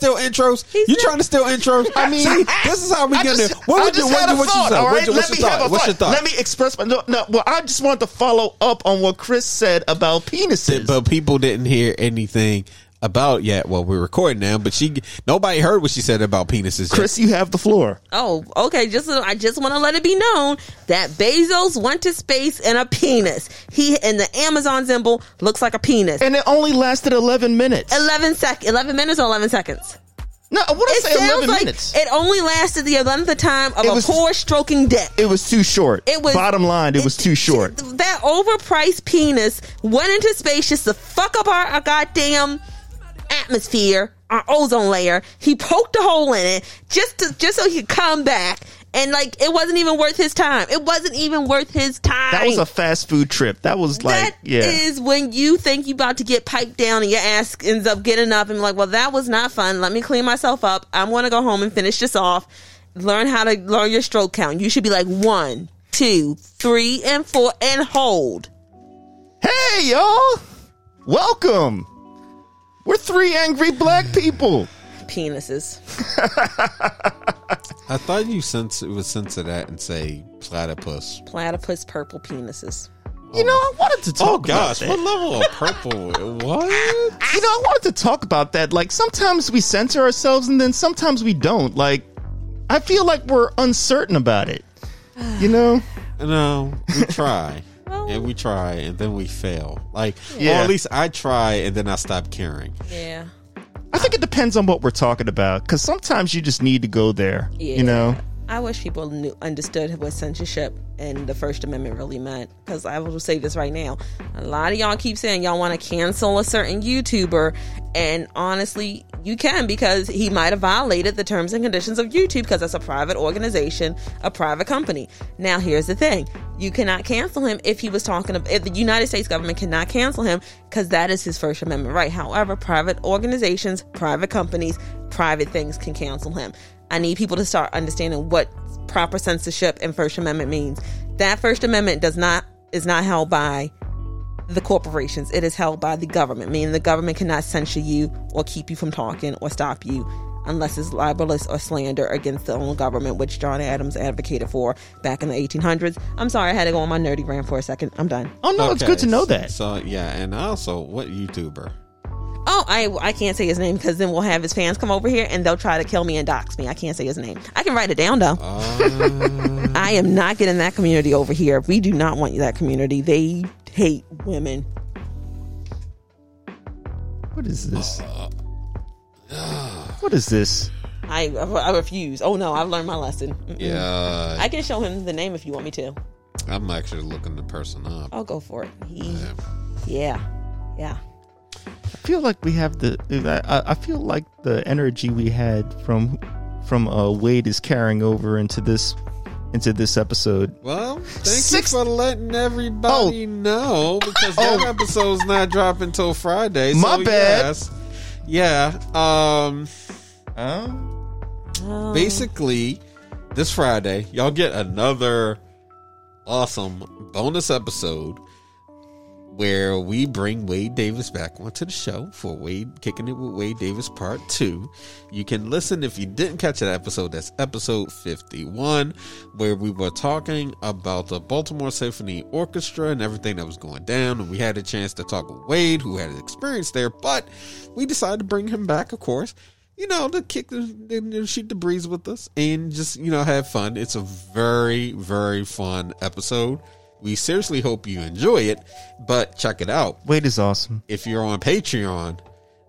Steal intros. He's you trying to steal intros? I mean, this is how we I get there. What I would you? What, you- what you say? right? you- Let What's me your have a thought? What's your thought. Let me express my no, no. Well, I just wanted to follow up on what Chris said about penises. But people didn't hear anything about yet. Well, we're recording now, but she nobody heard what she said about penises. yet. Chris, you have the floor. Oh, okay. Just I just want to let it be known that Bezos went to space in a penis. He and the Amazon symbol looks like a penis. And it only lasted 11 minutes. Eleven sec, eleven minutes or eleven seconds. No, what did I It say? 11 like minutes. it only lasted the eleventh time of It a was- poor stroking dick. it was too short. It was bottom line. It, was too short. That overpriced penis went into space just to fuck up our, our goddamn atmosphere, our ozone layer. He poked a hole in it just to just so he could come back. And like it wasn't even worth his time. It wasn't even worth his time. That was a fast food trip. That was like, That yeah. is when you think you about to get piped down and your ass ends up getting up and like, well, that was not fun. Let me clean myself up. I'm going to go home and finish this off. Learn how to learn your stroke count. You should be like one, two, three, and four, and hold. hey, y'all. Welcome. We're three angry black people. Penises. I thought you sense it would censor that and say platypus. Platypus purple penises. You know, I wanted to talk Oh about gosh, that. what level of purple? what? You know, I wanted to talk about that. Like, sometimes we censor ourselves and then sometimes we don't. Like, I feel like we're uncertain about it. You know? No, we try. Well- and we try and then we fail. Like, Yeah. or at least I try and then I stop caring. Yeah. I think it depends on what we're talking about because sometimes you just need to go there. Yeah. You know? I wish people knew, understood what censorship and the First Amendment really meant. Because I will say this right now: a lot of y'all keep saying y'all want to cancel a certain YouTuber, and honestly, you can because he might have violated the terms and conditions of YouTube because that's a private organization, a private company. Now, here's the thing: you cannot cancel him if he was talking. About, if the United States government cannot cancel him because that is his First Amendment right. However, private organizations, private companies, private things can cancel him. I need people to start understanding what proper censorship and First Amendment means. That First Amendment does not is not held by the corporations. It is held by the government, meaning the government cannot censure you or keep you from talking or stop you unless it's libelous or slander against the own government, which John Adams advocated for back in the 1800s. I'm sorry, I had to go on my nerdy rant for a second. I'm done. Oh, no, it's good to know that. So yeah, and also what YouTuber? Oh, I I can't say his name because then we'll have his fans come over here and they'll try to kill me and dox me. I can't say his name. I can write it down though. Uh, I am not getting that community over here. We do not want that community. They hate women. What is this? What is this? I I refuse. Oh no, I've learned my lesson. Mm-mm. yeah, I can show him the name if you want me to. I'm actually looking the person up. I'll go for it. He, yeah, yeah. I feel like we have the. I, I feel like the energy we had from from uh, Wade is carrying over into this into this episode. Well, thank Six- you for letting everybody know because that Oh. episode's not dropping until Friday. My so bad. Yes, yeah. Um, Oh. Um, basically, this Friday, y'all get another awesome bonus episode where we bring Wade Davis back onto the show for Wade Kicking It with Wade Davis Part 2. You can listen if you didn't catch that episode, that's episode 51, where we were talking about the Baltimore Symphony Orchestra and everything that was going down. And we had a chance to talk with Wade, who had an experience there, but we decided to bring him back, of course you know, to kick the shoot the breeze with us and just you know have fun. It's a very very fun episode. We seriously hope you enjoy it, but check it out. Wade is awesome. If you're on Patreon,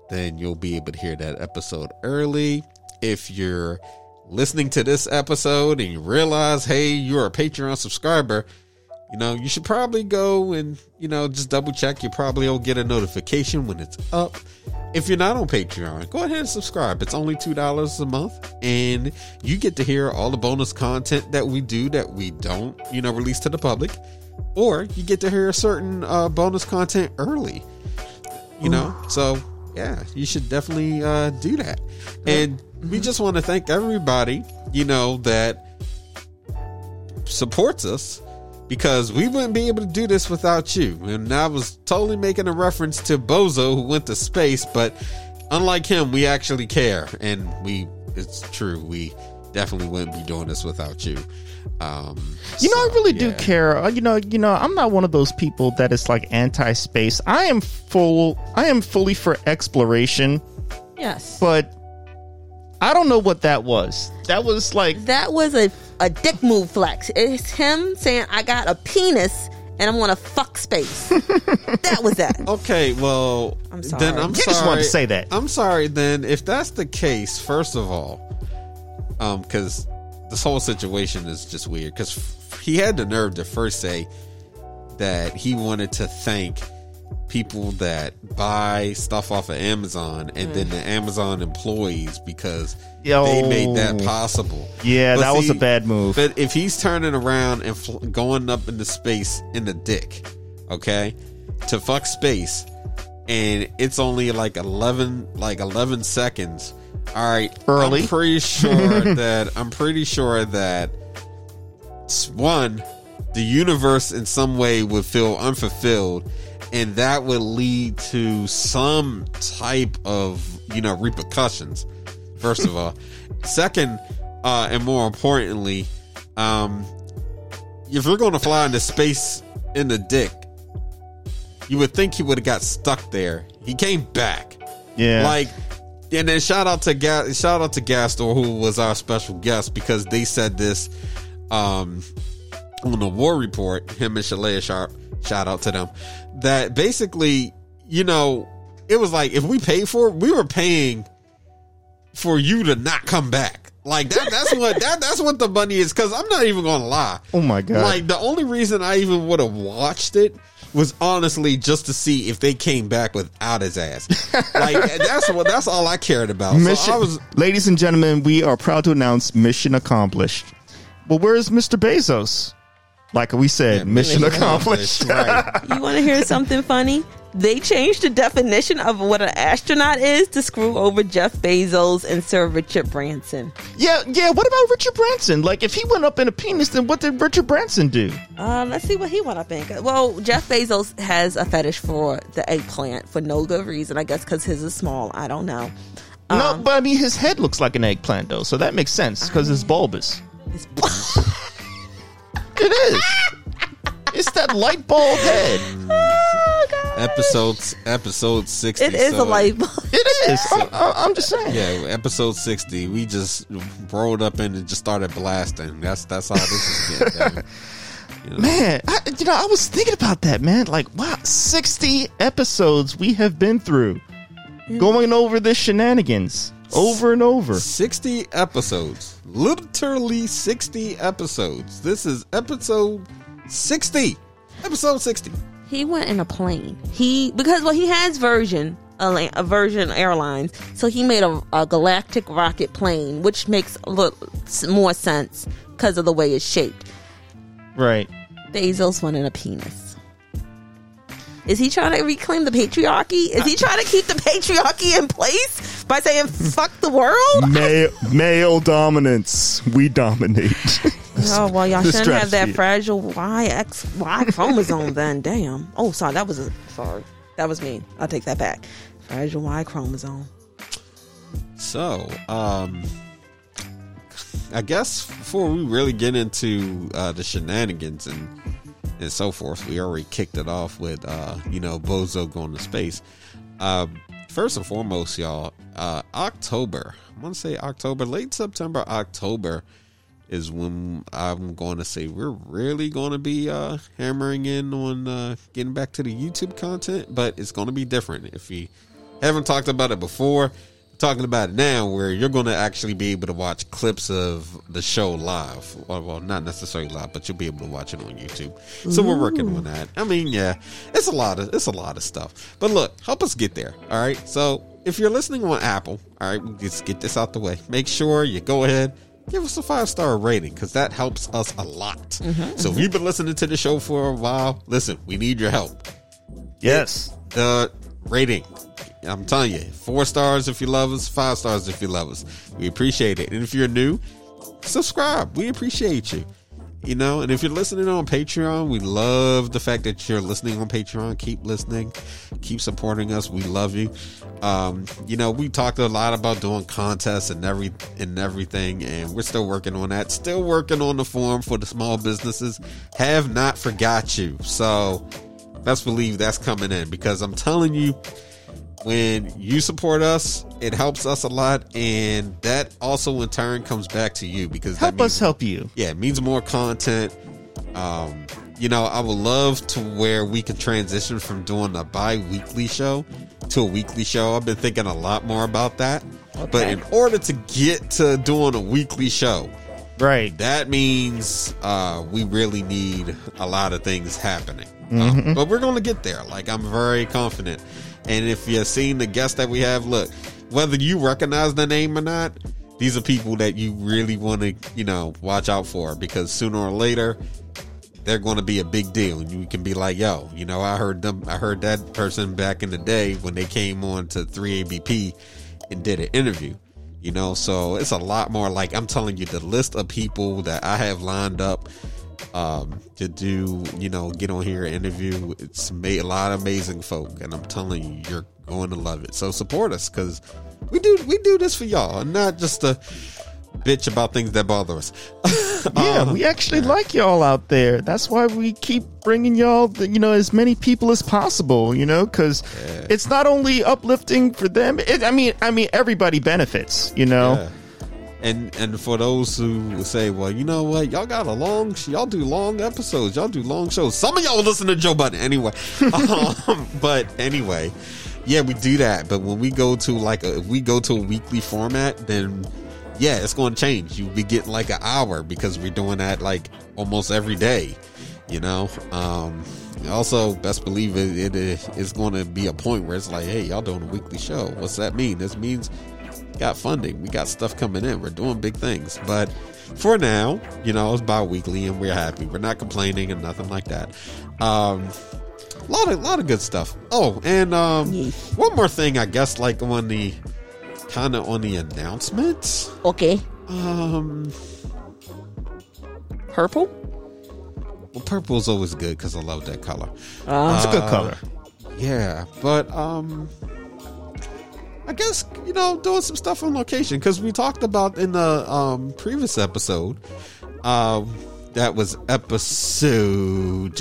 then you'll be able to hear that episode early. If you're listening to this episode and you realize, hey, you're a Patreon subscriber, you know, you should probably go and, you know, just double check. You probably will get a notification when it's up. If you're not on Patreon, go ahead and subscribe. It's only $2 a month and you get to hear all the bonus content that we do that we don't, you know, release to the public. Or you get to hear certain uh, bonus content early, you know? So, yeah, you should definitely uh, do that. And we just want to thank everybody, you know, that supports us because we wouldn't be able to do this without you. And I was totally making a reference to Bozo who went to space, but unlike him, we actually care, and we. It's true. We definitely wouldn't be doing this without you. Um, You know, I so, really do care. Uh, You know, you know, I'm not one of those people that is like anti-space. I am full. I am fully for exploration, Yes. but I don't know what that was. That was like, That was a a dick move flex. It's him saying, "I got a penis and I'm gonna fuck space." that was that. Okay, well, I'm sorry. then I'm You sorry. just wanted to say that. I'm sorry. Then, if that's the case, first of all, um, because this whole situation is just weird. Because f- he had the nerve to first say that he wanted to thank people that buy stuff off of Amazon and then mm. the Amazon employees because Yo. they made that possible. yeah, But that was a bad move. But if he's turning around and fl- going up into space in the dick, okay, to fuck space, and it's only like eleven, like eleven seconds. All right, Early. I'm pretty sure that I'm pretty sure that one, the universe in some way would feel unfulfilled, and that would lead to some type of you know repercussions. First of all, second, uh, and more importantly, um, if you're going to fly into space in the dick, you would think he would have got stuck there. He came back. yeah, Like, and then shout out to Ga- shout out to Gastor who was our special guest because they said this um, on the War Report. Him and Shalea Sharp. Shout out to them. That basically, you know, it was like if we paid for it, we were paying for you to not come back. Like that. That's what that. That's what the money is. Because I'm not even gonna lie. Oh my God. Like the only reason I even would have watched it was honestly just to see if they came back without his ass. like that's what that's all I cared about. mission. So I was Ladies and gentlemen, we are proud to announce mission accomplished. Well, where's Mr. Bezos? Like we said, mission, accomplished. right. You want to hear something funny? They changed the definition of what an astronaut is to screw over Jeff Bezos and Sir Richard Branson. Yeah, yeah. What about Richard Branson? Like, if he went up in a penis, then what did Richard Branson do? Uh, let's see what he went up in. Well, Jeff Bezos has a fetish for the eggplant for no good reason. I guess because his is small. I don't know. no, but I mean, his head looks like an eggplant, though, so that makes sense because it's bulbous. It's- It is. it's that light bulb head. oh, God. Episodes episode sixty. It is so- a light bulb. It is. I'm, I'm just saying. Yeah, episode sixty. We just rolled up in and just started blasting. That's that's how this is getting. You know? Man, I, you know, I was thinking about that, man. Like, wow, 60 episodes we have been through going over the shenanigans over and over. 60 episodes. Literally 60 episodes. This is episode 60. Episode 60. He went in a plane. He because well he has Virgin a, la- uh, Virgin Airlines, so he made a, a galactic rocket plane, which makes a little more sense because of the way it's shaped. Right. Bezos went in a penis. Is he trying to reclaim the patriarchy? Is he trying to keep the patriarchy in place by saying "fuck the world"? Male, male dominance. We dominate. Oh well, y'all the shouldn't have that strategy. fragile Y X Y chromosome then. Damn. Oh, sorry, that was a sorry. That was me. I'll take that back. Fragile Y chromosome. So, um, I guess before we really get into uh, the shenanigans and and so forth, we already kicked it off with uh, you know Bozo going to space. Uh, first and foremost, y'all, uh, October. I want to say October, late September, October is when I'm going to say we're really going to be uh, hammering in on uh, getting back to the YouTube content, but it's going to be different. If you haven't talked about it before, talking about it now, where you're going to actually be able to watch clips of the show live. Well, well, not necessarily live, but you'll be able to watch it on YouTube. So we're working on that. I mean, yeah, it's a lot of it's a lot of stuff. But look, help us get there. All right. So if you're listening on Apple, all right, let's get this out the way. Make sure you go ahead. Give us a five star rating because that helps us a lot. Mm-hmm, so if mm-hmm. you've been listening to the show for a while, listen, we need your help yes. the rating. I'm telling you, four stars if you love us, five stars if you love us. We appreciate it. And if you're new, subscribe. We appreciate you. you know, and if you're listening on Patreon, we love the fact that you're listening on Patreon. Keep listening, keep supporting us. We love you. Um, you know, we talked a lot about doing contests and every and everything, and we're still working on that. Still working on the form for the small businesses. Have not forgot you. So best believe that's coming in because I'm telling you when you support us, it helps us a lot, and that also in turn comes back to you because Help means, us help you. Yeah, it means more content. Um, you know, I would love to where we can transition from doing a bi-weekly show to a weekly show. I've been thinking a lot more about that. But in order to get to doing a weekly show, Right. that means uh, we really need a lot of things happening. Um, but we're going to get there. Like, I'm very confident. And if you've seen the guests that we have, look, whether you recognize the name or not, these are people that you really want to, you know, watch out for because sooner or later, they're going to be a big deal. And you can be like, yo, you know, I heard them, I heard that person back in the day when they came on to 3ABP and did an interview you know? So it's a lot more like i'm telling you the list of people that i have lined up um to do you know get on here interview it's made a lot of amazing folk and i'm telling you you're going to love it. So support us because we do we do this for y'all and not just to bitch about things that bother us Yeah, Um, we actually like y'all out there. That's why we keep bringing y'all, the, you know, as many people as possible. You know, because it's not only uplifting for them. It, I mean, I mean, everybody benefits. You know. Yeah. And and for those who say, well, you know what, y'all got a long, y'all do long episodes, y'all do long shows. Some of y'all listen to Joe Budden anyway. um, but anyway, yeah, we do that. But when we go to like a, if we go to a weekly format, then yeah, it's going to change. You'll be getting like an hour because we're doing that like almost every day. You know. Um, also, best believe it, it is going to be a point where it's like, hey, y'all doing a weekly show. What's that mean? This means got funding. We got stuff coming in. We're doing big things. But for now, you know, it's bi-weekly and we're happy. We're not complaining and nothing like that. Um a lot of lot of good stuff. Oh, and um one more thing I guess like on the kind of on the announcements. Okay. Um Purple? well purple's always good cuz I love that color. Uh, It's a good Uh, color. Yeah, but um I guess you know doing some stuff on location because we talked about in the um previous episode um that was episode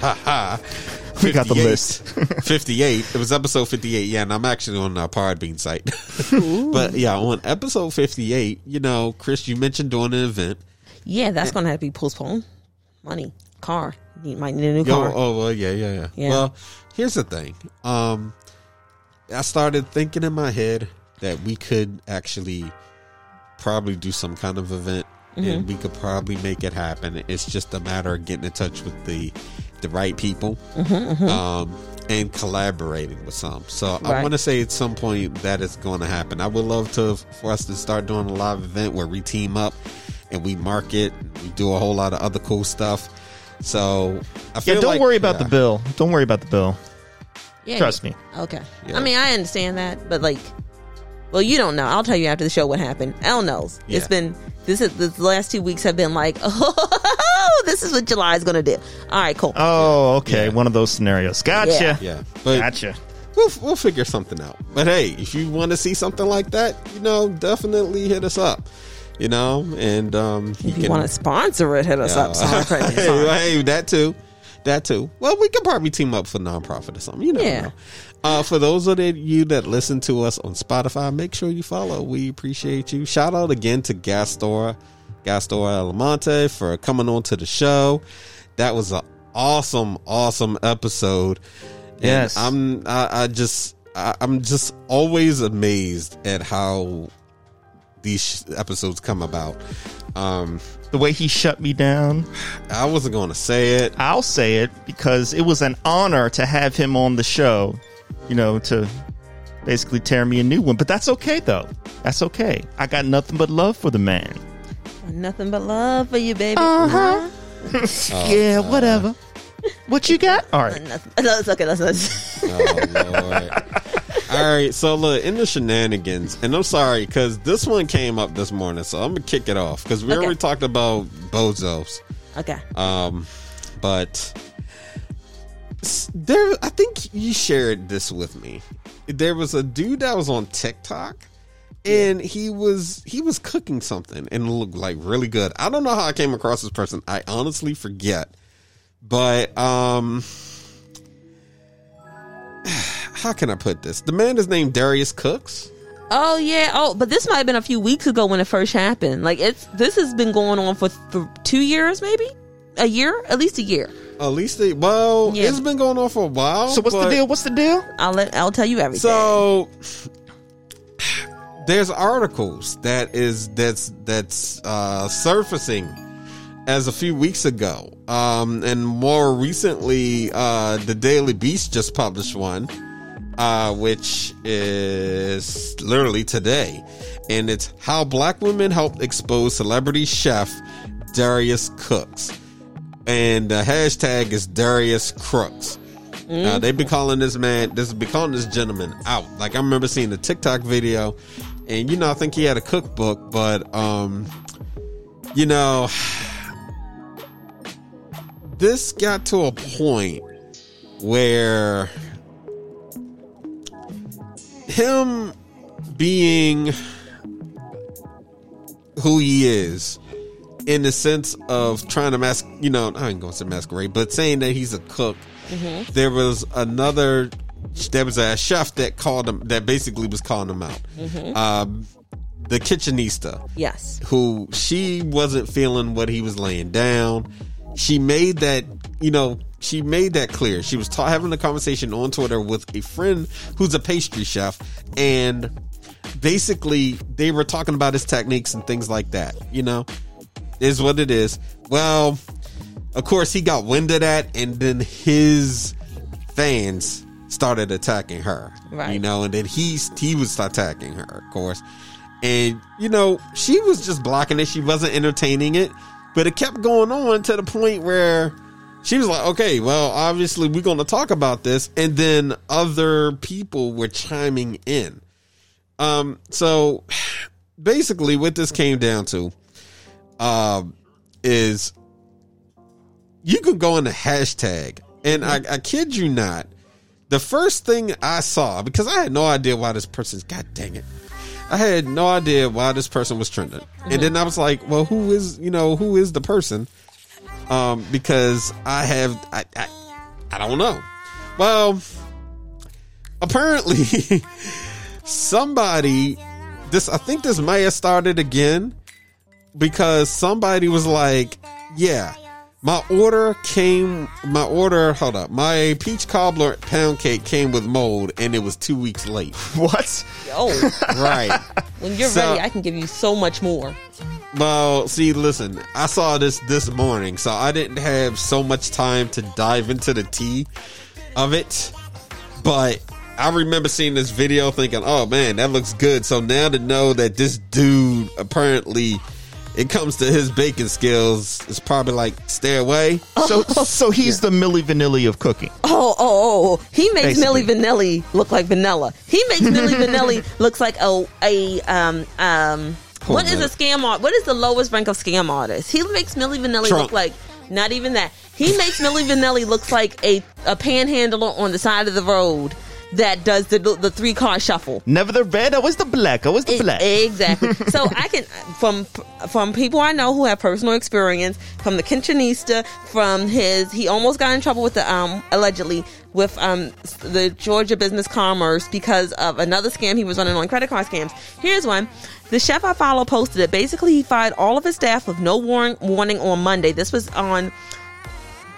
ha ha We got the 58. list. 58 it was episode 58 yeah and i'm actually on our podbean site but yeah on episode 58 you know chris you mentioned doing an event yeah, that's going to have to be postponed. Money. Car. You might need a new Yo, car. oh well, yeah, yeah, yeah, Yeah. Well, here's the thing. Um, I started thinking in my head that we could actually probably do some kind of event, Mm-hmm. and we could probably make it happen. It's just a matter of getting in touch with the the right people, um, and collaborating with some. So I Mm-hmm, want to say at some point that is going to happen. I would love to for us to start doing a live event where we team up and we market, we do a whole lot of other cool stuff. So I feel Yeah, don't like- worry about yeah. the bill. Don't worry about the bill. yeah. Trust me. Okay. Yeah. I mean, I understand that, but like, well, you don't know. I'll tell you after the show what happened. Elle knows. It's been this is the last two weeks have been like, oh, this is what July is going to do. All right, cool. Oh, okay. Yeah. One of those scenarios. Gotcha. Yeah. Yeah, but Gotcha. we'll we'll figure something out. But hey, if you want to see something like that, you know, definitely hit us up. You know, and um, if you want to sponsor it, hit us up. Sorry, Craig. hey, Sorry. hey, that too, that too. Well, we could probably team up for nonprofit or something. You never Yeah. Uh, for those of you that listen to us on Spotify, make sure you follow. We appreciate you. Shout out again to Gastor, Gastor Alamonte for coming on to the show. That was an awesome, awesome episode. And Yes. I'm. I, I just. I, I'm just always amazed at how these episodes come about. Um, The way he shut me down, I wasn't going to say it. I'll say it because it was an honor to have him on the show, you know, to basically tear me a new one. But that's okay, though. That's okay. I got nothing but love for the man. Nothing but love for you, baby. Uh-huh. yeah, whatever. What you got? All right. Nothing. No, it's okay. Let's, let's Oh All right, so look in the shenanigans, and I'm sorry because this one came up this morning, so I'm gonna kick it off because we Okay. already talked about bozos. Okay. Um, but s- there, I think you shared this with me. There was a dude that was on TikTok, and he was he was cooking something and it looked like really good. I don't know how I came across this person. I honestly forget, but um. How can I put this? The man is named Darius Cooks. Oh yeah. Oh, but this might have been a few weeks ago when it first happened. Like it's this has been going on for th- two years, maybe a year, at least a year. At least they, well, Yeah. it's been going on for a while. So what's the deal? What's the deal? I'll let I'll tell you everything. So there's articles that is that's that's uh, surfacing as a few weeks ago, um, and more recently, uh, the Daily Beast just published one, uh, which is literally today, and it's how black women helped expose celebrity chef Darius Cooks, and the hashtag is Darius Crooks. Uh, they've been calling this man, this been calling this gentleman out. Like I remember seeing the TikTok video, and you know I think he had a cookbook, but um, you know, this got to a point where him being who he is in the sense of trying to mask, you know, I ain't going to say masquerade, but saying that he's a cook. There was another, there was a chef that called him, that basically was calling him out. Um, the kitchenista, yes. who she wasn't feeling what he was laying down. She made that, you know, she made that clear. She was ta- having a conversation on Twitter with a friend who's a pastry chef, and basically they were talking about his techniques and things like that. You know, is what it is. Well, of course, he got wind of that, and then his fans started attacking her. Right. You know, and then he he was attacking her, of course. And you know, she was just blocking it. She wasn't entertaining it, but it kept going on to the point where she was like, "Okay, well, obviously we're going to talk about this," and then other people were chiming in. Um, so basically, what this came down to, um, is you can go in the hashtag, and I, I kid you not, the first thing I saw because I had no idea why this person's. God dang it. I had no idea why this person was trending. And then I was like, well, who is, you know, who is the person? Um, because I have, I, I, I don't know. Well, apparently somebody, this, I think this may have started again because somebody was like, yeah, my order came, my order, hold up, my peach cobbler pound cake came with mold and it was two weeks late. What? Oh, Right. when you're So- ready, I can give you so much more. Well, see, listen, I saw this this morning, so I didn't have so much time to dive into the tea of it. But I remember seeing this video thinking, oh man, that looks good. So now to know that this dude apparently it comes to his baking skills, it's probably like stay away. So so he's the Milli Vanilli of cooking. Oh, oh, oh! He makes Basically. Milli Vanilli look like vanilla. He makes Millie Vanilli looks like a a um um. Hold what is on. a scam art? What is the lowest rank of scam artist? He makes Milli Vanilli Trump. look like not even that. He makes Milli Vanilli looks like a a panhandler on the side of the road that does the the three car shuffle. Never the red, always the black, always the E- black. Exactly. so I can from from people I know who have personal experience from the kitchenista, from his he almost got in trouble with the um allegedly with um the Georgia Business Commerce because of another scam he was running on credit card scams. Here's one. The chef I follow posted it. Basically, he fired all of his staff with no warning warning on Monday. This was on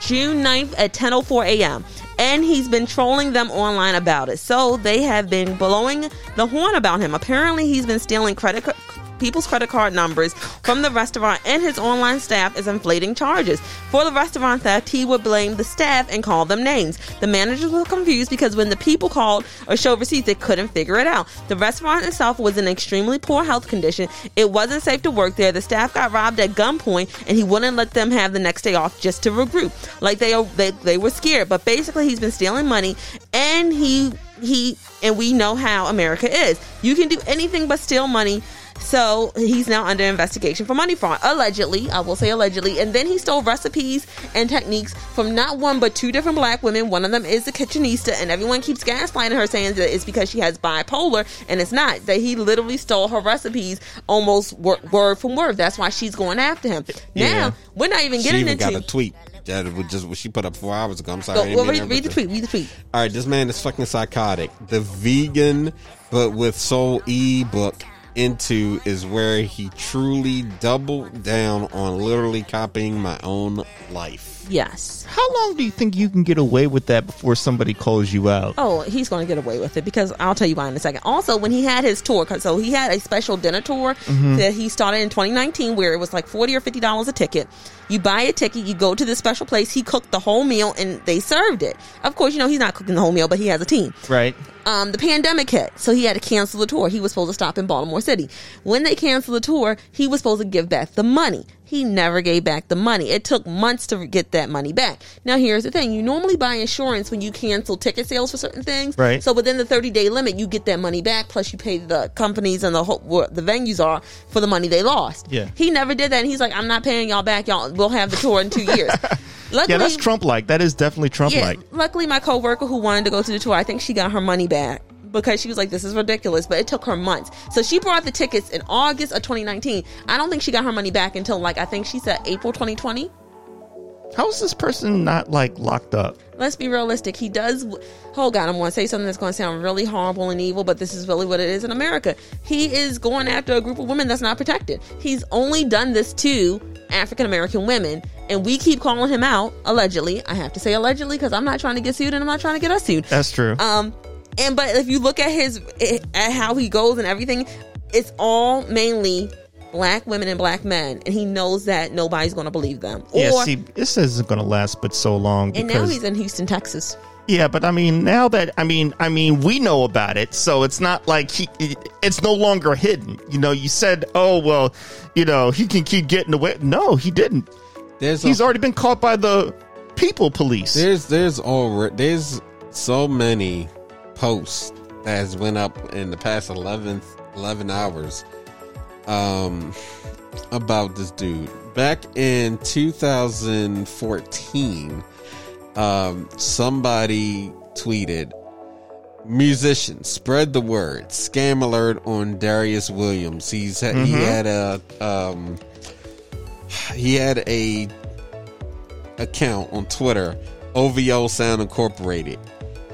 June 9th at 10:04 a.m. And he's been trolling them online about it. So they have been blowing the horn about him. Apparently, he's been stealing credit ca- people's credit card numbers from the restaurant and his online staff is inflating charges. For the restaurant theft, he would blame the staff and call them names. The managers were confused because when the people called or showed receipts, they couldn't figure it out. The restaurant itself was in extremely poor health condition. It wasn't safe to work there. The staff got robbed at gunpoint and he wouldn't let them have the next day off just to regroup. Like they they, they were scared. But basically he's been stealing money and he he and we know how America is. You can do anything but steal money. So he's now under investigation for money fraud, allegedly. I will say allegedly. And then he stole recipes and techniques from not one but two different black women. One of them is the kitchenista, and everyone keeps gaslighting her, saying that it's because she has bipolar, and it's not. That he literally stole her recipes almost wor- word from word. That's why she's going after him. Yeah. Now we're not even She getting even into. got a tweet that was just what she put up four hours ago. I'm sorry. Go, well, read, read the tweet. Read the tweet. All right, this man is fucking psychotic. The vegan, but with soul e book into is where he truly doubled down on literally copying my own life. Yes. How long do you think you can get away with that before somebody calls you out? Oh, he's going to get away with it because I'll tell you why in a second. Also, when he had his tour, so he had a special dinner tour Mm-hmm. that he started in 2019 where it was like 40 or 50 dollars a ticket. You buy a ticket, you go to this special place, he cooked the whole meal and they served it. Of course, you know, he's not cooking the whole meal, but he has a team. Right. Um, the pandemic hit, so he had to cancel the tour. He was supposed to stop in Baltimore City. When they canceled the tour, he was supposed to give back the money. He never gave back the money. It took months to get that money back. Now, here's the thing: you normally buy insurance when you cancel ticket sales for certain things. Right. So within the 30 day limit, you get that money back. Plus, you pay the companies and the whole, the venues are for the money they lost. Yeah. He never did that. And he's like, I'm not paying y'all back. Y'all, we'll have the tour in two years. Luckily, Yeah, that's Trump like. That is definitely Trump yeah, like. luckily my coworker who wanted to go to the tour, I think she got her money back because she was like, "This is ridiculous," but it took her months. So she bought the tickets in August of 2019. I don't think she got her money back until like I think she said April 2020. How is this person not like locked up? Let's be realistic. He does. Oh God, I'm going to say something that's going to sound really horrible and evil, but this is really what it is in America. He is going after a group of women that's not protected. He's only done this to African American women, and we keep calling him out allegedly. I have to say allegedly because I'm not trying to get sued and I'm not trying to get us sued. That's true. Um, and but if you look at his at how he goes and everything, it's all mainly black women and black men, and he knows that nobody's going to believe them. yeah, or, see, this isn't going to last but so long and now he's in Houston, Texas. Yeah, but I mean, now that I mean, I mean, we know about it, so it's not like he. It's no longer hidden. You know, you said, "Oh well, you know, he can keep getting away." No, he didn't. There's a- He's already been caught by the people police. There's there's already there's so many posts that has went up in the past 11, 11 hours um about this dude. Back in 2014, um somebody tweeted musicians spread the word scam alert on Darius Williams. He's he had a um he had a account on Twitter, OVO Sound Incorporated.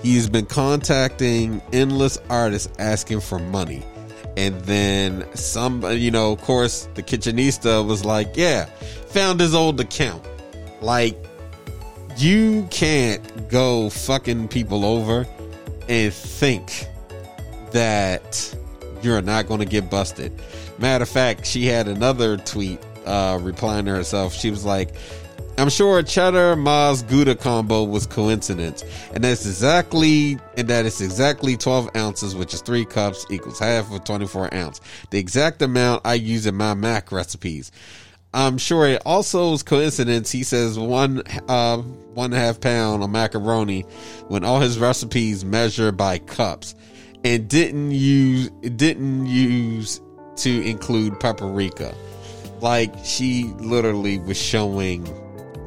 He's been contacting endless artists asking for money. And then some, you know, of course, the kitchenista was like, yeah, found his old account. Like, you can't go fucking people over and think that you're not going to get busted. Matter of fact, she had another tweet uh, replying to herself. She was like, I'm sure a cheddar Maz Gouda combo was coincidence, and that's exactly and that is exactly 12 ounces, which is three cups equals half of 24 ounce. The exact amount I use in my mac recipes. I'm sure it also is coincidence. He says one uh, one half pound of macaroni when all his recipes measure by cups, and didn't use didn't use to include paprika. Like she literally was showing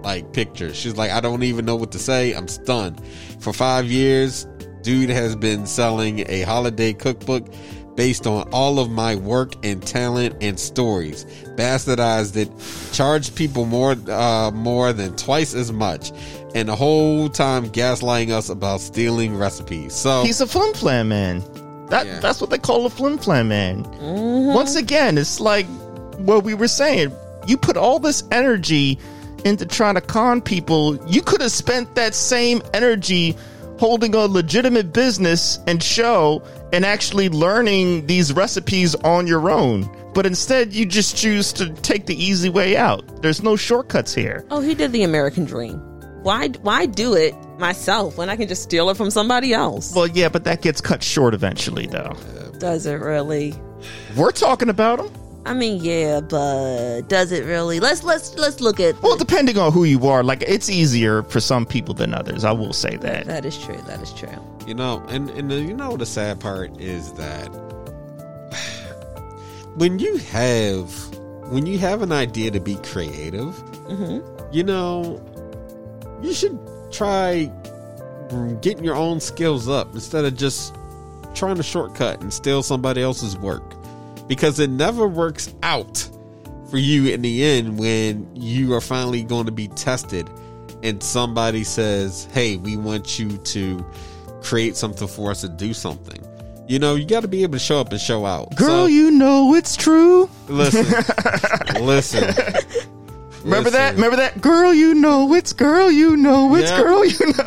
like pictures. She's like, I don't even know what to say. I'm stunned. For five years, dude has been selling a holiday cookbook based on all of my work and talent and stories. Bastardized it, charged people more uh, more than twice as much, and the whole time gaslighting us about stealing recipes. So He's a flim flam man. That Yeah. that's what they call a flim flam man. Once again, it's like what we were saying. You put all this energy into trying to con people. You could have spent that same energy holding a legitimate business and show and actually learning these recipes on your own. But instead, you just choose to take the easy way out. There's no shortcuts here. Oh, he did the American dream. Why? Why do it myself when I can just steal it from somebody else? Well, yeah, but that gets cut short eventually, though. Does it really? We're talking about them. I mean, yeah, but does it really? Let's let's let's look at. Well, depending on who you are, like it's easier for some people than others. I will say that. that is true. That is true. You know, and and the, you know the sad part is that when you have when you have an idea to be creative, mm-hmm. you know, you should try getting your own skills up instead of just trying to shortcut and steal somebody else's work because it never works out for you in the end when you are finally going to be tested and somebody says, "Hey, we want you to create something for us to do something." You know, you got to be able to show up and show out. Girl, So, you know it's true. listen, listen. Remember that? Remember that? Girl, you know it's girl, you know it's Yeah. girl, you know.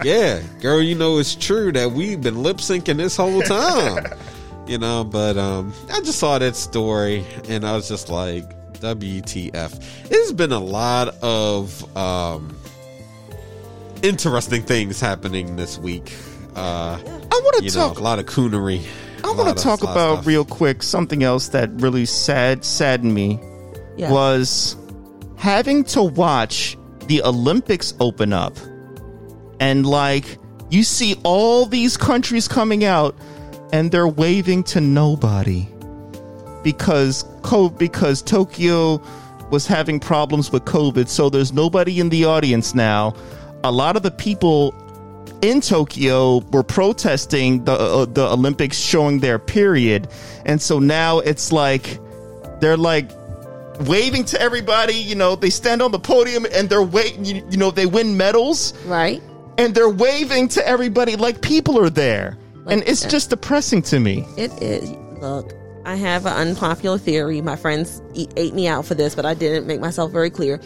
Yeah, girl, you know it's true that we've been lip syncing this whole time. You know, but um I just saw that story and I was just like, WTF. There's been a lot of um interesting things happening this week. Uh I want to know, talk a lot of coonery. I want to talk about real quick something else that really sad saddened me Yeah. was having to watch the Olympics open up and like you see all these countries coming out and they're waving to nobody because co- because Tokyo was having problems with COVID so there's nobody in the audience now a lot of the people in Tokyo were protesting the uh, the Olympics showing their period, and so now it's like they're like waving to everybody. You know, they stand on the podium and they're waiting. You, you know, they win medals right. and they're waving to everybody like people are there, and it's just depressing to me. It is. Look, I have an unpopular theory. My friends e- ate me out for this, but I didn't make myself very clear.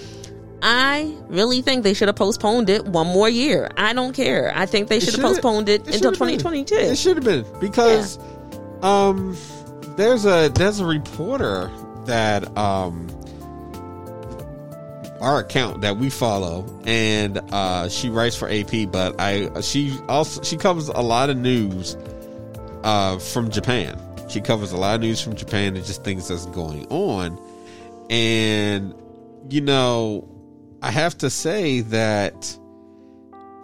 I really think they should have postponed it one more year. I don't care. I think they should have postponed it, until should've been. 2022. It should have been because um there's a there's a reporter that um our account that we follow and uh she writes for AP but I she also she covers a lot of news uh from Japan. She covers a lot of news from Japan and just things that's going on. And you know, I have to say that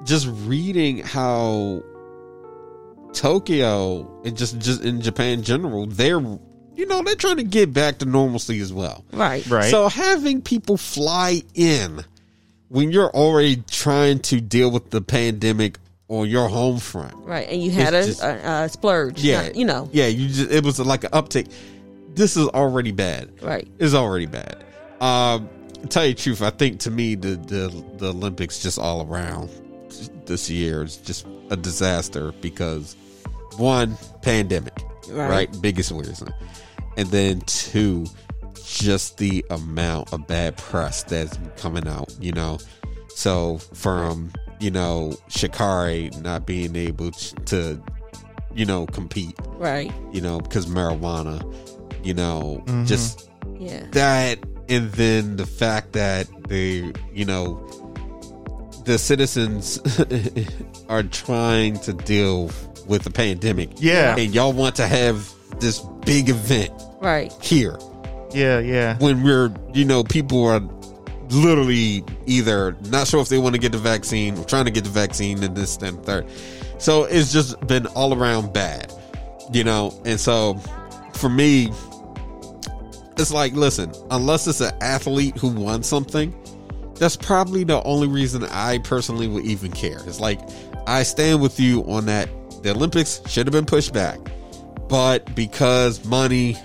just reading how Tokyo and just just in Japan in general, they're you know they're trying to get back to normalcy as well. right. Right. So having people fly in when you're already trying to deal with the pandemic on your home front, Right. And you had a, just- a, a splurge. yeah, not- you know. yeah, you just it was like an uptick. This is already bad. Right. It's already bad. Um, tell you the truth, I think to me the the the Olympics just all around this year is just a disaster because one pandemic, Right. right, biggest reason, and then two, just the amount of bad press that's coming out. You know, so from you know Sha'Carri not being able to, you know, compete Right. you know, because marijuana, you know, Mm-hmm. just Yeah. that, and then the fact that they, you know, the citizens are trying to deal with the pandemic. Yeah. And y'all want to have this big event Right. here yeah, yeah. when we're, you know, people are literally either not sure if they want to get the vaccine or trying to get the vaccine and this and third. So it's just been all around bad, you know? And so for me, it's like, listen, unless it's an athlete who won something, that's probably the only reason I personally would even care. It's like, I stand with you on that. The Olympics should have been pushed back, but because money,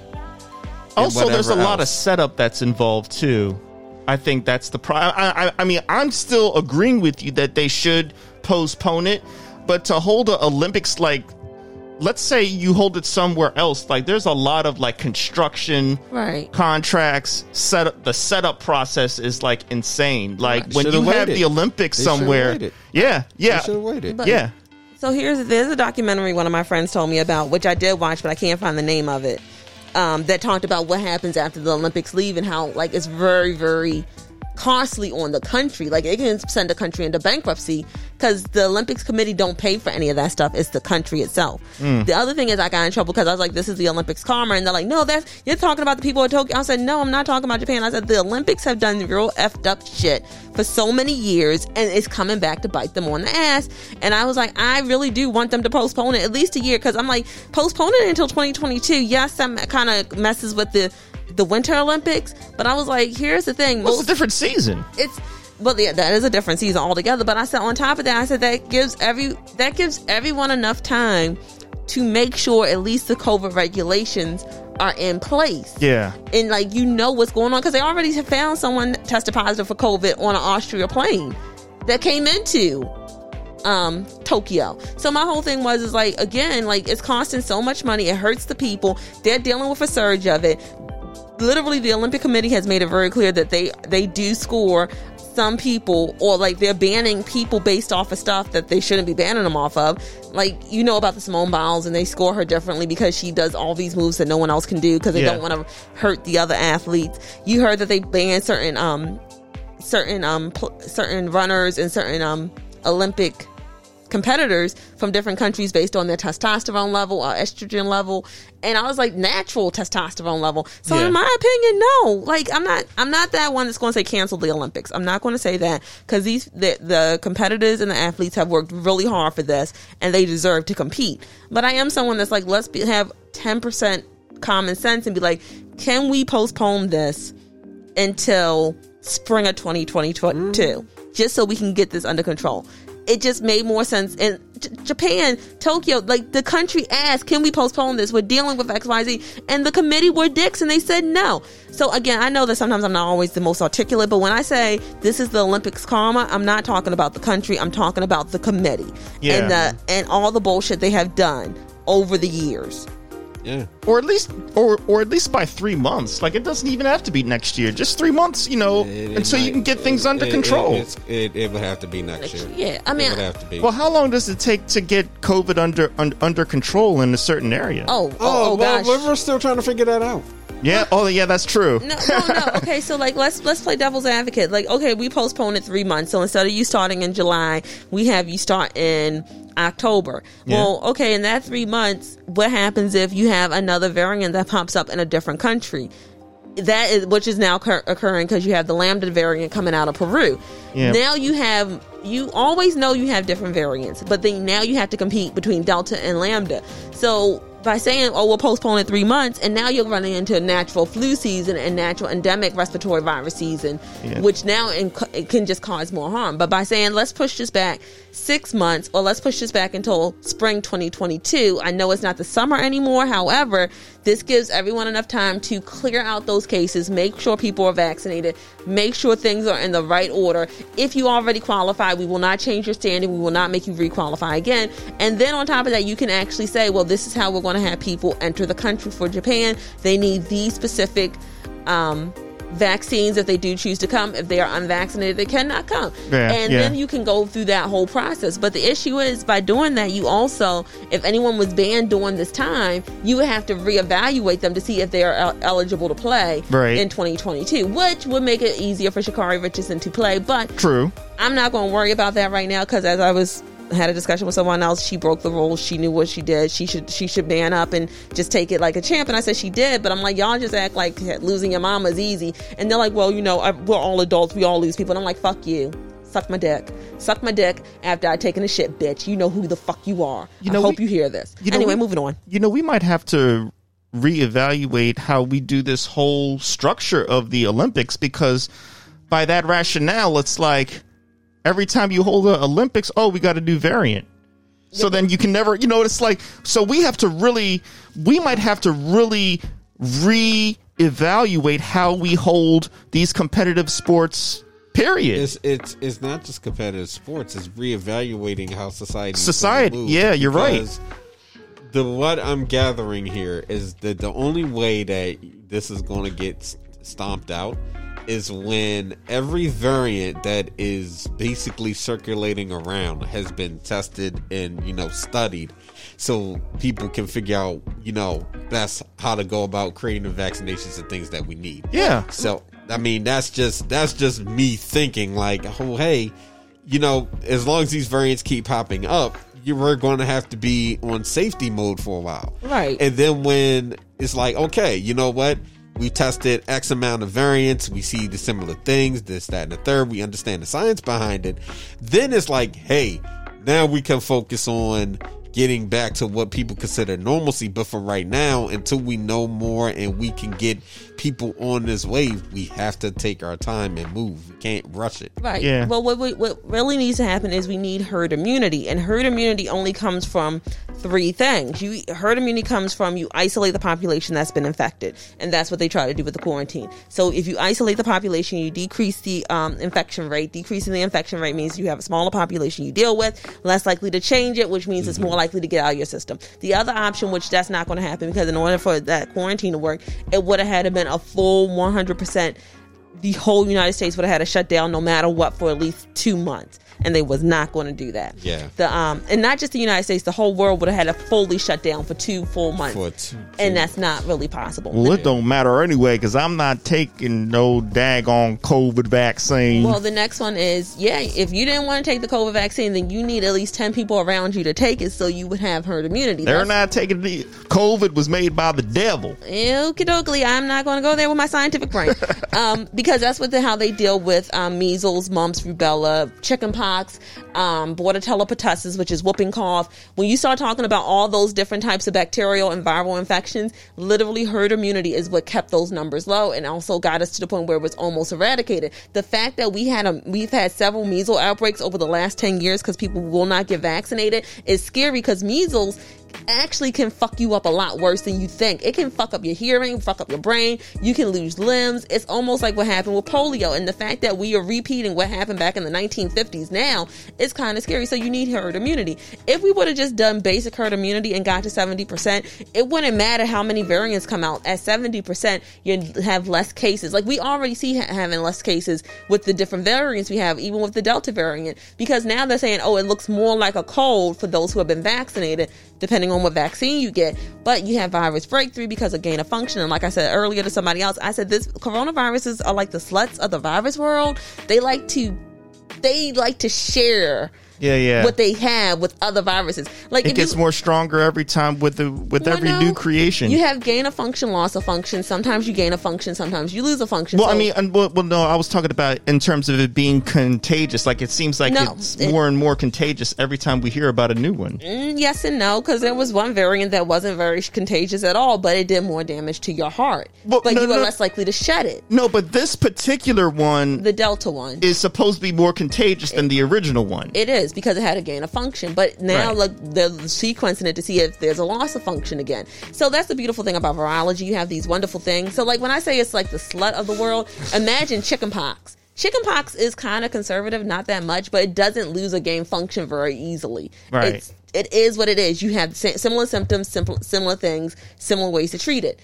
also there's a whatever lot of setup that's involved too. I think that's the pro I, I, I mean i'm still agreeing with you that they should postpone it but to hold the olympics like let's say you hold it somewhere else like there's a lot of like construction Right. contracts set up the setup process is like insane. Like when Should've you have the olympics They somewhere waited. yeah yeah. Should have. But- yeah So here's there's a documentary one of my friends told me about, which I did watch, but I can't find the name of it. Um, that talked about what happens after the Olympics leave and how like it's very very costly on the country. Like it can send a country into bankruptcy because the Olympics committee don't pay for any of that stuff. It's the country itself. Mm. The other thing is I got in trouble because I was like, this is the Olympics karma. And they're like, no, that's, you're talking about the people of Tokyo. I said, no, I'm not talking about Japan. I said, the Olympics have done real effed up shit for so many years and it's coming back to bite them on the ass. And I was like, I really do want them to postpone it at least a year because I'm like, postpone it until 2022. Yes, that kind of messes with the, the Winter Olympics, but I was like, here's the thing. Well, it's a different season. it's well yeah that is a different season altogether but i said on top of that i said that gives every that gives everyone enough time to make sure at least the covid regulations are in place Yeah. and like you know what's going on because they already have found someone tested positive for covid on an austria plane that came into um Tokyo. So my whole thing was is like again, like it's costing so much money, it hurts the people. They're dealing with a surge of it. Literally the Olympic Committee has made it very clear that they they do score some people or like they're banning people based off of stuff that they shouldn't be banning them off of. Like you know about the Simone Biles and they score her differently because she does all these moves that no one else can do because they Yeah. don't want to hurt the other athletes. You heard that they banned certain um certain um pl- certain runners and certain um Olympic competitors from different countries based on their testosterone level or estrogen level. And I was like natural testosterone level. So Yeah. in my opinion no. Like I'm not I'm not that one that's going to say cancel the Olympics. I'm not going to say that because these the, the competitors and the athletes have worked really hard for this and they deserve to compete. But I am someone that's like let's be, have 10% common sense and be like can we postpone this until spring of 2022 mm. just so we can get this under control it just made more sense. In J- japan tokyo like the country asked can we postpone this? We're dealing with xyz and the committee were dicks and they said no. So again i know that sometimes i'm not always the most articulate but when i say this is the olympics karma i'm not talking about the country. I'm talking about the committee. Yeah. and the and all the bullshit they have done over the years. Yeah. Or at least, or or at least by three months. Like it doesn't even have to be next year. Just three months, you know, It- it until you can get things under it- control. It, it's- it, it would have to be next year. yeah i mean it would have to be. well, how long does it take to get COVID under un, under control in a certain area? oh oh, oh, oh well, gosh we're still trying to figure that out. yeah. Oh, yeah. That's true. No, no, no. Okay, so like let's let's play devil's advocate. Like, okay, we postponed it three months. So instead of you starting in July, we have you start in October. Well, okay, in that three months, what happens if you have another variant that pops up in a different country? That is which is now occur- occurring because you have the lambda variant coming out of Peru. Yeah. Now you have you always know you have different variants, but then now you have to compete between delta and lambda. So by saying, "Oh, we'll postpone it three months," and now you're running into a natural flu season and natural endemic respiratory virus season, Yeah. which now in, it can just cause more harm. But by saying, "Let's push this back six months," or "Let's push this back until spring 2022," I know it's not the summer anymore. However, this gives everyone enough time to clear out those cases, make sure people are vaccinated, make sure things are in the right order. If you already qualify, we will not change your standing. We will not make you requalify again. And then on top of that, you can actually say, well, this is how we're going to have people enter the country for Japan. They need these specific um, vaccines if they do choose to come. If they are unvaccinated, they cannot come. Yeah, and yeah. then you can go through that whole process. But the issue is by doing that, you also, if anyone was banned during this time, you would have to reevaluate them to see if they are el- eligible to play Right. in 2022, which would make it easier for Sha'Carri Richardson to play. But True. I'm not going to worry about that right now because as I was had a discussion with someone else, she broke the rules. She knew what she did. She should she should man up and just take it like a champ. And I said she did, but I'm like y'all just act like losing your mama is easy. And they're like, well, you know, I, we're all adults. We all lose people. And I'm like, fuck you. Suck my dick. Suck my dick after I taken a shit, bitch. You know who the fuck you are. You know, I hope we- you hear this. you know, anyway, we- moving on. You know, we might have to reevaluate how we do this whole structure of the Olympics because by that rationale, it's like every time you hold the Olympics, oh, we got a new variant. So then you can never, you know, it's like, so we have to really, we might have to really re-evaluate how we hold these competitive sports, period. It's it's it's not just competitive sports. It's reevaluating how society Society, yeah, you're right. The what I'm gathering here is that the only way that this is going to get stomped out is when every variant that is basically circulating around has been tested and you know studied so people can figure out you know that's how to go about creating the vaccinations and things that we need Yeah. so i mean that's just that's just me thinking like oh hey you know as long as these variants keep popping up you we're going to have to be on safety mode for a while Right. and then when it's like, okay, you know what? We tested X amount of variants. We see the similar things, this, that, and the third. We understand the science behind it. Then it's like, hey, now we can focus on getting back to what people consider normalcy. But for right now, until we know more and we can get people on this wave, we have to take our time and move. We can't rush it. Right. Yeah. Well, what, what what really needs to happen is we need herd immunity, and herd immunity only comes from three things. You herd immunity comes from you isolate the population that's been infected, and that's what they try to do with the quarantine. So if you isolate the population, you decrease the um, infection rate. Decreasing the infection rate means you have a smaller population you deal with, less likely to change it, which means it's more likely to get out of your system. The other option, which that's not going to happen, because in order for that quarantine to work, it would have had to been a full 100 percent the whole United States would have had to shut down no matter what for at least two months. And they was not going to do that. Yeah. The um and not just the United States, the whole world would have had to fully shut down for two full months. For two- and that's not really possible. Well, it don't matter anyway because I'm not taking no daggone COVID vaccine. Well, the next one is yeah. If you didn't want to take the COVID vaccine, then you need at least ten people around you to take it, so you would have herd immunity. They're That's- not taking the COVID was made by the devil. Okie dokie, I'm not going to go there with my scientific brain, um, because that's what the, how they deal with um, measles, mumps, rubella, chickenpox, um, bordetella pertussis, which is whooping cough. When you start talking about all those different types of bacterial and viral infections, literally herd immunity is what kept those numbers low and also got us to the point where it was almost eradicated. The fact that we had a we've had several measles outbreaks over the last ten years because people will not get vaccinated is scary because measles actually can fuck you up a lot worse than you think. It can fuck up your hearing, fuck up your brain. You can lose limbs. It's almost like what happened with polio. And the fact that we are repeating what happened back in the 1950s now is kind of scary. So you need herd immunity. If we would have just done basic herd immunity and got to 70%, it wouldn't matter how many variants come out. At 70%, you have less cases. Like we already see ha- having less cases with the different variants we have, even with the Delta variant, because now they're saying, oh, it looks more like a cold for those who have been vaccinated, depending on what vaccine you get. But you have virus breakthrough because of gain of function. And like I said earlier to somebody else, I said this coronaviruses are like the sluts of the virus world. They like to, they like to share Yeah, yeah. what they have with other viruses. Like it gets you, more stronger every time with the with every no. new creation. You have gain of function, loss of function. Sometimes you gain a function, sometimes you lose a function. well, I mean, and, well, well, no, I was talking about in terms of it being contagious. Like it seems like No, it's it- more and more contagious every time we hear about a new one. Mm, yes and no, because there was one variant that wasn't very contagious at all, but it did more damage to your heart. Well, but no, you were no. less likely to shed it. No, but this particular one The Delta one. is supposed to be more contagious than the original one. It is because it had a gain of function, but now Right. look, they're sequencing it to see if there's a loss of function again. So that's the beautiful thing about virology. You have these wonderful things. So like when I say it's like the slut of the world, imagine chickenpox. Chickenpox is kind of conservative, not that much, but it doesn't lose a gain function very easily. Right. It's, it is what it is. You have similar symptoms, simple, similar things, similar ways to treat it.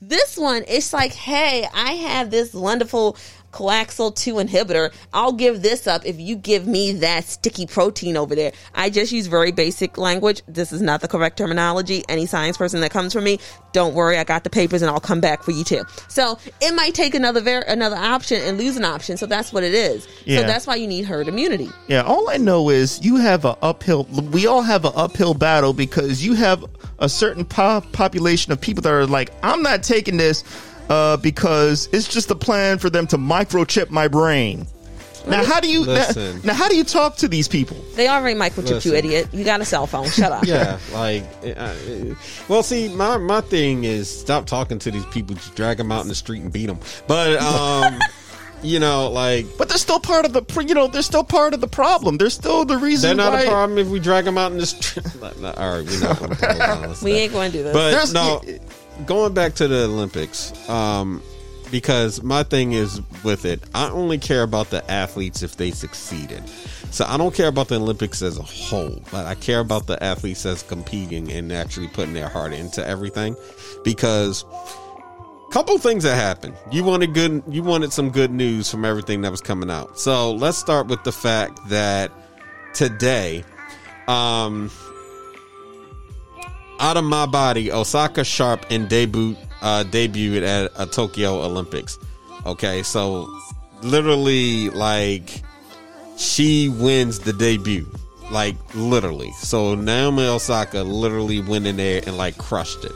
This one, it's like, hey, I have this wonderful coaxyl 2 inhibitor. I'll give this up if you give me that sticky protein over there. I just use very basic language. This is not the correct terminology. Any science person that comes for me, don't worry, I got the papers and I'll come back for you too. So it might take another ver- another option and lose an option. So that's what it is. Yeah. So that's why you need herd immunity. Yeah, all I know is you have a uphill. We all have an uphill battle because you have a certain po- population of people that are like, I'm not taking this uh, because it's just a plan for them to microchip my brain. Now, how do you now, now? How do you talk to these people? They already microchipped you, idiot. You got a cell phone. Shut up. yeah, like, uh, uh, well, see, my my thing is stop talking to these people, just drag them out in the street and beat them. But um, you know, like But they're still part of the. pr- You know, they're still part of the problem. They're still the reason. they're not why, a problem if we drag them out in the street. All right, we're not gonna go down We path. ain't going to do this. But There's- no, going back to the Olympics, um, because my thing is with it, I only care about the athletes if they succeeded. So I don't care about the Olympics as a whole, but I care about the athletes as competing and actually putting their heart into everything. Because couple things that happened. You wanted good. You wanted some good news from everything that was coming out. So let's start with the fact that today, um, out of my body, Osaka Sharp and debut uh, debuted at a Tokyo Olympics. Okay, so literally, like she wins the debut, like literally. So Naomi Osaka literally went in there and like crushed it.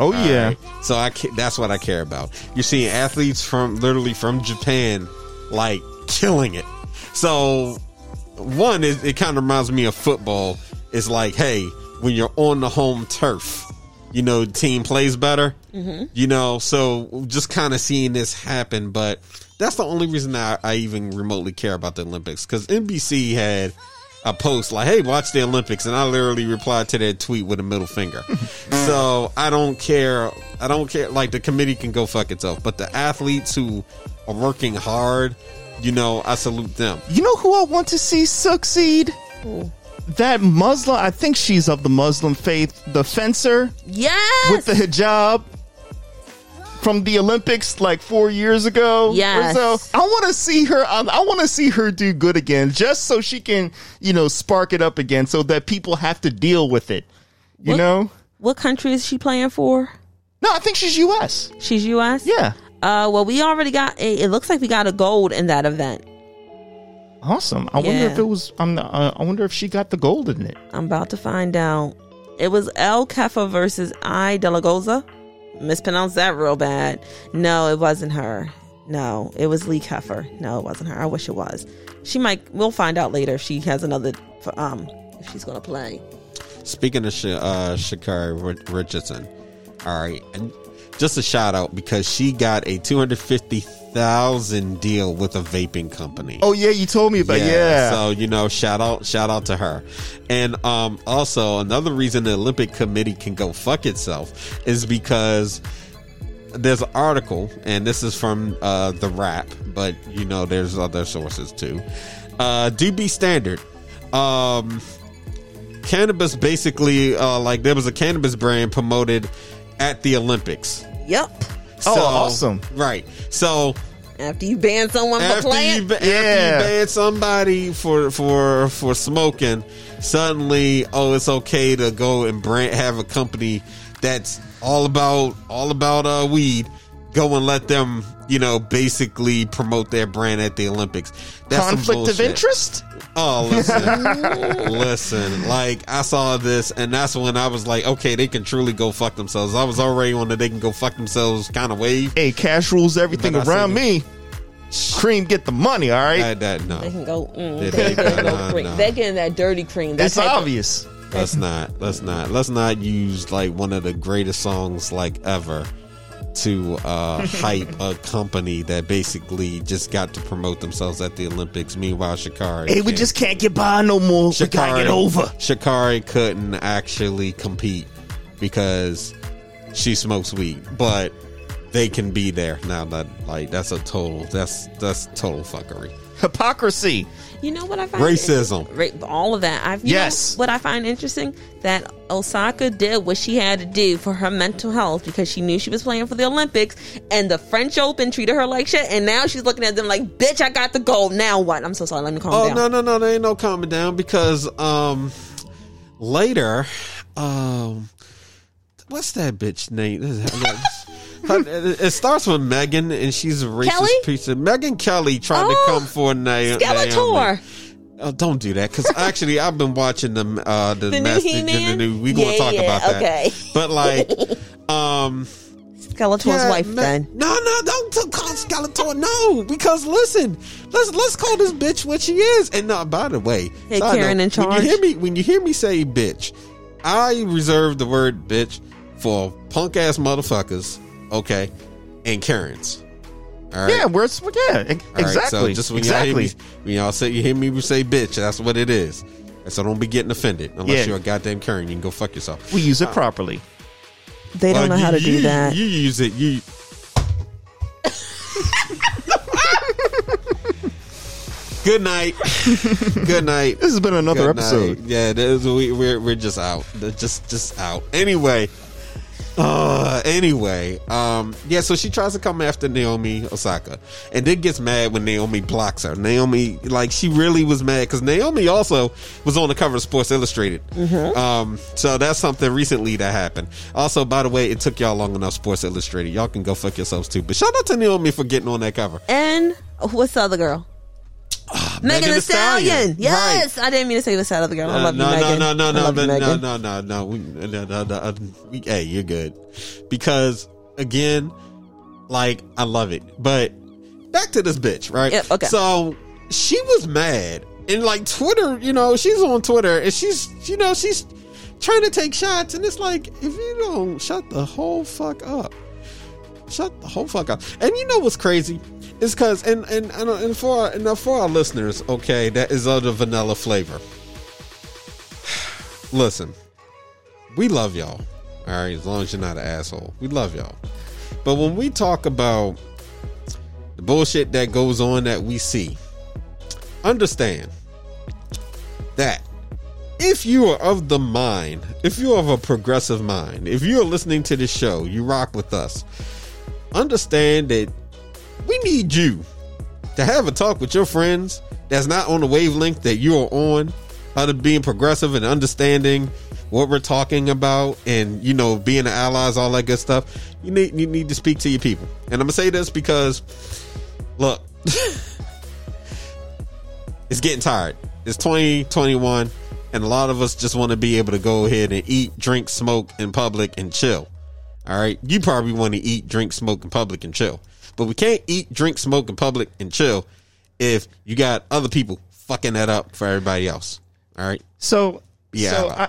Oh All yeah. right? So I that's what I care about. You're seeing athletes from literally from Japan like killing it. So one is it kind of reminds me of football. It's like, hey, when you're on the home turf, you know, the team plays better. Mm-hmm. You know, so just kind of seeing this happen, but that's the only reason I, I even remotely care about the Olympics because NBC had a post like, "Hey, watch the Olympics," and I literally replied to that tweet with a middle finger. so I don't care. I don't care. Like the committee can go fuck itself, but the athletes who are working hard, you know, I salute them. You know who I want to see succeed? That Muslim. I think she's of the Muslim faith. The fencer Yes. with the hijab from the Olympics like four years ago. Yes. Or so. I want to see her. I, I want to see her do good again, just so she can, you know, spark it up again, so that people have to deal with it. You What- know? what country is she playing for? No, I think she's U.S. She's U.S. Yeah. Uh, well, we already got. A, it looks like we got a gold in that event. Awesome. I wonder if it was. I'm. Uh, I wonder if she got the gold in it. I'm about to find out. It was El Kefa versus I Delagoza. Mispronounced that real bad. No, it wasn't her. No, it was Lee Kiefer. No, it wasn't her. I wish it was. She might. We'll find out later if she has another. Um, if she's gonna play. Speaking of Sh- uh, Sha'Carri Richardson, all right, and just a shout out because she got a two hundred fifty thousand deal with a vaping company. Oh yeah, you told me about. Yeah. So you know, shout out, shout out to her. And um, also another reason the Olympic Committee can go fuck itself is because there's an article, and this is from uh, the Wrap, but you know, there's other sources too. Uh, DB Standard. Um, cannabis basically, uh, like there was a cannabis brand promoted at the Olympics. Yep. Oh, awesome. Right. So After you ban someone for playing, you, ba- after you ban somebody for for for smoking, suddenly oh it's okay to go and brand have a company that's all about all about uh weed. Go and let them, you know, basically promote their brand at the Olympics. That's Conflict of interest. Oh, listen, listen. Like I saw this, and that's when I was like, okay, they can truly go fuck themselves. I was already on the they can go fuck themselves kind of wave. Hey, cash rules everything But around me. Cream, get the money. All right. That, that no. they can go. Mm, They- they, they- can go cream. no. They're getting that dirty cream. That it's type of- obvious. Let's not. Let's not. Let's not use like one of the greatest songs like ever to uh hype a company that basically just got to promote themselves at the Olympics. Meanwhile, Sha'Carri. Hey, we just can't get by no more. we gotta get over. Sha'Carri couldn't actually compete because she smokes weed, but they can be there now. That like that's a total. That's that's total fuckery. Hypocrisy. You know what I find Racism. Ra- all of that. I've Yes. know what I find interesting that Osaka did what she had to do for her mental health because she knew she was playing for the Olympics, and the French Open treated her like shit, and now she's looking at them like, "Bitch, I got the gold. Now what?" I'm so sorry. Let me calm Oh down. Oh no no no! There ain't no calming down because um later um what's that bitch name? It starts with Megan and she's a racist Kelly? piece of Megyn Kelly trying Oh, to come for Na- Skeletor. Naomi. Oh, don't do that because actually I've been watching them uh the, The new master, the new we gonna Yeah, talk yeah, about that okay. but like um Skeletor's yeah, wife. Ma- then No, no, don't t- call Skeletor. No, because listen, let's let's call this bitch what she is. And no, by the way, Hey, Karen in charge. When you hear me, when you hear me say bitch, I reserve the word bitch for punk ass motherfuckers. Okay, and Karens. All right. Yeah, we're yeah, e- All right, exactly. so just when y'all hear me, when y'all say you hear me say bitch, that's what it is. And so don't be getting offended unless Yeah. you're a goddamn Karen. You can go fuck yourself. we use it uh, properly. they don't Well, know how you- to do that. You use it. You. Good night. Good night. This has been another Good night. episode. Yeah, this, we, we're we're just out. Just just out. Anyway, Uh, anyway, um, yeah, so she tries to come after Naomi Osaka and then gets mad when Naomi blocks her. Naomi, like, she really was mad because Naomi also was on the cover of Sports Illustrated. Um, so that's something recently that happened. Also, by the way, it took y'all long enough, Sports Illustrated. Y'all can go fuck yourselves too. But shout out to Naomi for getting on that cover. And what's the other girl? Megan Thee Stallion. Yes, I didn't mean to say what's that other girl. I Uh, love no, you, Megan. no, no, no, no, no, no, no, no, no, we, no, no, no, uh, we, hey, you're good. Because again, like I love it, but back to this bitch, right? Yep, okay. So she was mad, and like Twitter, you know, she's on Twitter, and she's, you know, she's trying to take shots, and it's like if you don't shut the whole fuck up, shut the whole fuck up. And you know what's crazy? It's because and and and, for our, and for our listeners, okay, that is of the vanilla flavor. Listen, we love y'all. All right, as long as you're not an asshole, we love y'all. But when we talk about the bullshit that goes on that we see, understand that if you are of the mind, if you're of a progressive mind, if you're listening to this show, you rock with us. Understand that we need you to have a talk with your friends that's not on the wavelength that you're on, how to being progressive and understanding what we're talking about and you know being allies, all that good stuff. You need you need to speak to your people. And I'm gonna say this because look, it's getting tired. It's 2021, and a lot of us just want to be able to go ahead and eat, drink, smoke in public and chill. All right. You probably want to eat, drink, smoke in public and chill. But we can't eat, drink, smoke in public and chill if you got other people fucking that up for everybody else. All right. So, Yeah. so I,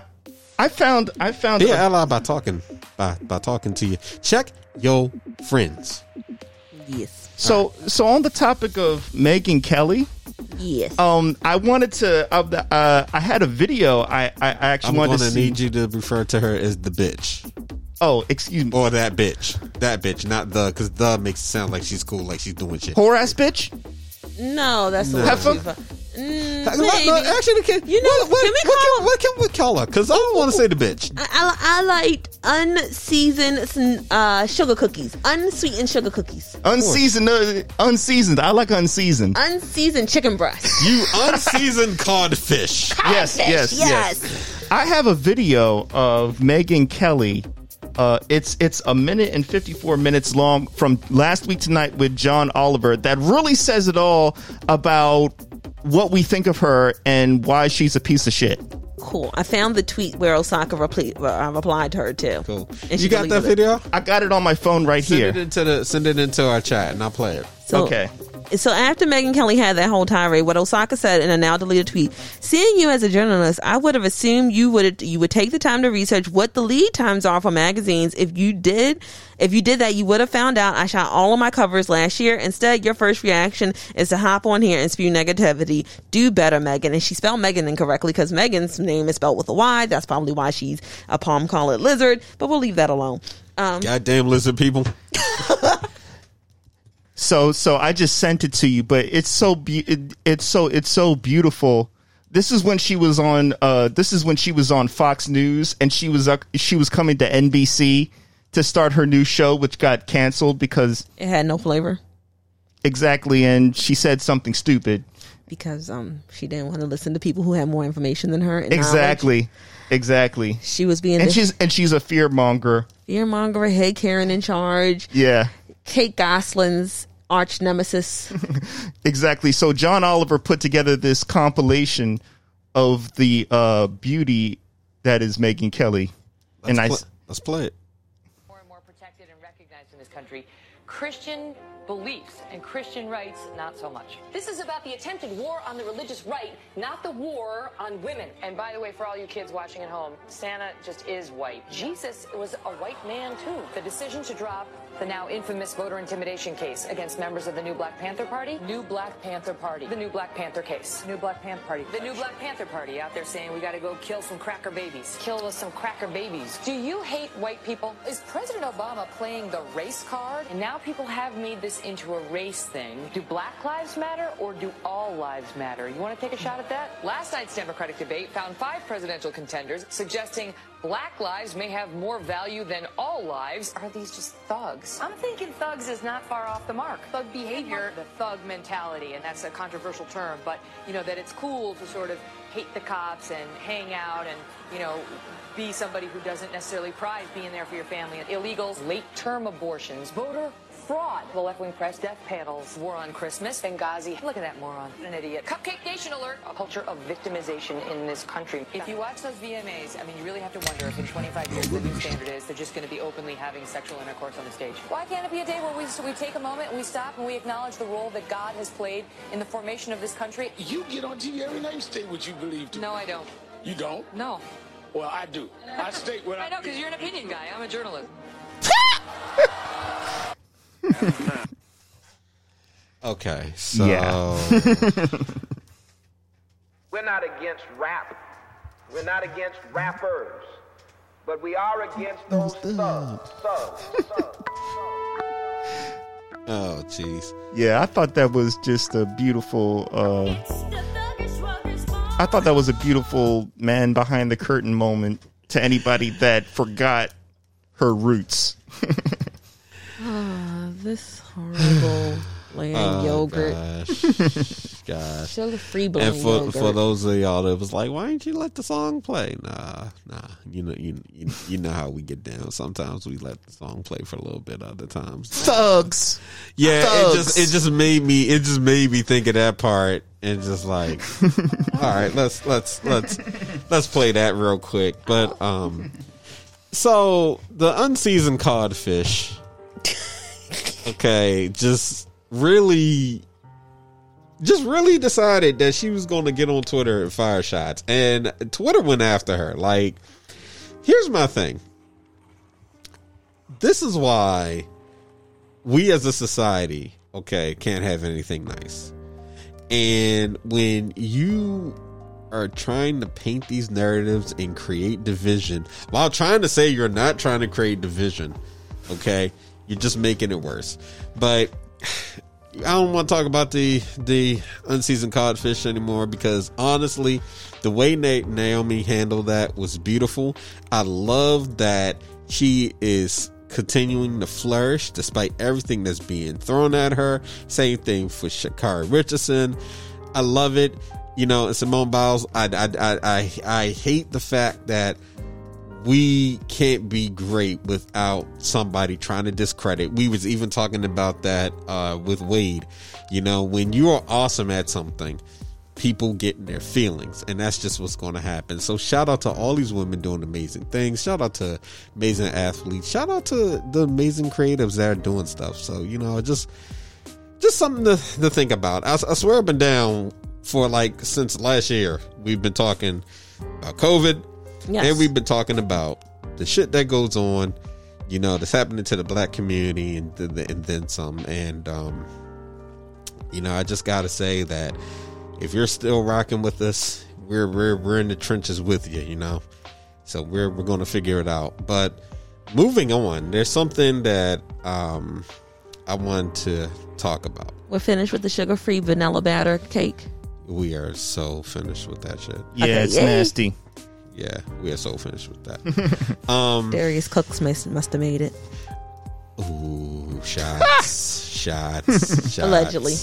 I found, I found, Be an a- ally by talking by by talking to you. Check your friends. Yes. so, so on the topic of Megyn Kelly, Yes. um, I wanted to, uh, uh, I had a video. I, I, I actually I'm wanted gonna to see. need you to refer to her as the bitch. Oh, excuse me, Or that bitch. That bitch, not the because the makes it sound like she's cool, like she's doing shit. whore ass bitch. no, that's the No. one. Heifer? Mm, No, maybe. no, actually, can, You know, what, what, can we what, call- can, what can we call her? Because I don't want to say the bitch. I, I, I like unseasoned uh, sugar cookies, unsweetened sugar cookies, Unseasoned, uh, unseasoned. I like unseasoned. unseasoned chicken breast. You unseasoned codfish. yes, Codfish, yes, yes, yes. I have a video of Megyn Kelly. Uh, it's it's a minute and 54 minutes long from last week tonight with John Oliver that really says it all about what we think of her and why she's a piece of shit. Cool. I found the tweet where Osaka repli- uh, replied to her too. Cool. And she You got that it. video? I got it on my phone right Send here. it into the send it into our chat and I'll play it. So, Okay. So after Megyn Kelly had that whole tirade, what Osaka said in a now deleted tweet, seeing you as a journalist, I would have assumed you would you would take the time to research what the lead times are for magazines. If you did, if you did that, you would have found out I shot all of my covers last year. Instead, your first reaction is to hop on here and spew negativity. Do better, Megan. And she spelled Megan incorrectly because Megan's name is spelled with a Y. That's probably why she's a palm call it lizard. But we'll leave that alone. Um, Goddamn lizard people. So so I just sent it to you, but it's so be- it, it's so it's so beautiful. This is when she was on uh this is when she was on Fox News and she was uh, she was coming to NBC to start her new show which got canceled because it had no flavor. exactly and she said something stupid. because um she didn't want to listen to people who had more information than her. and knowledge. Exactly. Exactly. She was being And the she's and she's a fear monger. fear monger, head Karen in charge, Yeah. Kate Gosselin's arch nemesis. Exactly. So John Oliver put together this compilation of the uh beauty that is Megyn Kelly. and I Let's, s- pl- let's play it. more and more protected and recognized in this country. Christian beliefs and Christian rights, not so much. This is about the attempted war on the religious right, not the war on women. And by the way, for all you kids watching at home, Santa just is white. Jesus was a white man, too. The decision to drop the now infamous voter intimidation case against members of the new Black Panther Party. New Black Panther Party. The new Black Panther case. New Black Panther Party. The new Black Panther Party out there saying we gotta go kill some cracker babies. Kill us some cracker babies. Do you hate white people? Is President Obama playing the race card? And now people have made this into a race thing. Do black lives matter or do all lives matter? You wanna take a shot at that? Last night's Democratic debate found five presidential contenders suggesting Black lives may have more value than all lives. Are these just thugs? I'm thinking thugs is not far off the mark. Thug behavior, the thug mentality, and that's a controversial term, but you know that it's cool to sort of hate the cops and hang out and you know be somebody who doesn't necessarily prize being there for your family. Illegals, late term abortions, voter fraud, the left wing press, death panels, war on Christmas, Benghazi. Look at that moron. An idiot. Cupcake Nation alert. A culture of victimization in this country. If you watch those VMAs, I mean, you really have to wonder if in 25 years the new standard is they're just going to be openly having sexual intercourse on the stage. Why can't it be a day where we, we take a moment and we stop and we acknowledge the role that God has played in the formation of this country? You get on TV every night and state what you believe to. No, I don't. You don't? No. Well, I do. I state what I, I know, because you're an opinion guy. I'm a journalist. Okay, so Yeah. We're not against rap. We're not against rappers. But we are against those thugs. Thugs. Thugs. oh jeez. Yeah, I thought that was just a beautiful. Uh, I thought that was a beautiful man behind the curtain moment to anybody that forgot her roots. This horrible land Oh, yogurt. Gosh, gosh. Sugar free blend And for yogurt. for those of y'all that was like, why didn't you let the song play? Nah, nah. You know, you you, you know how we get down. Sometimes we let the song play for a little bit. Other times, Thugs. yeah. thugs. It just it just made me it just made me think of that part and just like, all right, let's let's let's let's play that real quick. But um, so the unseasoned codfish, okay, just really just really decided that she was going to get on Twitter and fire shots, and Twitter went after her. Like, here's my thing. This is why we as a society, okay, can't have anything nice. And when you are trying to paint these narratives and create division while trying to say you're not trying to create division, okay, you're just making it worse. But I don't want to talk about the the unseasoned codfish anymore because honestly, the way Na- Naomi handled that was beautiful. I love that she is continuing to flourish despite everything that's being thrown at her. Same thing for Sha'Carri Richardson. I love it. You know, Simone Biles. I I I I, I hate the fact that we can't be great without somebody trying to discredit. We was even talking about that uh, with Wade. You know, when you are awesome at something, people get in their feelings, and that's just what's going to happen. So, shout out to all these women doing amazing things. Shout out to amazing athletes. Shout out to the amazing creatives that are doing stuff. So, you know, just just something to, to think about. I, I swear I've been down for like since last year. We've been talking about COVID. Yes. And we've been talking about the shit that goes on, you know, that's happening to the black community and, th- th- and then some. And, um, you know, I just got to say that if you're still rocking with us, we're, we're, we're in the trenches with you, you know? So we're, we're going to figure it out. But moving on, there's something that, um, I want to talk about. We're finished with the sugar free vanilla batter cake. We are so finished with that shit. Yeah, Okay, it's yay. nasty. Yeah, we are so finished with that. um, Darius Cooks must, must have made it. Ooh, shots, shots, shots. Allegedly.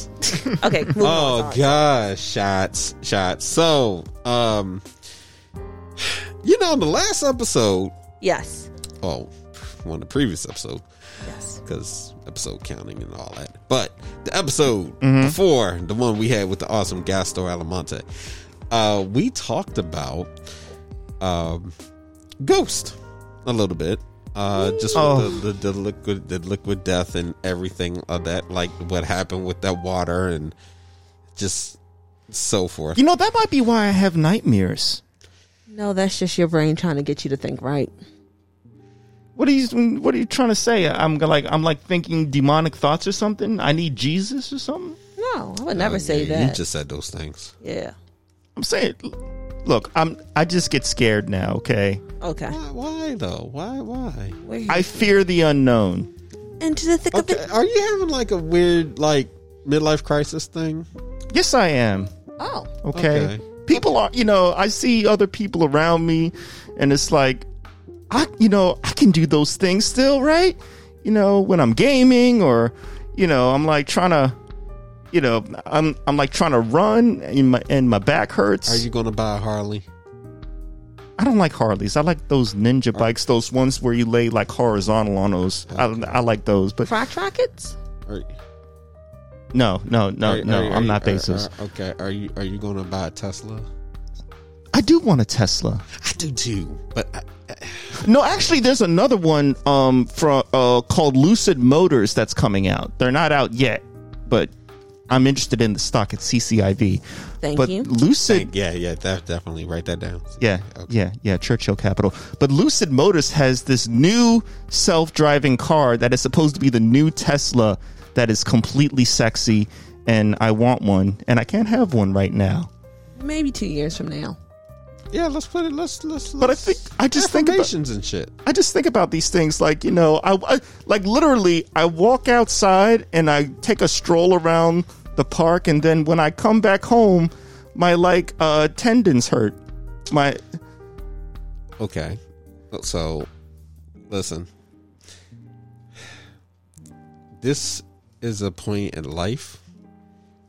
Okay, Oh on. gosh, shots, shots. So, um, you know, the last episode, Yes. oh, well, the previous episode, Yes. because episode counting and all that. But the episode before the one we had with the awesome Gastor Alamonte, uh, we talked about um, Ghost a little bit. Uh, just with Oh. the, the, the liquid the liquid death and everything of that, like what happened with that water and just so forth. You know, that might be why I have nightmares. No, that's just your brain trying to get you to think right. What are you What are you trying to say? I'm like I'm like thinking demonic thoughts or something. I need Jesus or something. No, I would never Oh, say yeah, that. You just said those things. yeah. I'm saying, look, I'm I just get scared now. Okay, Okay. Why, why though? Why? Why? Where I fear the unknown. into the thick of it. are you having like a weird like midlife crisis thing? Yes, I am. Oh. Okay. Okay. People are, you know, I see other people around me, and it's like I you know I can do those things still, right? You know, when I'm gaming or you know I'm like trying to, you know, I'm I'm like trying to run and my and my back hurts. Are you going to buy a Harley? I don't like Harleys. I like those ninja bikes, those ones where you lay like horizontal on those. I, I like those, but Frac rockets? Are, no, no, no, are- no. are- I'm are- not are- Bezos. are- okay, are you are you going to buy a Tesla? I do want a Tesla. I do too, but I, No, actually, there's another one um from uh called Lucid Motors that's coming out. They're not out yet, but I'm interested in the stock at CCIV. Thank but you. Lucid, yeah, yeah, that definitely write that down. yeah, Okay. yeah, yeah, Churchill Capital. But Lucid Motors has this new self-driving car that is supposed to be the new Tesla that is completely sexy, and I want one, and I can't have one right now. Maybe two years from now. Yeah, let's put it. Let's let's. But I let's- think I just think about, affirmations and shit. I just think about these things like you know I, I like literally I walk outside and I take a stroll around the park and then when I come back home my like uh tendons hurt my Okay, so listen. This is a point in life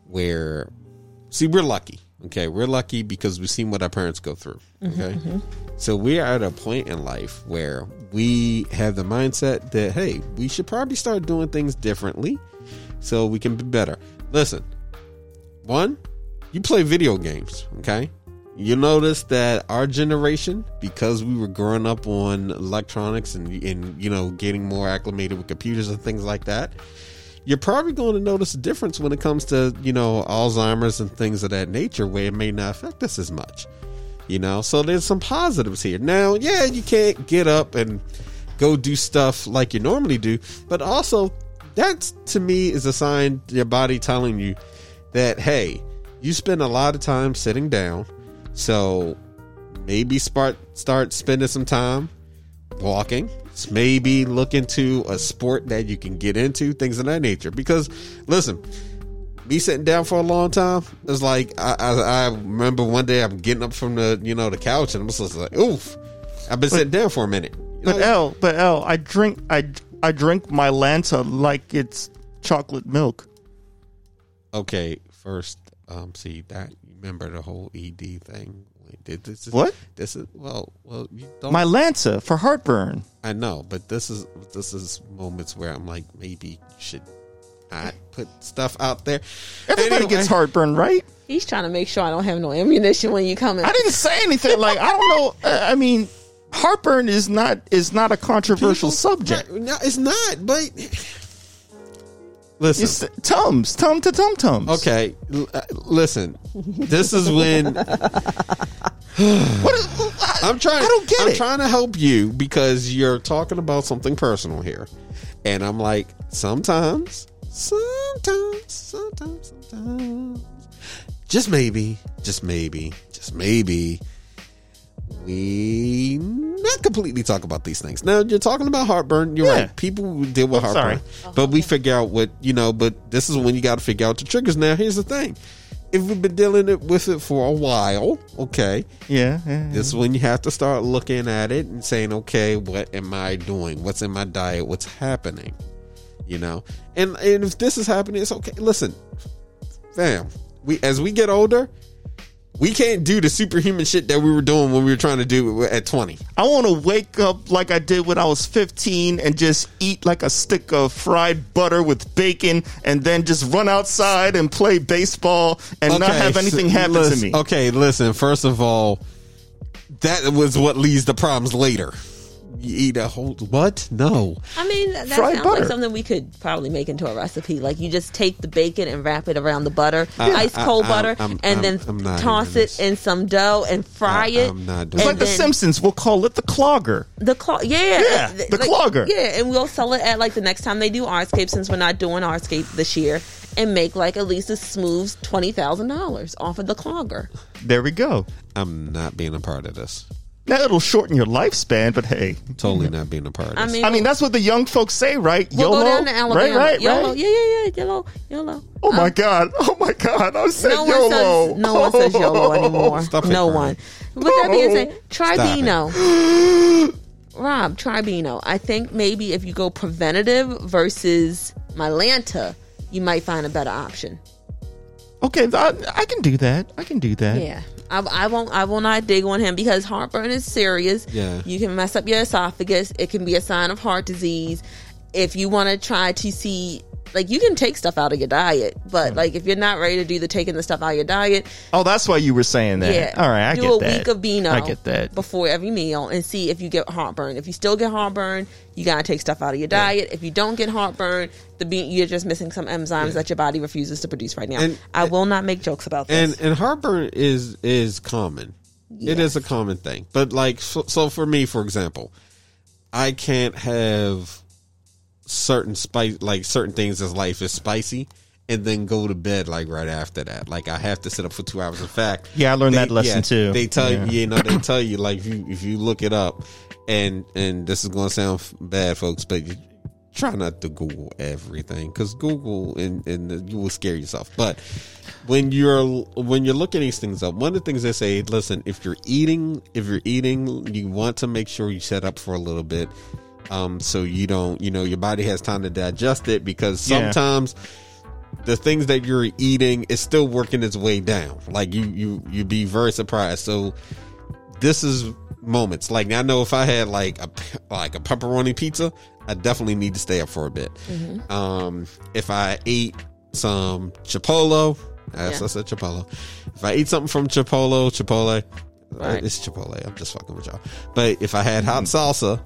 where, see, we're lucky. Okay, we're lucky because we've seen what our parents go through. Okay, so we are at a point in life where we have the mindset that hey, we should probably start doing things differently so we can be better. Listen, one, you play video games, okay? You notice that our generation, because we were growing up on electronics and, and you know getting more acclimated with computers and things like that, you're probably going to notice a difference when it comes to you know Alzheimer's and things of that nature, where it may not affect us as much. You know, so there's some positives here. Now, yeah, you can't get up and go do stuff like you normally do, but also that's to me is a sign your body telling you that hey, you spend a lot of time sitting down, so maybe start start spending some time walking. Maybe look into a sport that you can get into, things of that nature. Because listen, me sitting down for a long time is like I, I, I remember one day I'm getting up from the you know the couch and I'm just like oof, I've been sitting down for a minute. You but know? L but L I drink I I drink Mylanta like it's chocolate milk Okay, first, um, see that remember the whole ED thing. This is, What? This is well, well. You don't. Mylanta for heartburn I know, but this is this is moments where I'm like, maybe you should not put stuff out there. everybody Anyway, gets heartburn right He's trying to make sure I don't have no ammunition when you come in. I didn't say anything like I don't know uh, I mean heartburn is not is not a controversial people- subject No, it's not. But listen, It's Tums, Tum to Tum Tums. okay, l- uh, listen. This is when What is, I'm trying. I don't get I'm it. trying to help you because you're talking about something personal here, and I'm like, sometimes, sometimes, sometimes, sometimes, just maybe, just maybe, just maybe, we not completely talk about these things. Now you're talking about heartburn. You're Yeah. right. People deal with Oh, heartburn, but we figure out what you know. But this is when you got to figure out the triggers. Now here's the thing. If we've been dealing it- with it for a while, okay, Yeah, yeah, this is when you have to start looking at it and saying, okay, what am I doing? What's in my diet? What's happening? You know, and and if this is happening, it's okay. Listen, fam, we as we get older, we can't do the superhuman shit that we were doing when we were trying to do it at twenty. I want to wake up like I did when I was 15 and just eat like a stick of fried butter with bacon and then just run outside and play baseball and not have anything so- happen listen- to me. Okay, listen. First of all, that was what leads to problems later. You eat a whole what? No. I mean, that Fried sounds butter. like something we could probably make into a recipe. Like you just take the bacon and wrap it around the butter, ice I- cold I- butter, I'm- and I'm- then I'm toss it this. in some dough and fry I- it. I'm not doing It's And like the Simpsons. We'll call it the clogger. The clog, yeah, Yeah, uh, the clogger. yeah, and we'll sell it at like the next time they do Artscape, since we're not doing Artscape this year, and make like at least a smooth twenty thousand dollars off of the clogger. There we go. I'm not being a part of this. Now it'll shorten your lifespan, but hey, Totally not being a part. I mean, I mean that's what the young folks say, right? we'll YOLO, go down to Alabama. right? Right? YOLO, right? yeah, yeah, yeah, YOLO, YOLO. Oh my um, god! Oh my god! I said No one YOLO. says no one says YOLO anymore. Stop no Brian. one. With that being said, try Stop. Beano. Rob, try Beano. I think maybe if you go preventative versus Mylanta, you might find a better option. Okay, I, I can do that. I can do that. Yeah. I, I won't. I will not dig on him because heartburn is serious. Yeah. you can mess up your esophagus. It can be a sign of heart disease. If you want to try to see, like, you can take stuff out of your diet, but hmm. like, if you're not ready to do the taking the stuff out of your diet, Oh, that's why you were saying that. yeah, All right, I do get a that. week of Beano. I get that. before every meal and see if you get heartburn. If you still get heartburn, you gotta take stuff out of your diet. If you don't get heartburn, the be- you're just missing some enzymes that your body refuses to produce right now. And- I will not make jokes about this. and and heartburn is is common. It is a common thing, but like so, so for me, for example, I can't have certain spice like certain things as life is spicy. And then go to bed like right after that. Like I have to sit up for two hours. In fact, Yeah, I learned they- that lesson yeah, too. They tell Yeah. you, you know, they tell you like if you if you look it up, and and this is going to sound bad, folks, but you try not to Google everything because Google and and you will scare yourself. But when you're when you're looking these things up, one of the things they say, listen, if you're eating, if you're eating, you want to make sure you set up for a little bit, um, so you don't, you know, your body has time to digest it because Yeah. sometimes the things that you're eating is still working its way down. Like you, you, you'd be very surprised. So this is moments. Like I know if I had like a like a pepperoni pizza, I definitely need to stay up for a bit. Um, if I ate some Chipotle, yes, Yeah. I said Chipotle. If I eat something from Chipotle, Chipotle, Right. it's Chipotle. I'm just fucking with y'all. But if I had hot salsa,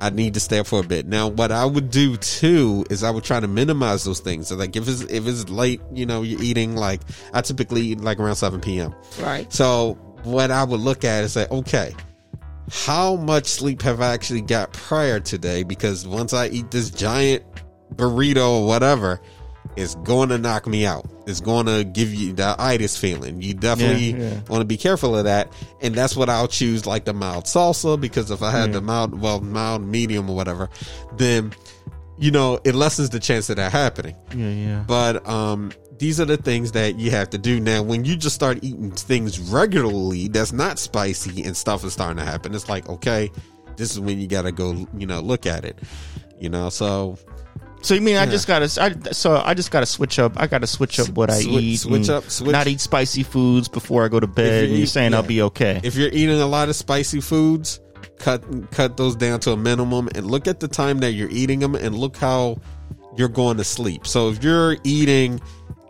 I need to stay up for a bit. Now, what I would do too is I would try to minimize those things. So, like if it's if it's late, you know, you're eating like I typically eat like around seven p.m. right. So, what I would look at is say, okay, how much sleep have I actually got prior today? Because once I eat this giant burrito or whatever, it's going to knock me out. It's going to give you the itis feeling. You definitely Yeah, yeah. want to be careful of that. And that's what I'll choose, like the mild salsa, because if I had the mild, well, mild, medium, or whatever, then, you know, it lessens the chance of that happening. Yeah, yeah. But um, these are the things that you have to do. Now, when you just start eating things regularly that's not spicy and stuff is starting to happen, it's like, okay, this is when you got to go, you know, look at it. You know, so So you mean I just gotta? I, so I just gotta switch up. I gotta switch up what I Swi- eat. switch and up- switch- Not eat spicy foods before I go to bed. and you're eat- saying I'll yeah. be okay. if you're eating a lot of spicy foods, cut cut those down to a minimum and look at the time that you're eating them and look how you're going to sleep. So if you're eating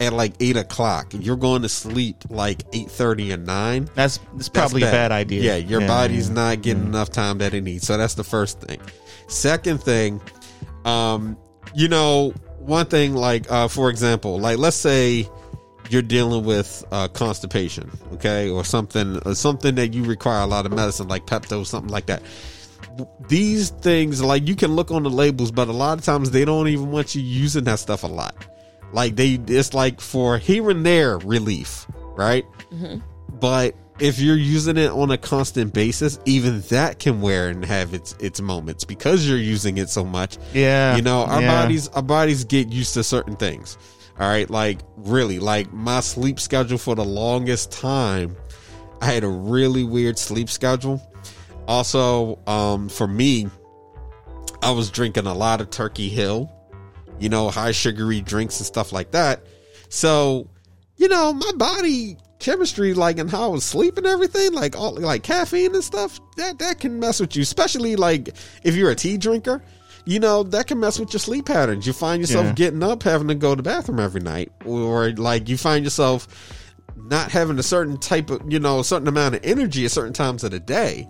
at like eight o'clock, you're going to sleep like eight thirty and nine. that's that's That's probably a bad idea. Yeah, your body's not getting enough time that it needs. So that's the first thing. Second thing, um, you know, one thing like uh, for example, like let's say you're dealing with uh, constipation, okay, or something, or something that you require a lot of medicine, like Pepto, something like that. These things, like you can look on the labels, but a lot of times they don't even want you using that stuff a lot. Like they, it's like for here and there relief, right? but if you're using it on a constant basis even that can wear and have its its moments because you're using it so much. Yeah, you know our yeah. bodies our bodies get used to certain things. All right like really like my sleep schedule for the longest time i had a really weird sleep schedule. Also um for me i was drinking a lot of turkey hill you know high sugary drinks and stuff like that. So you know, my body chemistry, like and how I was sleeping, and everything, like all like caffeine and stuff, that that can mess with you. Especially like if you're a tea drinker, you know, that can mess with your sleep patterns. You find yourself Yeah. getting up, having to go to the bathroom every night, or like you find yourself not having a certain type of, you know, a certain amount of energy at certain times of the day.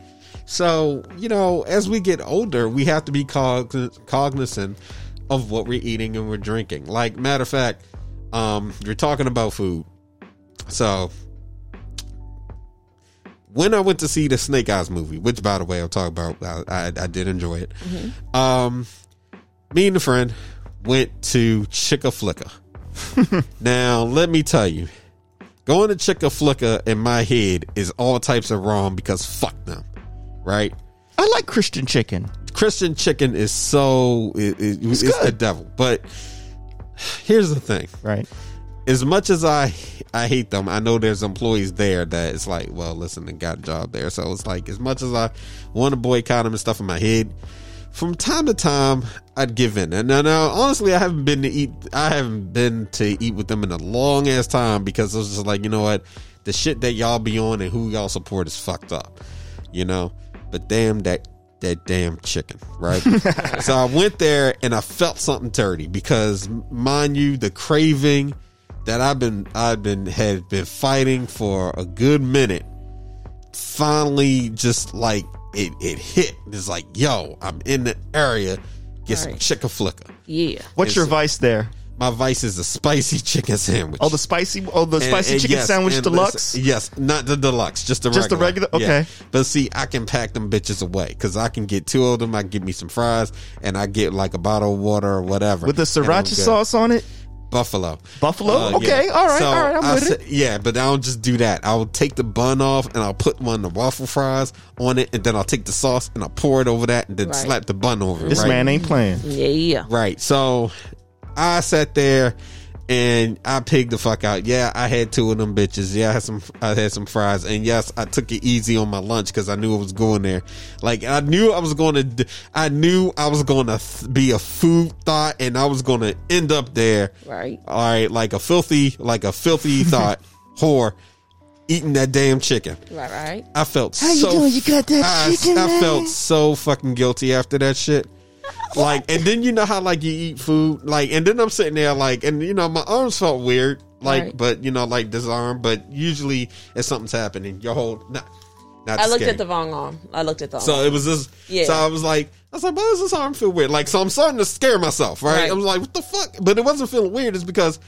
So, you know, as we get older, we have to be cogn- cognizant of what we're eating and we're drinking. Like, matter of fact, um, you're talking about food. So, when I went to see the Snake Eyes movie, which by the way I'll talk about, I, I, I did enjoy it. Um, me and a friend went to Chicka Flicka. now, let me tell you, going to Chicka Flicka in my head is all types of wrong because fuck them, right? I like Christian chicken. Christian chicken is so it, it- it's, the good. devil. But here's the thing: Right. As much as I I hate them, I know there's employees there that it's like, well, listen, they got a job there, so it's like as much as I want to boycott them and stuff in my head, from time to time I'd give in. And now, now honestly, I haven't been to eat. I haven't been to eat with them in a long ass time because it was just like, you know what, the shit that y'all be on and who y'all support is fucked up, you know. But damn that that damn chicken, right? so I went there and I felt something dirty because, mind you, the craving that I've been I've been had been fighting for a good minute finally just like it it hit. It's like, yo, I'm in the area. Get some Right. chicken flicker. Yeah. What's your It's- vice there? My vice is a spicy chicken sandwich. Oh, the spicy, oh, the And- spicy and chicken yes, sandwich deluxe. listen- yes, not the deluxe, just the Just the regular. regular? Yeah. Okay. But see, I can pack them bitches away because I can get two of them. I can get me some fries, and I get like a bottle of water or whatever with the and I'm sriracha sauce on it. Buffalo. Buffalo? Uh, Okay, yeah. all right, all right, I'm I with said- it. Yeah, but I don't just do that. I'll take the bun off and I'll put one of the waffle fries on it, and then I'll take the sauce and I'll pour it over that, and then Right. slap the bun over it. This right? man ain't playing. Yeah. Right. So I sat there and I pigged the fuck out. Yeah, I had two of them bitches. Yeah, I had some I had some fries. And yes, I took it easy on my lunch because I knew I was going there. Like I knew I was going to I knew I was going to th- be a food thought and I was going to end up there. Right. All right, like a filthy like a filthy thought whore eating that damn chicken. Right. Right. I felt How you doing? You got that I, chicken, I man? felt so fucking guilty after that shit. Like, and then you know how like you eat food, like, and then I'm sitting there like, and you know my arms felt weird, like, Right. but you know like this arm, but usually if something's happening, your whole not. not I looked scary. at the wrong arm. I looked at the So arm. it was just, Yeah. so I was like, I was like, why does this arm feel weird? Like, so I'm starting to scare myself, right? Right. I was like, what the fuck? But it wasn't feeling weird. It's because,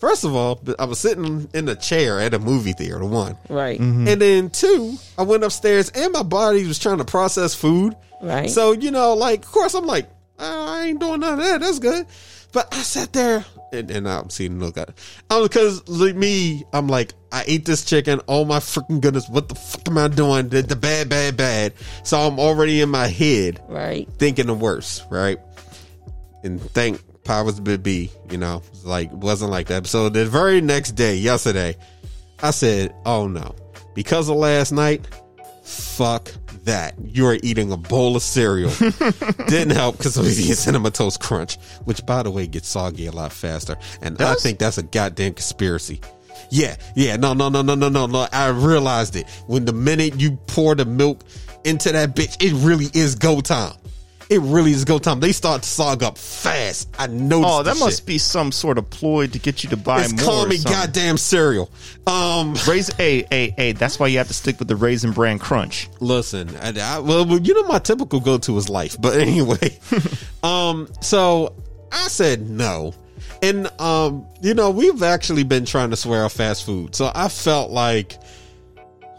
first of all, I was sitting in a chair at a movie theater, one. right. And then two, I went upstairs and my body was trying to process food. Right. So, you know, like, of course, I'm like, "Oh, I ain't doing none of that. That's good. But I sat there and, and I'm seeing look at um, because like me, I'm like, I ate this chicken. Oh my freaking goodness. What the fuck am I doing? The, the bad, bad, bad. So I'm already in my head Right. thinking the worst, right? And thank powers be be, you know, like wasn't like that. So the very next day, yesterday, I said, "Oh no," because of last night. Fuck that! You are eating a bowl of cereal. Didn't help because I was eating cinnamon toast crunch, which by the way gets soggy a lot faster, and I think that's a goddamn conspiracy. Yeah, yeah, no, no, no, no, no, no, no. I realized it when the minute you pour the milk into that bitch, it really is go time. It really is go time. They start to sog up fast. I know. Oh, that must shit. be some sort of ploy to get you to buy It's more. call me goddamn cereal. Um, Raisin, hey, hey, hey. That's why you have to stick with the raisin bran crunch. listen, I, I, well, well, you know, my typical go to is life, but anyway, um, so I said no, and um, you know, we've actually been trying to swear off fast food, so I felt like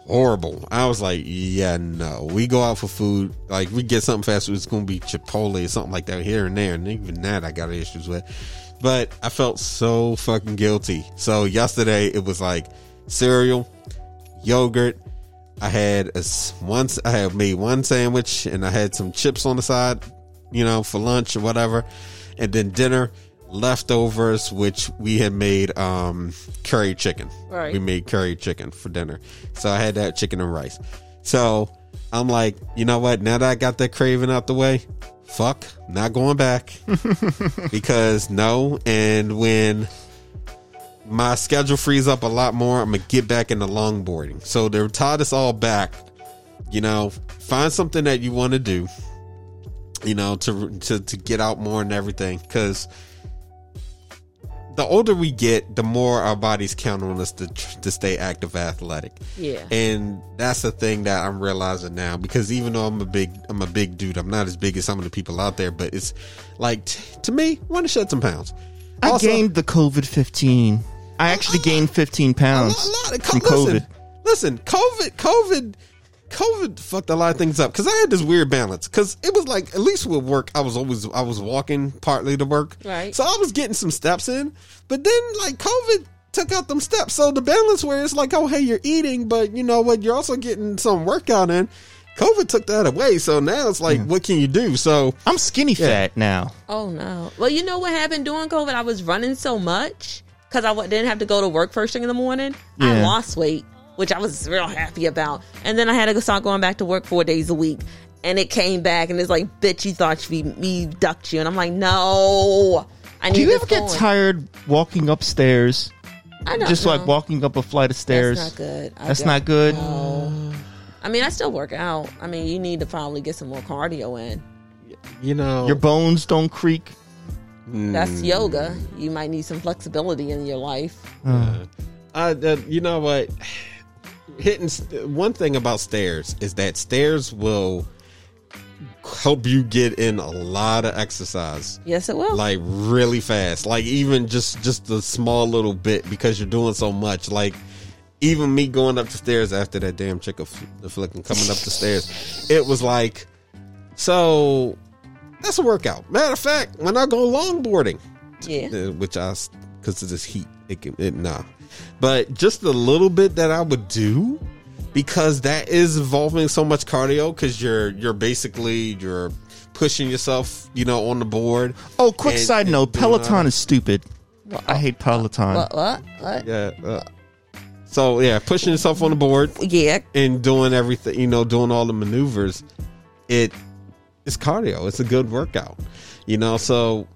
horrible. I was like, yeah, no, we go out for food, like we get something fast food, it's gonna be Chipotle or something like that here and there, and even that I got issues with. But I felt so fucking guilty. So yesterday it was like cereal, yogurt. I had a, once I had made one sandwich and I had some chips on the side, you know, for lunch or whatever, and then dinner leftovers, which we had made um curry chicken. Right. We made curry chicken for dinner, so I had that chicken and rice. So I'm like, you know what? Now that I got that craving out the way, fuck, not going back because no. And when my schedule frees up a lot more, I'm gonna get back into longboarding. So to tie this all back, you know, find something that you want to do, you know, to to to get out more and everything. Because the older we get, the more our bodies count on us to to stay active, athletic. Yeah. And that's the thing that I'm realizing now because even though I'm a big I'm a big dude, I'm not as big as some of the people out there, but it's like t- to me, want to shed some pounds. I Also- gained the COVID fifteen. I actually gained fifteen a pounds lot, a lot of from co- listen, COVID. Listen, COVID, COVID, COVID fucked a lot of things up because I had this weird balance. Because it was like at least with work, I was always I was walking partly to work, Right. So I was getting some steps in, but then like COVID took out them steps. So the balance where it's like, oh hey, you're eating, but you know what, you're also getting some workout in. COVID took that away, so now it's like, what can you do? So I'm skinny fat now. Oh no. Well, you know what happened during COVID? I was running so much because I didn't have to go to work first thing in the morning. I lost weight, which I was real happy about. And then I had to start going back to work four days a week. And it came back and it's like, bitch, you thought we me ducked you. And I'm like, no. I need Do you ever get going. tired walking upstairs? I don't Just like walking up a flight of stairs. That's not good. I That's don't- good. No. I mean, I still work out. I mean, you need to probably get some more cardio in. You know, Your bones don't creak. That's yoga. You might need some flexibility in your life. Uh, uh, you know what? Hitting st- one thing about stairs is that stairs will help you get in a lot of exercise Yes, it will. like really fast like even just just a small little bit because you're doing so much like even me going up the stairs after that damn chick of the flicking coming up the stairs it was like so that's a workout matter of fact when i go longboarding yeah. uh, which I because of this heat, it can it nah. But just the little bit that I would do because that is involving so much cardio because you're you're basically you're pushing yourself, you know, on the board. Oh, quick And- side and note: Peloton is stupid. I hate Peloton. What? What? What? yeah. Uh, so yeah, pushing yourself on the board Yeah. and doing everything, you know, doing all the maneuvers. It it's cardio. It's a good workout, you know. So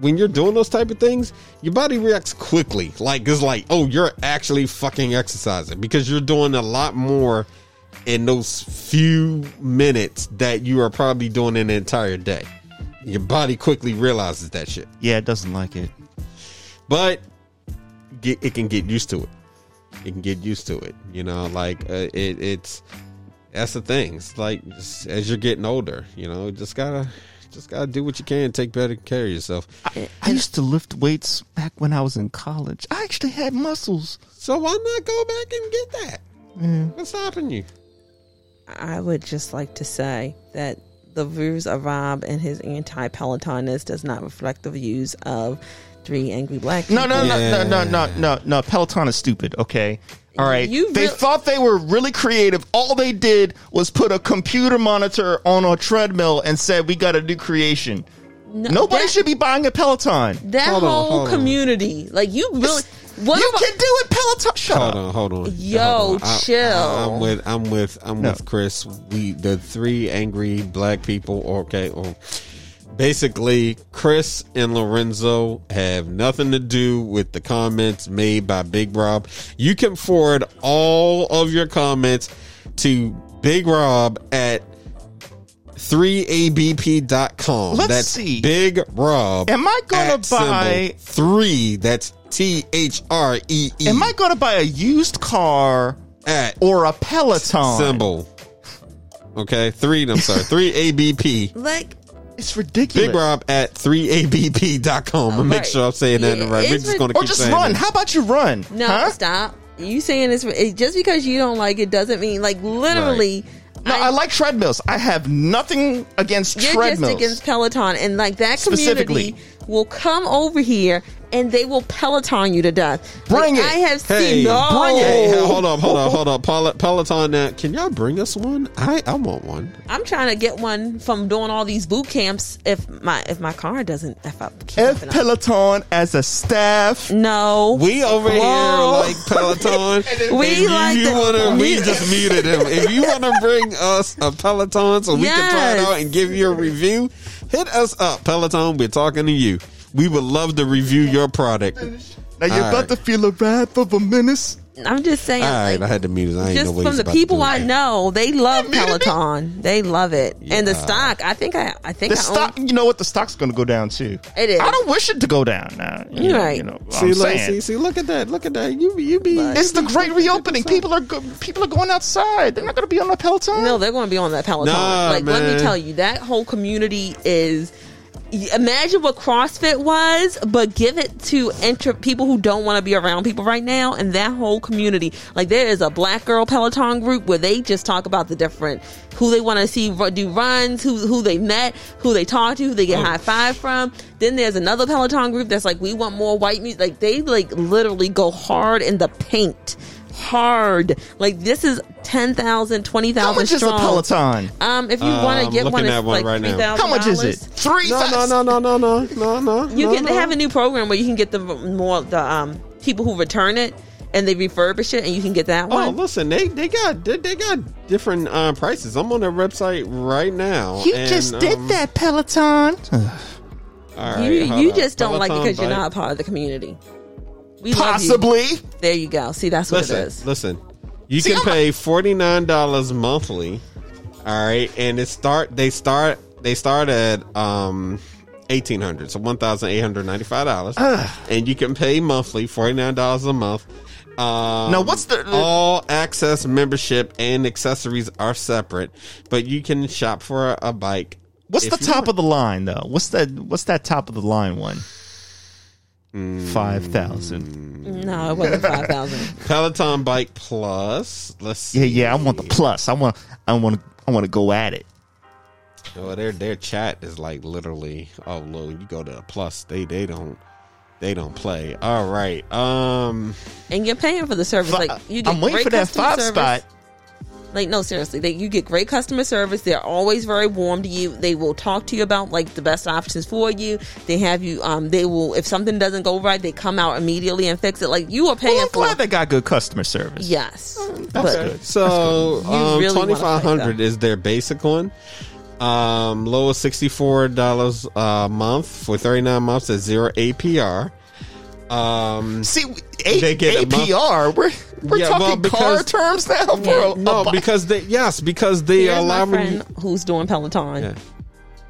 when you're doing those type of things, your body reacts quickly. Like it's like, oh, you're actually fucking exercising because you're doing a lot more in those few minutes that you are probably doing in an entire day. Your body quickly realizes that shit, yeah, it doesn't like it. but get, it can get used to it. It can get used to it. You know, like uh, it, it's that's the thing. It's like as you're getting older, you know, just gotta just gotta do what you can, take better care of yourself. I used to lift weights back when I was in college. I actually had muscles. So why not go back and get that? What's stopping you? I would just like to say that the views of Rob and his anti Pelotonist does not reflect the views of three angry black people. No, no, no, Yeah. no, no, no, no, no. Peloton is stupid. Okay. All right. You they real- thought they were really creative. All they did was put a computer monitor on a treadmill and said, "We got a new creation." No, Nobody that- should be buying a Peloton. That Hold on, whole hold on. community, like you really, what you about- can do it, Peloton. Shut Hold up. on, hold on. Yo, Hold on. I- chill. I'm with I'm with I'm No. with Chris. We the three angry black people. Okay, or basically Chris and Lorenzo have nothing to do with the comments made by Big Rob. You can forward all of your comments to Big Rob at 3abp.com. Let's that's see. Big Rob. Am I gonna buy- three? That's T H R E E. Am I going to buy a used car at or a Peloton? symbol. Okay, three. I'm sorry, three ABP. like It's ridiculous. Big Rob at 3abp.com. I'm make sure I'm saying that Yeah, right. We're just going to Or just saying run. it. How about you run? no, Huh? stop. You saying this it, just because you don't like it doesn't mean like literally. No, I, like treadmills. I have nothing against You're treadmills. just against Peloton, and like that Specifically. community will come over here and they will Peloton you to death. Bring Like, it. I have Hey, seen no. bring it. Hey, hold up, hold up, hold up. Pel- Peloton, now, can y'all bring us one? I, I want one. I'm trying to get one from doing all these boot camps. If my if my car doesn't if I keep F up and- Peloton as a staff. no, We over Whoa. here like Peloton. We If like you the- wanna, we we- just muted him. If you want to bring us a Peloton so we can try it out and give you a review, hit us up, Peloton. We're talking to you. We would love to review your product. Now you're All about right. to feel the wrath of a menace. I'm just saying. All right, like, I had to mute it. I just from the people. I know, they love. Peloton. They love it, and the stock. I think I. I think The I stock, own. you know what? The stock's going to go down too. It is. I don't wish it to go down now. You, Right. You know, See, I'm look, saying. see, see, look at that, look at that. You, you be. It's the great reopening. People are go- people are going outside. They're not going to be on the Peloton. No, they're going to be on that Peloton. Nah, like, let me tell you, that whole community is. Imagine what CrossFit was, but give it to enter people who don't want to be around people right now, and that whole community. Like there is a Black Girl Peloton group where they just talk about the different who they want to see do runs, who who they met, who they talk to, who they get oh. high five from. Then there's another Peloton group that's like, we want more white meat. Like they like literally go hard in the paint, hard. Like this is 10,000, 20,000 How much is a strong. Peloton? Um, if you Uh, want I'm to get looking one, at it's one like right now. three thousand. How much is it? Three. No, no, no, no, no, no, no, no. You no, can no. they have a new program where you can get the more the um people who return it and they refurbish it, and you can get that Oh, one. listen, they they got they, they got different uh, prices. I'm on their website right now. You and, just did um, that, Peloton. All right, you hold you up. just don't like it Peloton because you're bike. not a part of the community. We love Possibly. you. There you go. See, that's what Listen, it is. listen. You See, can I'm pay forty nine dollars monthly. All right, and it start they start they start at um eighteen hundred, so one thousand eight hundred ninety five dollars, and you can pay monthly forty nine dollars a month. Um, Now, what's the- all access membership and accessories are separate, but you can shop for a, a bike. What's the top want. of the line though? What's that? What's that top of the line one? Five thousand. No, it wasn't five thousand. Peloton Bike Plus? Let's Yeah, yeah. I want the plus. I want. I want. I want to go at it. Oh, their their chat is like literally. Oh, look, you go to a plus. They they don't they don't play. All right. Um. and you're paying for the service. Like you get I'm waiting great for that customer five service. spot. Like no, seriously, they, you get great customer service. They're always very warm to you. They will talk to you about like the best options for you. They have you. Um, they will if something doesn't go right, they come out immediately and fix it. Like you are paying Well, I'm for. glad they got good customer service. yes, That's but good. So You um, really twenty five hundred is their basic one. Um, low sixty four dollars a month for thirty nine months at zero APR. Um. See, a- They get a month- APR. We're we're Yeah, well, talking car terms now, bro. No, because they yes because they here's allow my you. who's doing Peloton. Yeah.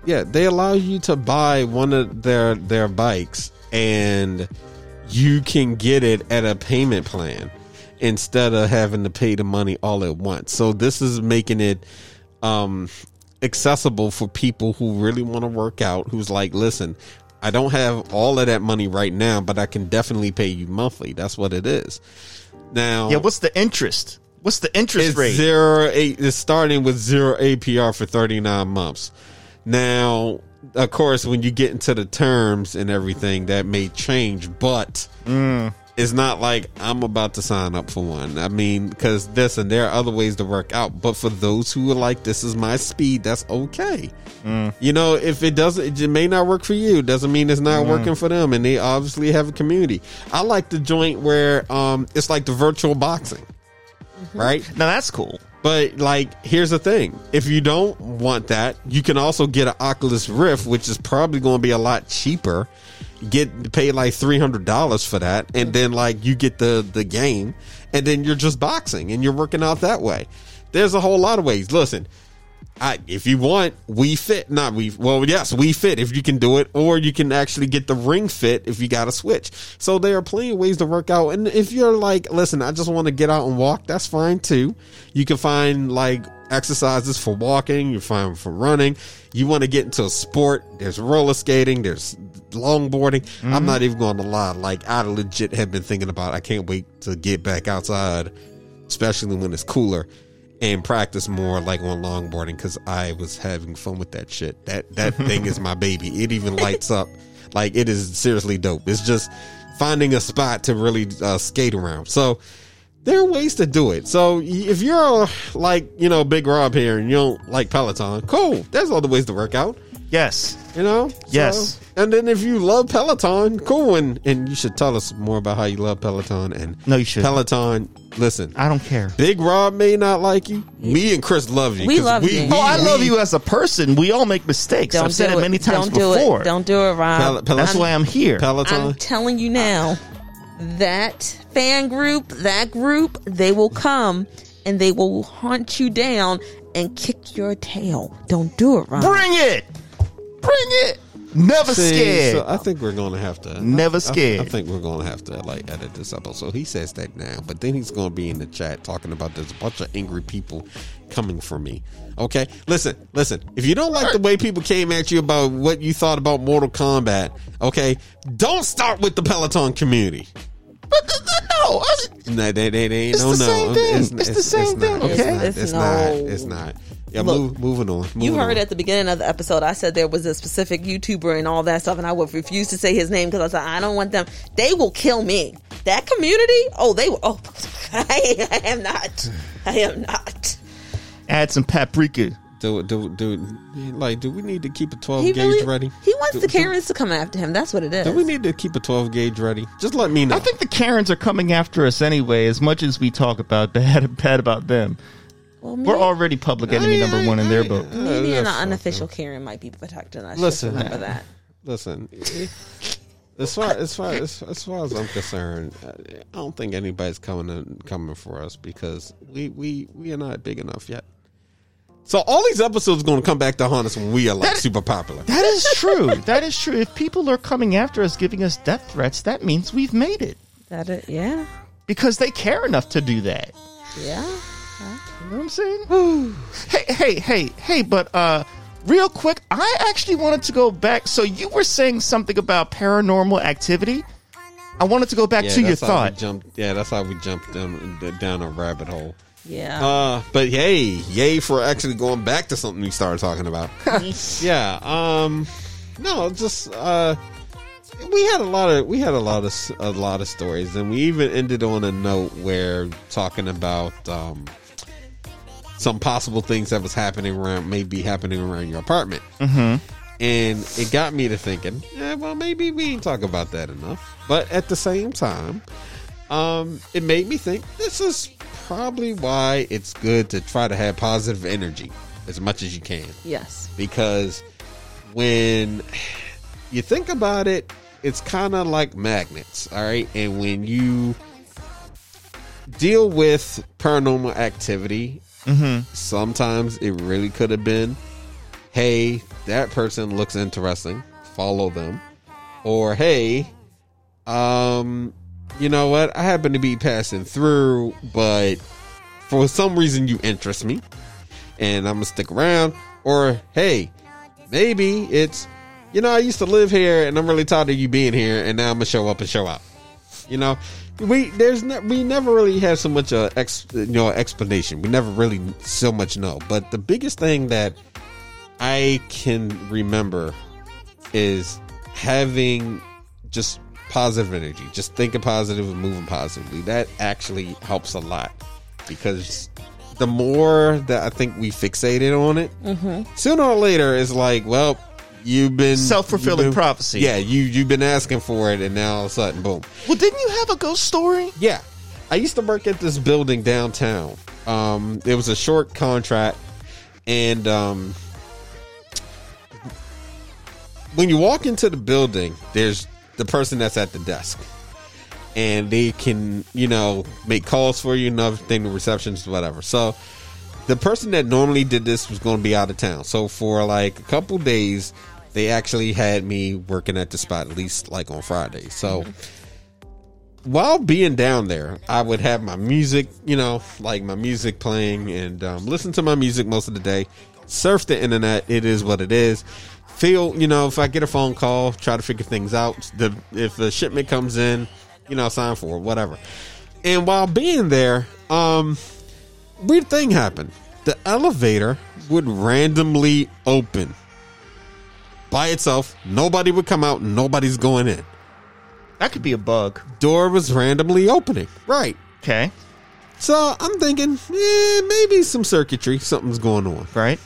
Yeah, they allow you to buy one of their their bikes and you can get it at a payment plan instead of having to pay the money all at once. So this is making it um accessible for people who really want to work out who's like, "Listen, I don't have all of that money right now, but I can definitely pay you monthly." That's what it is. Now yeah, what's the interest? What's the interest rate? zero eight. It's starting with zero APR for thirty nine months. Now, of course, when you get into the terms and everything, that may change, but Mm. It's not like I'm about to sign up for one. I mean, because this and there are other ways to work out. But for those who are like, this is my speed, that's okay. Mm. You know, if it doesn't, it may not work for you. Doesn't mean it's Mm. not working for them. And they obviously have a community. I like the joint where um, it's like the virtual boxing, right? Now that's cool. But like, here's the thing: if you don't want that, you can also get an Oculus Rift, which is probably going to be a lot cheaper. Get paid like three hundred dollars for that, and mm-hmm. then like you get the the game, and then you're just boxing and you're working out that way. There's a whole lot of ways. Listen, I, if you want, Wii Fit. Not we. Well, yes, Wii Fit if you can do it, or you can actually get the ring fit if you got a switch. So there are plenty of ways to work out. And if you're like, listen, I just want to get out and walk, that's fine too. You can find like exercises for walking. You find for running. You want to get into a sport. There's roller skating. There's longboarding. I'm not even going to lie. Like I legit have been thinking about. I can't wait to get back outside, especially when it's cooler and practice more like on longboarding because I was having fun with that shit. That that thing is my baby. It even lights up. Like it is seriously dope. It's just finding a spot to really uh, skate around. So there are ways to do it. So if you're like you know Big Rob here and you don't like Peloton, cool. There's other ways to work out. Yes. You know. So- Yes. and then if you love Peloton, cool. And and you should tell us more about how you love Peloton. And No, you shouldn't. Peloton. Listen, I don't care. Big Rob may not like you. Me and Chris love you. We 'cause love you. Oh, I we- love you as a person. We all make mistakes. Don't I've said do it many times Don't do before. it. Don't do it, Rob. Pel- Pel- That's why I'm here. Peloton. I'm telling you now, that fan group, that group, they will come and they will hunt you down and kick your tail. Don't do it, Rob. Bring it. Bring it. Never See, scared. So I think we're gonna have to. Never I- I- scared. I, think we're gonna have to like edit this episode. He says that now, but then he's gonna be in the chat talking about there's a bunch of angry people coming for me. Okay, listen, listen. If you don't like the way people came at you about what you thought about Mortal Kombat, okay, don't start with the Peloton community. but th- th- no, I- No, they, they, they, It's no, the no. same thing. It's the same not. thing, It's okay? not. It's It's not. It's not. Yeah, Look, move, moving on. You heard on. at the beginning of the episode, I said there was a specific YouTuber and all that stuff, and I would refuse to say his name because I said I don't want them. They will kill me. That community, oh, they will. Oh, I, I am not. I am not. add some paprika. Do do do like do we need to keep a twelve He gauge really ready? he wants do, the do- Karens to come after him. That's what it is. Do we need to keep a twelve gauge ready? Just let me know. I think the Karens are coming after us anyway. As much as we talk about bad, bad about them, well, we're already public enemy I- number one in their book. I- maybe an that's fine. unofficial Karen might be protecting us. Listen. Just remember that. Listen, as far as far as, as far as I'm concerned, I don't think anybody's coming in, coming for us because we we we are not big enough yet. So all these episodes are going to come back to haunt us when we are like That- super popular. That is true. that is true. If people are coming after us, giving us death threats, that means we've made it That it, yeah, because they care enough to do that. yeah. You know what I'm saying? hey, hey, hey, hey, but uh real quick, I actually wanted to go back. So you were saying something about paranormal activity. I wanted to go back Yeah, to your that's how we thought. jumped. Yeah, that's how we jumped down down a rabbit hole. Yeah. Uh, but yay, yay for actually going back to something we started talking about. yeah. Um, no, just uh, we had a lot of we had a lot of a lot of stories, and we even ended on a note where talking about um some possible things that was happening around, maybe happening around your apartment. Mm-hmm. And it got me to thinking, yeah, well, maybe we didn't talk about that enough. But at the same time, um, it made me think this is probably why it's good to try to have positive energy as much as you can yes. because when you think about it, it's kind of like magnets, all right? And when you deal with paranormal activity, sometimes it really could have been, hey, that person looks interesting, follow them. Or, hey, um, you know what? I happen to be passing through, but for some reason you interest me and I'm gonna stick around. Or hey, maybe it's you know I used to live here and I'm really tired of you being here, and now I'm gonna show up and show out. You know, we there's ne- we never really had so much uh, ex you know explanation. We never really so much know. But the biggest thing that I can remember is having just positive energy, just thinking positive and moving positively. That actually helps a lot because the more that I think we fixated on it, sooner or later it's like, well, you've been Self-fulfilling prophecy. Yeah, you you've been asking for it, and now all of a sudden, boom. Well, didn't you have a ghost story? Yeah. I used to work at this building downtown. Um, it was a short contract, and um, when you walk into the building, there's the person that's at the desk, and they can, you know, make calls for you and everything, the receptions, whatever. So, the person that normally did this was going to be out of town. So, for like a couple days, they actually had me working at the spot, at least like on Friday. So while being down there, I would have my music, you know, like my music playing and um, listen to my music most of the day. Surf the internet. It is what it is. Feel, you know, if I get a phone call, try to figure things out. The if the shipment comes in, you know, sign for it, whatever. And while being there, um, weird thing happened. The elevator would randomly open by itself. Nobody would come out. Nobody's going in That could be a bug. door was randomly opening. Right. Okay. So I'm thinking, eh, maybe some circuitry, something's going on. Right.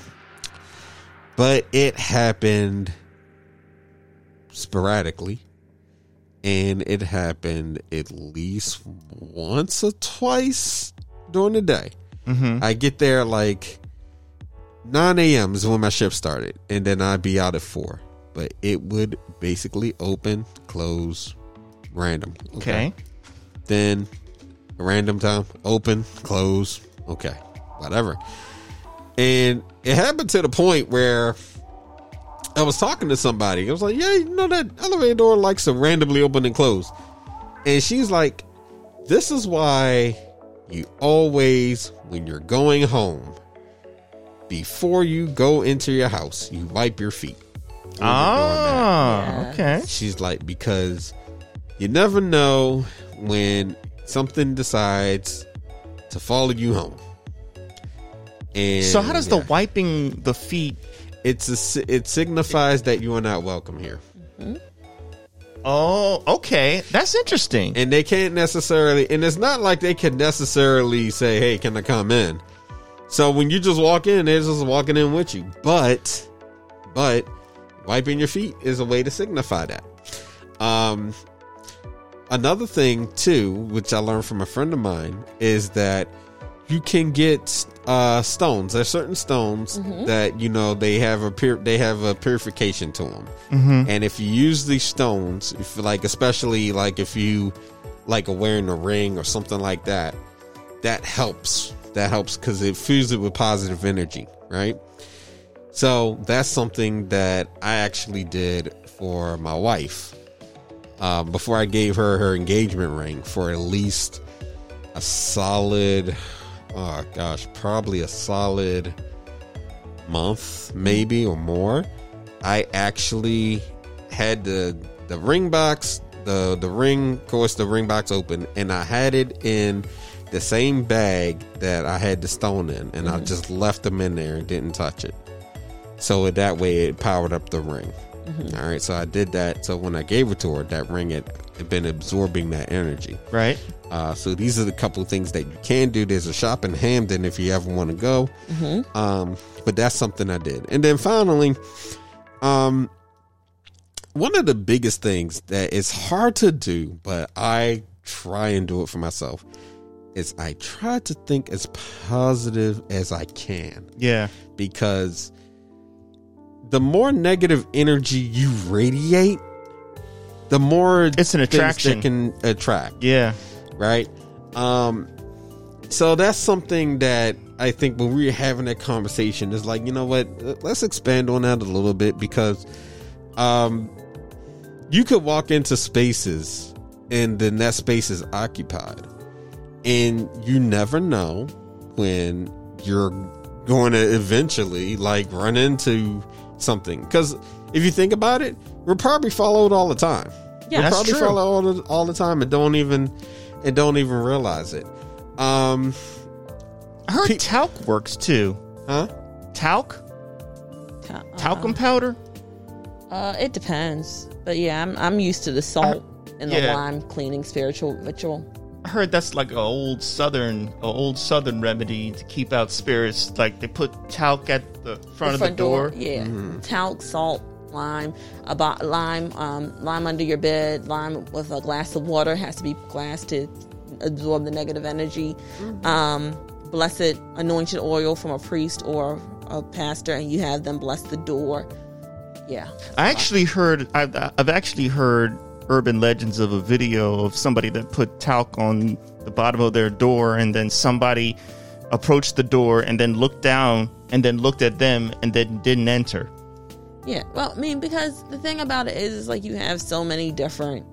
But it happened sporadically. And it happened at least once or twice during the day. I get there like 9 a.m. is when my shift started. And then I'd be out at 4. But it would basically open, close, random. Okay. then random time open close okay whatever and it happened to the point where i was talking to somebody i was like yeah you know that elevator door likes to randomly open and close and she's like this is why you always when you're going home before you go into your house you wipe your feet on the. Ah. Okay. She's like, because you never know when something decides to follow you home. And So how does the wiping the feet? it's a, it signifies that you are not welcome here, Oh, okay. That's interesting. and they can't necessarily, and it's not like they can necessarily say, "Hey, can I come in?" So when you just walk in, they're just walking in with you. But, but wiping your feet is a way to signify that. Um, another thing too, which I learned from a friend of mine, is that you can get uh, stones. There's certain stones that you know they have a pur- they have a purification to them, and if you use these stones, if like especially like if you like are wearing a ring or something like that, that helps. That helps because it fills it with positive energy, right? So that's something that I actually did for my wife um, before I gave her her engagement ring for at least a solid, oh gosh, probably a solid month, maybe or more. I actually had the the ring box, the the ring, of course, the ring box open, and I had it in the same bag that I had the stone in, and I just left them in there and didn't touch it. So that way, it powered up the ring. All right, so I did that. So when I gave it to her, that ring had, had been absorbing that energy. Right. Uh, so these are the couple of things that you can do. There's a shop in Hamden if you ever want to go. Um, but that's something I did. And then finally, um, one of the biggest things that is hard to do, but I try and do it for myself, is I try to think as positive as I can Yeah. because the more negative energy you radiate, the more It's an attraction. that can attract Yeah. right? Um, so that's something that I think when we're having that conversation is like, you know what? Let's expand on that a little bit because, um, you could walk into spaces and then that space is occupied, and you never know when you're going to eventually like run into something. Because if you think about it, we're probably followed all the time. Yeah, we're that's probably true. followed all the, all the time and don't even and don't even realize it. Um, I heard Pe- talc works too. huh? Talc? Ta- Talcum powder? Uh, it depends, but yeah, I'm I'm used to the salt and the yeah. lime cleaning spiritual ritual. I heard that's like an old southern, a old southern remedy to keep out spirits. Like they put talc at the front, of the door. yeah, talc, salt, lime, about lime, um, lime under your bed, lime with a glass of water has to be glass to absorb the negative energy. Um, blessed anointed oil from a priest or a pastor, and you have them bless the door. Yeah, I actually heard. I've, I've actually heard urban legends of a video of somebody that put talc on the bottom of their door, and then somebody approached the door and then looked down and then looked at them and then didn't enter. Yeah, well, I mean, because the thing about it is, is like you have so many different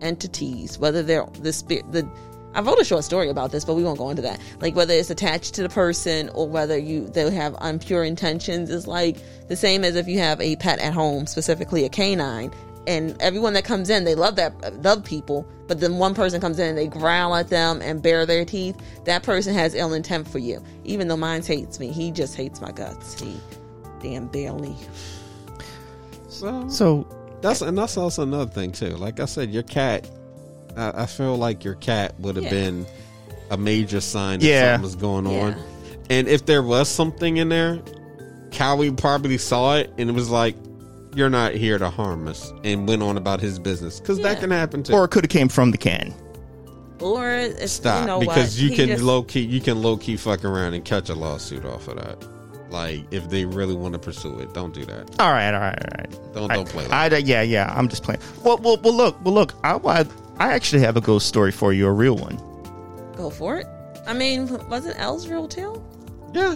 entities, whether they're the spirit, the. I wrote a short story about this, but we won't go into that. Like whether it's attached to the person or whether you they have impure intentions is like the same as if you have a pet at home, specifically a canine, and everyone that comes in they love that love people, but then one person comes in and they growl at them and bare their teeth. That person has ill intent for you. Even though mine hates me, he just hates my guts. He damn barely. So So that's and that's also another thing too. Like I said, your cat. I, I feel like your cat would have Yeah. been a major sign that Yeah. something was going on. Yeah. And if there was something in there, Cowie probably saw it and it was like, "You're not here to harm us," and went on about his business because that Yeah. can happen too. or it could have came from the can. Or it's Stop you know because what? you He can just- low key you can low key fuck around and catch a lawsuit off of that. Like if they really want to pursue it, don't do that. All right, all right, all right. Don't I, don't play. Like I, yeah, yeah. I'm just playing. Well, well, well. Look, well, look. I, I, I actually have a ghost story for you, a real one. go for it. I mean, wasn't L's real too? yeah.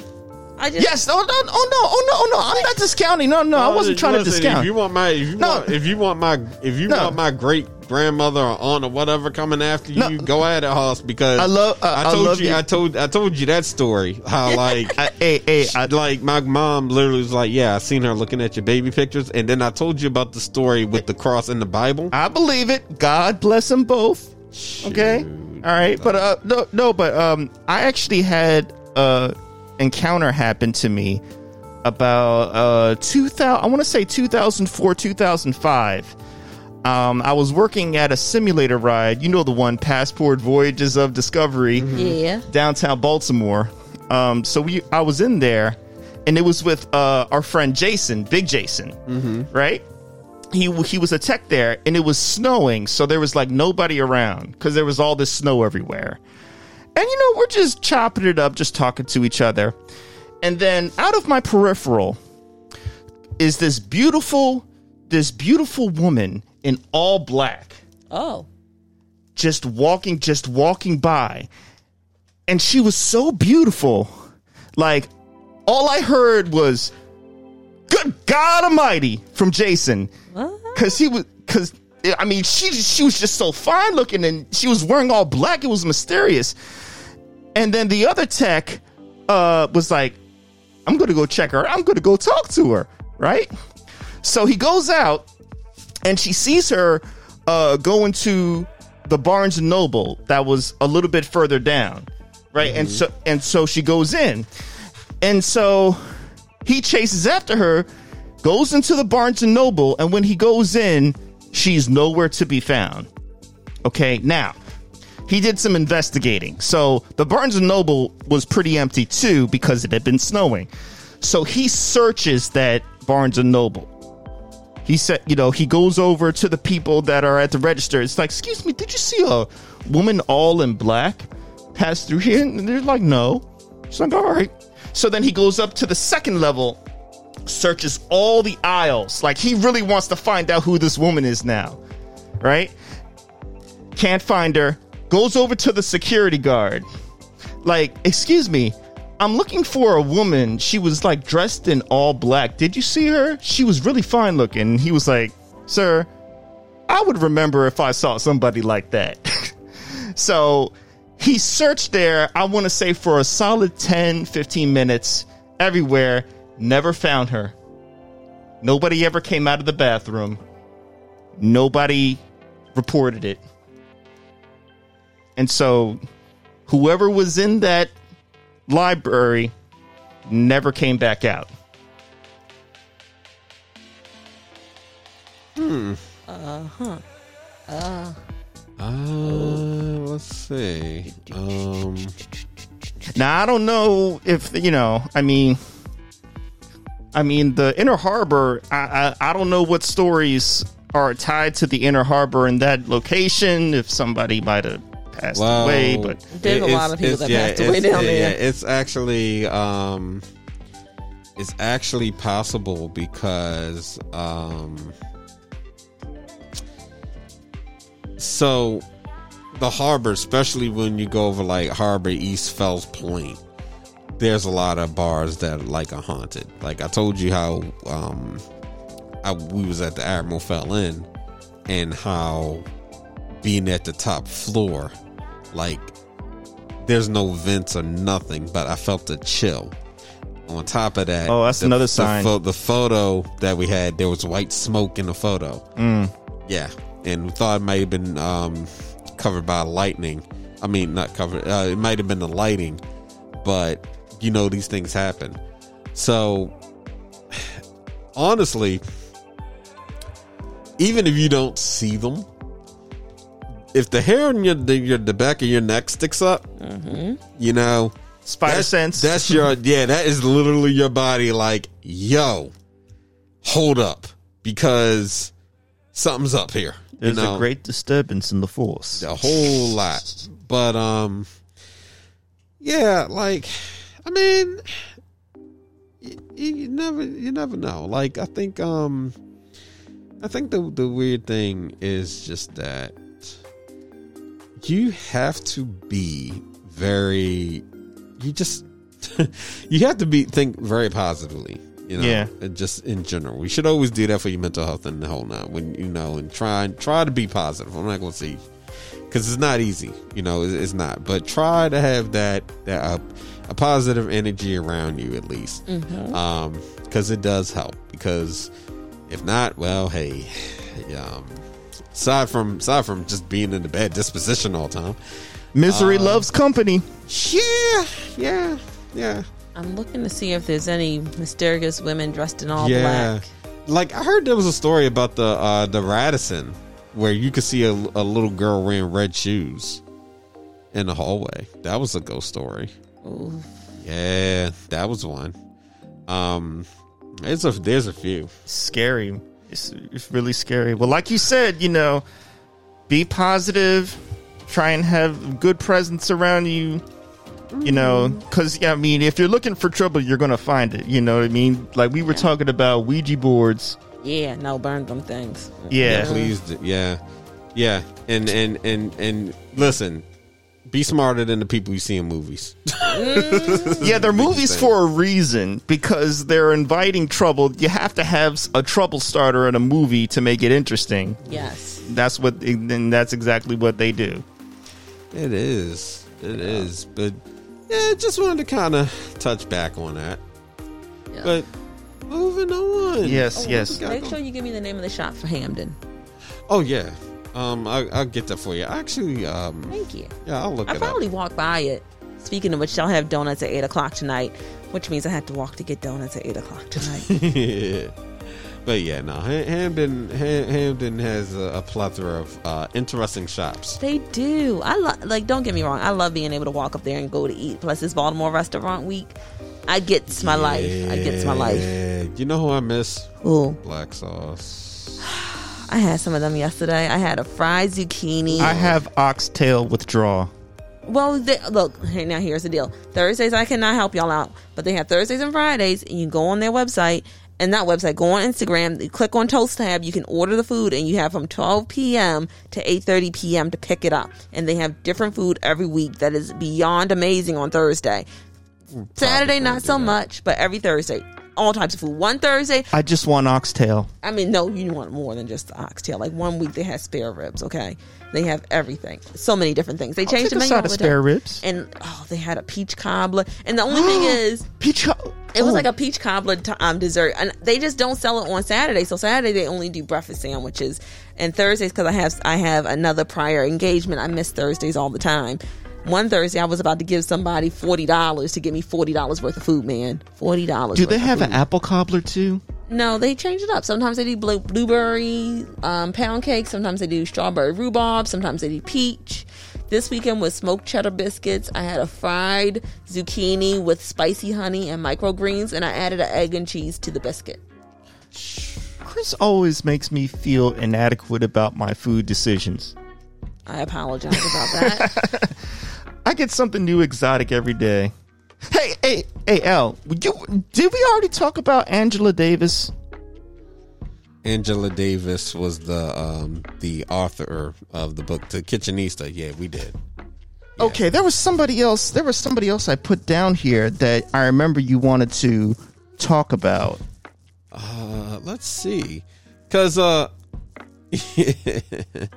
I just Yes. Oh no. Oh no. Oh no. Oh no. I'm not discounting. No, no. I wasn't trying to Listen, discount. If you want my, if you No. want, if you want my, if you No. want my great grandmother or aunt or whatever coming after you, No. go at it, Hoss. Because I love- uh, I I told love you, you. I told, I told you that story. How like. I, hey, hey. I, like my mom literally was like, "Yeah, I seen her looking at your baby pictures," and then I told you about the story with the cross in the Bible. I believe it. God bless them both. Okay. All right. But uh, no, no. But um, I actually had a encounter happened to me about uh 2000. I want to say 2004, 2005. Um, I was working at a simulator ride. You know the one, Passport Voyages of Discovery. yeah. downtown Baltimore. Um, so we, I was in there, and it was with uh, our friend Jason, Big Jason, right? He he was a tech there, and it was snowing, so there was like nobody around because there was all this snow everywhere. And you know, we're just chopping it up, just talking to each other, and then out of my peripheral is this beautiful, this beautiful woman in all black. Oh. just walking just walking by. And she was so beautiful. Like all i heard was good god almighty from jason. Because he was because i mean she she was just so fine looking and she was wearing all black. It was mysterious. And then the other tech uh was like i'm gonna go check her. I'm gonna go talk to her right? So he goes out and she sees her uh, going to the Barnes and Noble that was a little bit further down, right? And so and so she goes in, and so he chases after her, goes into the Barnes and Noble, and when he goes in, she's nowhere to be found. Okay, now he did some investigating. So the Barnes and Noble was pretty empty too because it had been snowing. So he searches that Barnes and Noble he said, you know, he goes over to the people that are at the register. It's like, excuse me, did you see a woman all in black pass through here? And they're like, no. She's like, all right. So then he goes up to the second level, searches all the aisles. Like he really wants to find out who this woman is now, right? Can't find her. Goes over to the security guard. Like, excuse me, I'm looking for a woman. She was like dressed in all black. Did you see her? She was really fine looking. He was like, Sir, I would remember if I saw somebody like that. so he searched there, I want to say for a solid 10, 15 minutes everywhere, never found her. Nobody ever came out of the bathroom. Nobody reported it. And so whoever was in that library never came back out. Hmm. Uh huh. Uh. Uh, let's see. Um, Now I don't know if you know. I mean, I mean the Inner Harbor. I I, I don't know what stories are tied to the Inner Harbor in that location. If somebody might have passed well, away, but There's a lot of people that yeah, passed away down yeah, there. yeah, it's actually, um, it's actually possible because, um, so the harbor, especially when you go over like Harbor East Fells Point, there's a lot of bars that like are haunted. Like I told you how um I, we was at the Admiral Fell Inn and how being at the top floor, like there's no vents or nothing, but I felt a chill. On top of that, Oh, that's the- another the sign. pho- The, photo that we had, there was white smoke in the photo. Mm. Yeah, and we thought it might have been um, covered by lightning. I mean, not covered. Uh, it might have been the lighting, but you know these things happen. So, honestly, even if you don't see them, if the hair on your the, your the back of your neck sticks up, you know spider that's, sense. That's your yeah. That is literally your body. Like yo, hold up, because something's up here. There's you know? a great disturbance in the force. a whole lot. But um, yeah, like I mean, you, you never you never know. Like I think um, I think the the weird thing is just that you have to be very you just you have to be think very positively you know Yeah. and just in general we should always do that for your mental health and the whole nine when you know and try try to be positive i'm not gonna say because it's not easy you know it's, it's not but try to have that that uh, a positive energy around you at least. Um because it does help. Because if not well hey um aside from aside from just being in the bad disposition all the time Misery Uh, loves company. yeah yeah yeah. I'm looking to see if there's any mysterious women dressed in all yeah. black. like i heard there was a story about the uh the radisson where you could see a, a little girl wearing red shoes in the hallway. That was a ghost story Yeah, that was one. Um, there's a there's a few. scary. It's, it's really scary. Well, like you said, you know, be positive. Try and have good presence around you. You know, because yeah, I mean, if you're looking for trouble, you're gonna find it. You know what I mean? Like we were talking about Ouija boards. Yeah, no, burn them things. Yeah, Please, yeah, yeah, and and and and listen, be smarter than the people you see in movies. Mm. yeah, they're movies thing. for a reason because they're inviting trouble. You have to have a trouble starter in a movie to make it interesting. Yes. That's what, and that's exactly what they do. It is. It is. But yeah, just wanted to kind of touch back on that. Yeah. But moving on. Yes, Oh, yes. Make sure you give me the name of the shop for Hampden. Oh yeah. Um, I, I'll get that for you. Actually, um, Thank you. yeah, I'll look I it probably up. walked by it. Speaking of which, y'all have donuts at eight o'clock tonight, which means I had to walk to get donuts at eight o'clock tonight. but yeah, no. Hampden, Hampden has a, a plethora of uh, interesting shops. they do. I love. Like, don't get me wrong. I love being able to walk up there and go to eat. Plus, it's Baltimore Restaurant Week. I gets my life. I gets my life. You know who I miss? Ooh, Blacksauce. I had some of them yesterday. I had a fried zucchini. I have oxtail withdrawal. Well, they, look, hey, now here's the deal. Thursdays, I cannot help y'all out, but they have Thursdays and Fridays, and you go on their website, and that website, go on Instagram, you click on Toast tab, you can order the food, and you have from 12 p.m. to 8.30 p.m. to pick it up. And they have different food every week that is beyond amazing on Thursday. Saturday, not so that. much, but every Thursday, all types of food. One Thursday, I just want oxtail. I mean, no, you want more than just the oxtail. Like one week they had spare ribs. Okay, they have everything. So many different things. They changed take the a menu side of spare ribs. and oh, they had a peach cobbler. And the only thing is, Peach. co- it was oh, like a peach cobbler t- um, dessert, and they just don't sell it on Saturday. So Saturday they only do breakfast sandwiches, and Thursdays because I have I have another prior engagement. I miss Thursdays all the time. One Thursday I was about to give somebody forty dollars to give me forty dollars worth of food. Man, forty dollars. Do they have an apple cobbler too? No, they change it up. Sometimes they do blue, blueberry um, pound cake. Sometimes they do strawberry rhubarb. Sometimes they do peach. This weekend was smoked cheddar biscuits. I had a fried zucchini with spicy honey and microgreens, and I added an egg and cheese to the biscuit. Chris always makes me feel inadequate about my food decisions. I apologize about that. I get something new exotic every day. Hey, hey, hey, L. You, did we already talk about Angela Davis? Angela Davis was the um, the author of the book, The Kitchenista. Yeah, we did. Okay, there was somebody else. There was somebody else I put down here that I remember you wanted to talk about. Uh, let's see, because uh,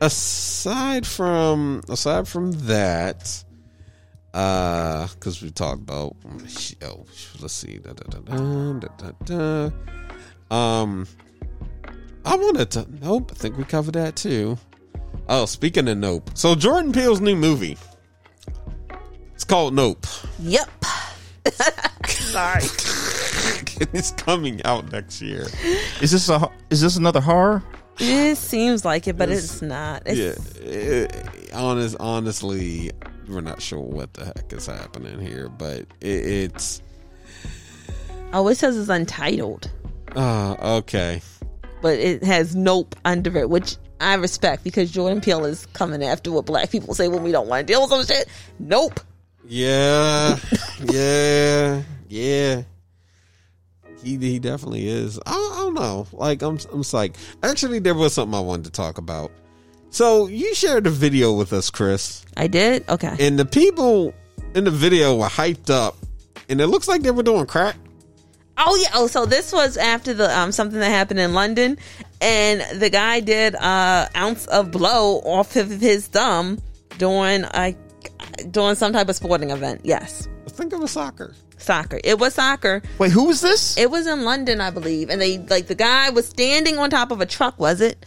aside from aside from that, uh, because we talked about oh, let's see, da, da, da, da, da, da, da. um, I wanted to nope. I think we covered that too. Oh, speaking of Nope, so Jordan Peele's new movie. It's called Nope. yep. Sorry. it's coming out next year. Is this a is this another horror? It seems like it, but it's not. It's, yeah, it, honest, honestly, we're not sure what the heck is happening here, but it, it's Oh, it says it's untitled, uh okay. but it has nope under it, which I respect because Jordan Peele is coming after what black people say when we don't want to deal with some shit. Nope. Yeah, yeah, yeah. He he definitely is. I, I don't know. Like I'm I'm psyched. Actually, there was something I wanted to talk about. So you shared a video with us, Chris, I did? Okay. and the people in the video were hyped up, and it looks like they were doing crack. Oh yeah. Oh, so this was after the um something that happened in London, and the guy did uh ounce of blow off of his thumb during a doing some type of sporting event. Yes, I think it was soccer. soccer. It was soccer. Wait, who was this? It was in London, I believe, and they like the guy was standing on top of a truck. Was it?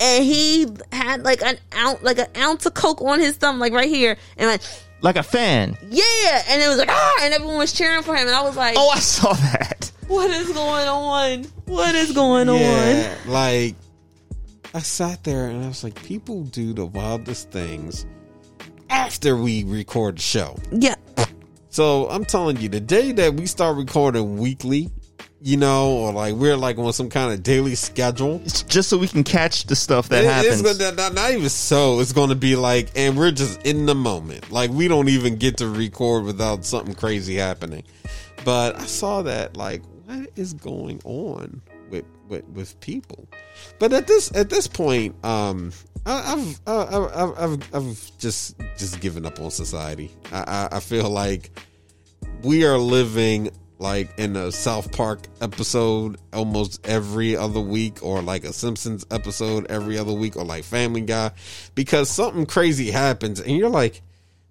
And he had like an ounce, like an ounce of coke on his thumb, like right here, and like Like a fan. yeah, and it was like ah, and everyone was cheering for him, and I was like, Oh, I saw that. what is going on? What is going on? Like I sat there and I was like, people do the wildest things after we record the show. Yeah. So I'm telling you, the day that we start recording weekly, you know, or like we're like on some kind of daily schedule, It's just so we can catch the stuff that it- happens. It's gonna, not, not even so. It's going to be like, and we're just in the moment. Like we don't even get to record without something crazy happening. But I saw that, like, what is going on with with, with people? But at this at this point, um, I've, I've I've I've just just given up on society. I, I I feel like we are living like in a South Park episode almost every other week, or like a Simpsons episode every other week, or like Family Guy, because something crazy happens, and you're like,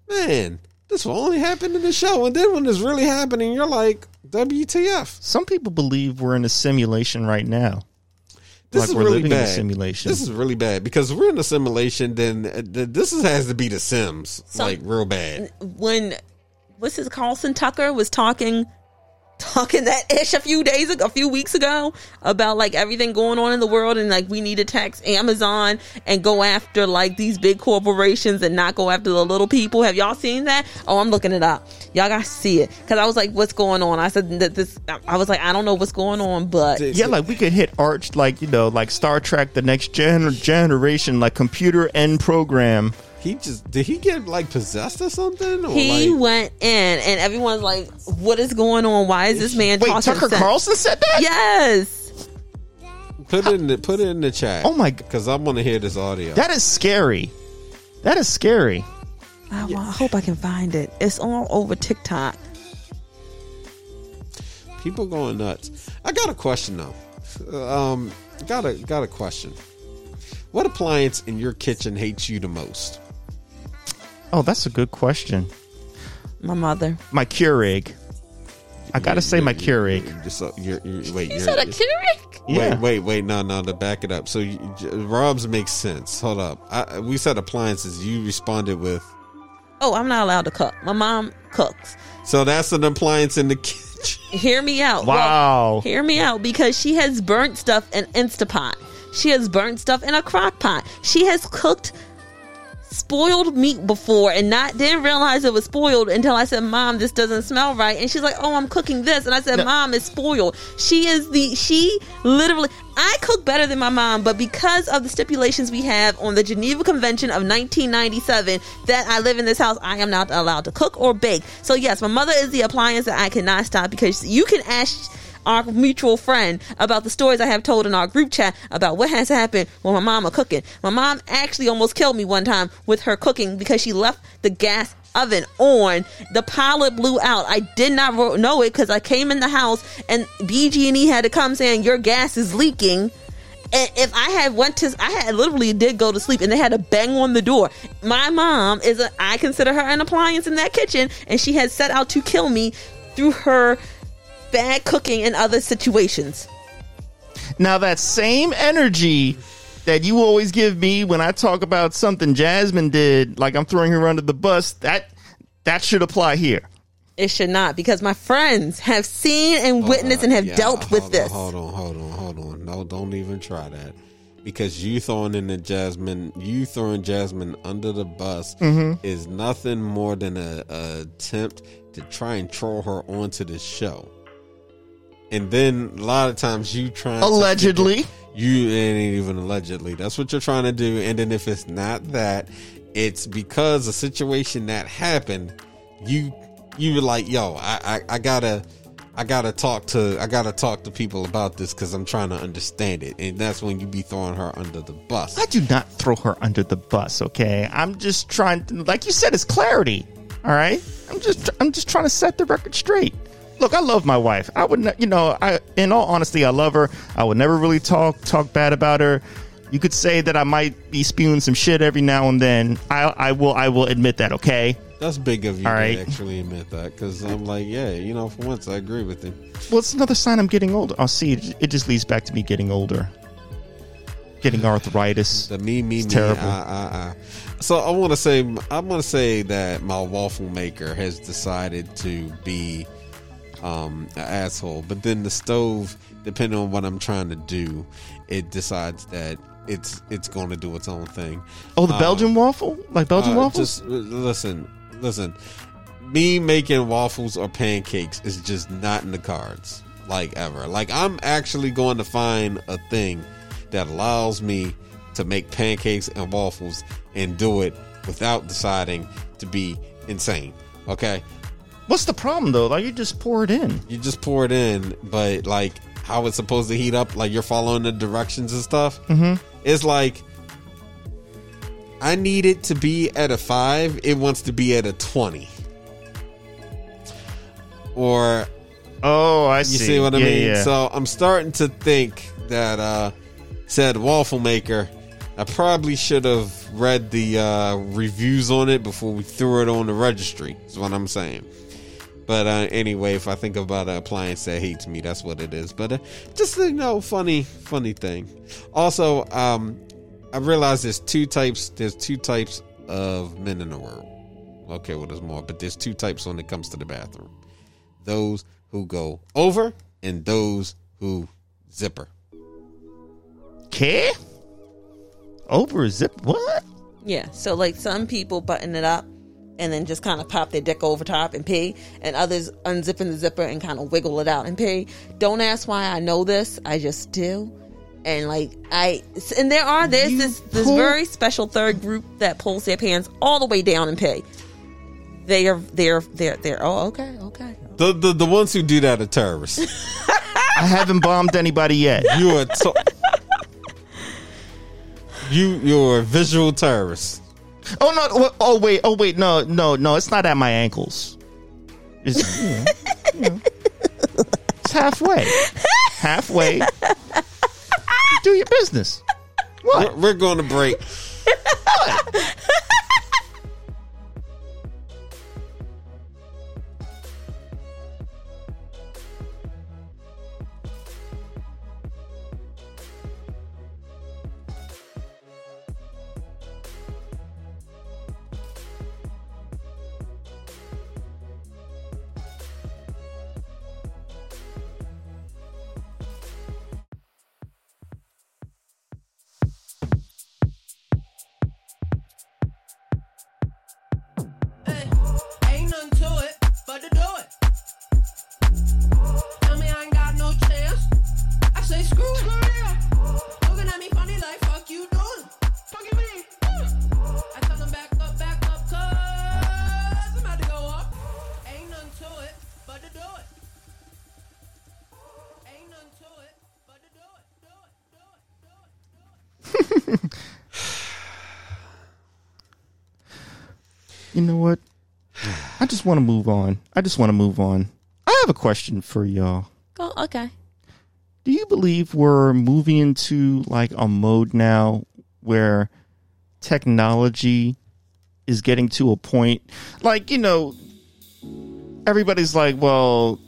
man, this will only happen in the show, and then when it's really happening, you're like, WTF? Some people believe we're in a simulation right now. This Like is we're really living in a bad. simulation. This is really bad because if we're in a simulation. Then uh, th- this is, has to be The Sims, So- like real bad. when what's his Carlson Tucker was talking talking that ish a few days ago, a few weeks ago about like everything going on in the world and like we need to tax Amazon and go after like these big corporations and not go after the little people. Have y'all seen that? Oh, I'm looking it up. Y'all got to see it because I was like, "What's going on?" I said that this. I was like, "I don't know what's going on," but yeah, like we could hit arch, like you know, like Star Trek, the next gen- generation, like computer end program. He just did he get like possessed or something? Or he like, went in and everyone's like, "What is going on? Why is this man Wait, talking?" Tucker sense?" Carlson said that? Yes. put it in the put it in the chat. Oh my g- Because I want to hear this audio. That is scary. That is scary. I, well, I hope I can find it. It's all over TikTok. People going nuts. I got a question though. Um, got a got a question. What appliance in your kitchen hates you the most? Oh, that's a good question. My mother. My Keurig. I gotta say my Keurig. You're just so- you're, you're, wait, You you're, said a Keurig? Wait, Yeah. wait, wait! No, no, to back it up. So, you, J- Rob's makes sense. Hold up. I, we said appliances. You responded with. Oh, I'm not allowed to cook. My mom cooks. So that's an appliance in the kitchen. Hear me out. Wow. Well, hear me out because she has burnt stuff in Instapot. She has burnt stuff in a crock pot. She has cooked spoiled meat before and not didn't realize it was spoiled until I said, "Mom, this doesn't smell right." And she's like, "Oh, I'm cooking this." And I said, No. "Mom, it's spoiled." She is the she literally I cook better than my mom, but because of the stipulations we have on the Geneva Convention of 1997 that I live in this house, I am not allowed to cook or bake. So yes, my mother is the appliance that I cannot stop because you can ask our mutual friend about the stories I have told in our group chat about what has happened when my mama cooking. My mom actually almost killed me one time with her cooking because she left the gas oven on. The pilot blew out. I did not know it because I came in the house and BG&E had to come saying your gas is leaking. And if I had went to, I had literally did go to sleep, and they had to bang on the door. My mom is, a, I consider her an appliance in that kitchen, and she has set out to kill me through her bad cooking in other situations. Now that same energy that you always give me when I talk about something Jasmine did, like I'm throwing her under the bus, that that should apply here. It should not, because my friends have seen and witnessed and have Yeah, dealt with hold this. Hold on, hold on, hold on. No, don't even try that. Because you throwing in the Jasmine, you throwing Jasmine under the bus Mm-hmm. is nothing more than a, a attempt to try and troll her onto the show. And then a lot of times you try Allegedly. you it ain't even allegedly. That's what you're trying to do. And then if it's not that, it's because a situation that happened. You you were like, yo, I I, I gotta. I gotta talk to I gotta talk to people about this because I'm trying to understand it, and that's when you be throwing her under the bus. I do not throw her under the bus, okay? I'm just trying to, like you said, it's clarity. All right? I'm just I'm just trying to set the record straight. Look, I love my wife. I would not, you know, I in all honesty, I love her. I would never really talk talk bad about her. You could say that I might be spewing some shit every now and then. I I will I will admit that, okay? That's big of you All to right. actually admit that because I'm like, yeah, you know, for once I agree with him. Well, it's another sign I'm getting older. Oh, see, it, it just leads back to me getting older. Getting arthritis. The me, me, It's me. terrible. Uh, uh, uh. So I want to say, I want to say that my waffle maker has decided to be um, an asshole, but then the stove, depending on what I'm trying to do, it decides that it's it's going to do its own thing. Oh, the Belgian waffle? Like Belgian Uh, waffles? Just uh, listen, listen. me making waffles or pancakes is just not in the cards, like ever. Like I'm actually going to find a thing that allows me to make pancakes and waffles and do it without deciding to be insane. Okay, What's the problem though? Like you just pour it in. you just pour it in, but like how it's supposed to heat up, like you're following the directions and stuff. Mm-hmm. It's like I need it to be at a five. It wants to be at a twenty, or Oh, I you see. see, what I Yeah, mean. yeah. So I'm starting to think that uh, said waffle maker. I probably should have read the uh, reviews on it before we threw it on the registry. Is what I'm saying. But uh, anyway, if I think about an appliance that hates me, that's what it is. But uh, just you know, funny, funny thing. Also, um, I realize there's two types. There's two types of men in the world. Okay, well, there's more, but there's two types when it comes to the bathroom. Those who go over and those who zipper. Care? Over a zip? What? Yeah, so like some people button it up and then just kind of pop their dick over top and pee, and others unzipping the zipper and kind of wiggle it out and pee. Don't ask why I know this, I just do. And like I, and there are there's You this this pull- very special third group that pulls their pants all the way down and pee. They are they're they're they're oh okay okay The the, the ones who do that are terrorists. I haven't bombed anybody yet. You are to- you you're a visual terrorist. Oh no! Oh wait! Oh wait! No! No! No! It's not at my ankles. It's, you know, you know. it's halfway. Halfway. Do your business. What? We're, we're going to break. Ain't You know what? I just want to move on. I just want to move on. I have a question for y'all. oh okay Do you believe we're moving into like a mode now where technology is getting to a point like, you know, everybody's like, well,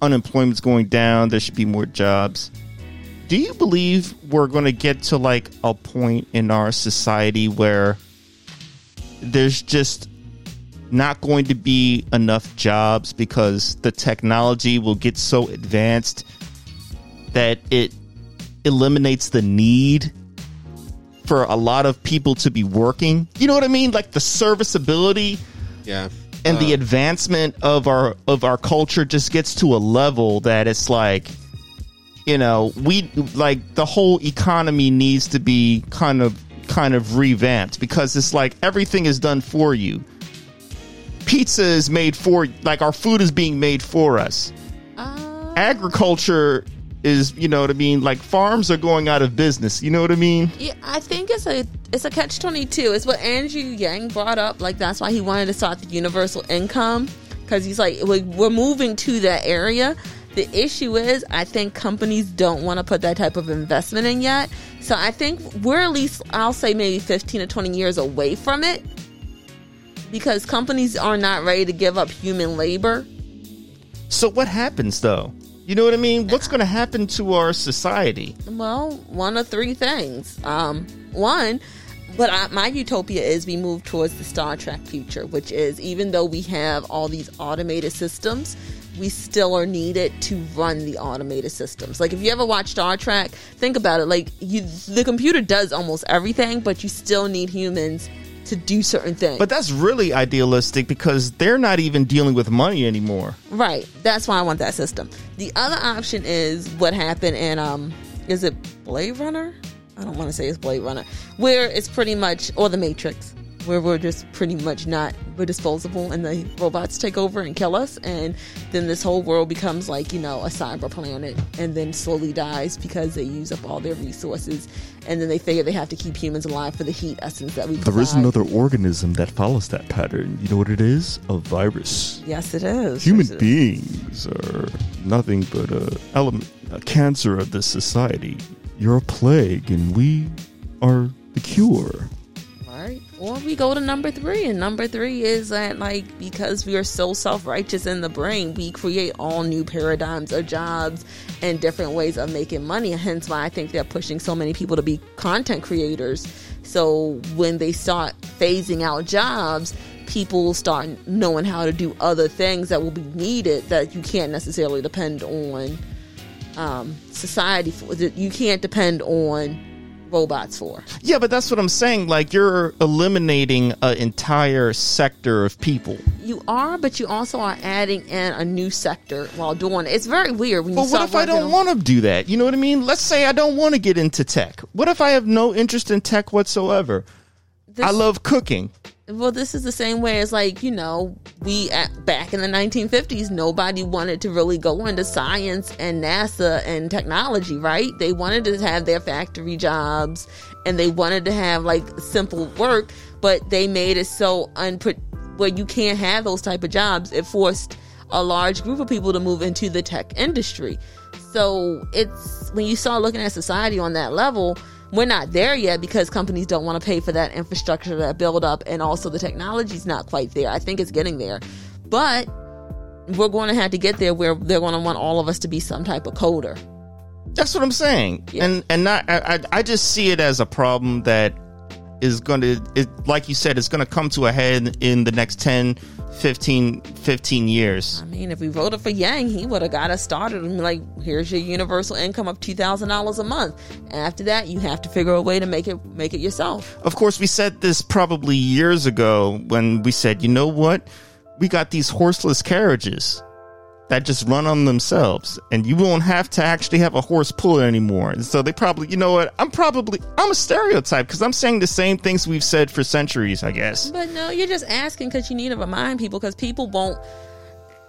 unemployment's going down, there should be more jobs. Do you believe we're going to get to like a point in our society where there's just not going to be enough jobs because the technology will get so advanced that it eliminates the need for a lot of people to be working. You know what I mean? Like the serviceability Yeah. and the Uh, advancement of our of our culture just gets to a level that it's like you know, we like the whole economy needs to be kind of kind of revamped because it's like everything is done for you. Pizza is made for like our food is being made for us. uh, Agriculture is, you know what I mean? Like farms are going out of business. You know what I mean? Yeah, I think it's a it's a catch twenty two. It's what Andrew Yang brought up. Like that's why he wanted to start the universal income because he's like we- we're moving to that area. The issue is, I think companies don't want to put that type of investment in yet. So I think we're at least, I'll say maybe fifteen to twenty years away from it because companies are not ready to give up human labor. So what happens though? You know what I mean? What's going to happen to our society? Well, one of three things. Um, one, but I, my utopia is we move towards the Star Trek future, which is even though we have all these automated systems, we still are needed to run the automated systems. Like if you ever watch Star Trek, think about it. Like you, the computer does almost everything, but you still need humans to do certain things. But that's really idealistic because they're not even dealing with money anymore. Right. That's why I want that system. The other option is what happened in um is it Blade Runner? I don't want to say it's Blade Runner. Where it's pretty much or the Matrix. Where we're just pretty much not we're disposable and the robots take over and kill us and then this whole world becomes like, you know, a cyber planet and then slowly dies because they use up all their resources and then they figure they have to keep humans alive for the heat essence that we There is provide. another organism that follows that pattern. You know what it is? A virus. Yes it is. Human Yes, it is. beings are nothing but a element, a cancer of this society. You're a plague, and we are the cure. Or we go to number three, and number three is that like because we are so self righteous in the brain, we create all new paradigms of jobs and different ways of making money. Hence why I think they're pushing so many people to be content creators. So when they start phasing out jobs, people start knowing how to do other things that will be needed that you can't necessarily depend on um, society for. That you can't depend on robots for. Yeah, but that's what I'm saying. Like you're eliminating an entire sector of people. You are, but you also are adding in a new sector while doing it. It's very weird when you But what if I don't want to do that? You know what I mean? Let's say I don't want to get into tech. What if I have no interest in tech whatsoever? This- I love cooking. Well, this is the same way as like you know we at, back in the 1950s, nobody wanted to really go into science and NASA and technology, right? They wanted to have their factory jobs and they wanted to have like simple work, but they made it so unput where you can't have those type of jobs. It forced a large group of people to move into the tech industry. So it's when you start looking at society on that level, we're not there yet because companies don't want to pay for that infrastructure, that build up, and also the technology's not quite there. I think it's getting there. But we're going to have to get there where they're going to want all of us to be some type of coder. That's what I'm saying. Yeah. And and not I, I just see it as a problem that is going to it like you said it's going to come to a head in the next 10 15 15 years. I mean, if we voted for Yang, he would have got us started and like, here's your universal income of two thousand dollars a month. After that, you have to figure a way to make it make it yourself. Of course, we said this probably years ago when we said, "You know what? We got these horseless carriages that just run on themselves and you won't have to actually have a horse pull it anymore." And so they probably, you know what? I'm probably I'm a stereotype because I'm saying the same things we've said for centuries, I guess. But no, you're just asking because you need to remind people because people won't.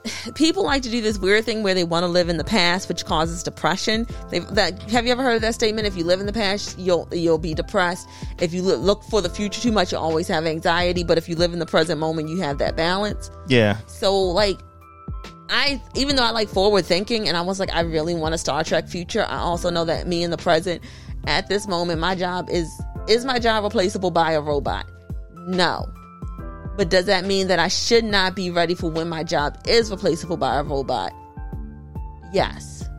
People like to do this weird thing where they want to live in the past, which causes depression. They've, that have you ever heard of that statement? If you live in the past, you'll you'll be depressed. If you look, look for the future too much, you always have anxiety. But if you live in the present moment, you have that balance. Yeah. So like I even though I like forward thinking and I was like I really want a Star Trek future, I also know that me in the present at this moment my job is is my job replaceable by a robot? No. But does that mean that I should not be ready for when my job is replaceable by a robot? Yes.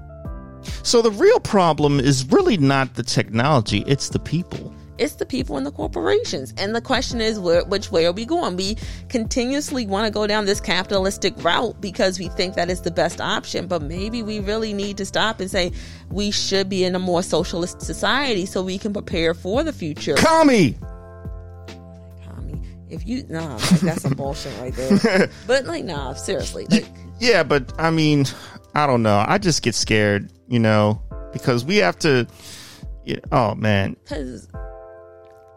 So the real problem is really not the technology, it's the people. It's the people and the corporations. And the question is, where, which way are we going? We continuously want to go down this capitalistic route because we think that is the best option. But maybe we really need to stop and say we should be in a more socialist society so we can prepare for the future. Kami! Tommy, if you, nah, like, that's some bullshit right there. But like, nah, seriously. Like, Yeah, but I mean, I don't know. I just get scared, you know, because we have to. Yeah, oh man, because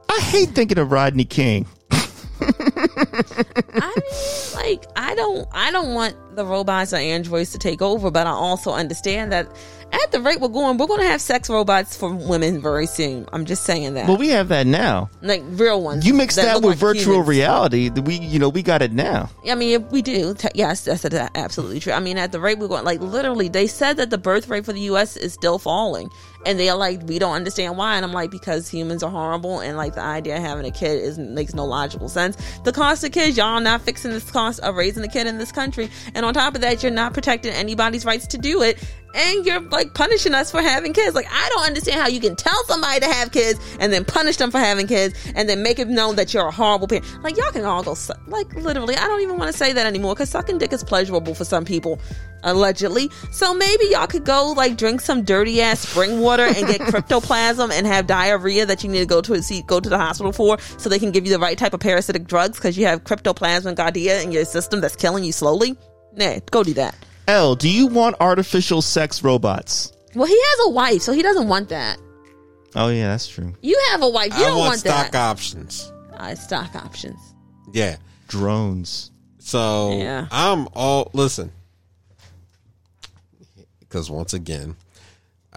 I hate thinking of Rodney King. I mean, like, I don't, I don't want the robots or androids to take over, but I also understand that at the rate we're going, we're going to have sex robots for women very soon. I'm just saying that, Well, we have that now. like real ones. You mix that, look with like virtual humans. reality, we you know we got it now. I mean, we do. Yes, that's absolutely true. I mean, at the rate we're going, like literally, they said that the birth rate for the U.S. is still falling, and they are like, we don't understand why. And I'm like, because humans are horrible, and like the idea of having a kid is makes no logical sense. The cost of kids, y'all not fixing this cost of raising a kid in this country, and on top of that, you're not protecting anybody's rights to do it. And you're like punishing us for having kids. Like I don't understand how you can tell somebody to have kids and then punish them for having kids and then make it known that you're a horrible parent. Like y'all can all go su- like literally. I don't even want to say that anymore because sucking dick is pleasurable for some people, allegedly. So maybe y'all could go like drink some dirty ass spring water water and get cryptoplasm and have diarrhea that you need to go to a see, go to the hospital for so they can give you the right type of parasitic drugs because you have cryptoplasma and giardia in your system that's killing you slowly? Nah, go do that. L, do you want artificial sex robots? Well, he has a wife, so he doesn't want that. Oh yeah, that's true. You have a wife. You I don't want want, stock that. options. Uh, stock options. Yeah. Drones. So Yeah. I'm all listen. Because once again,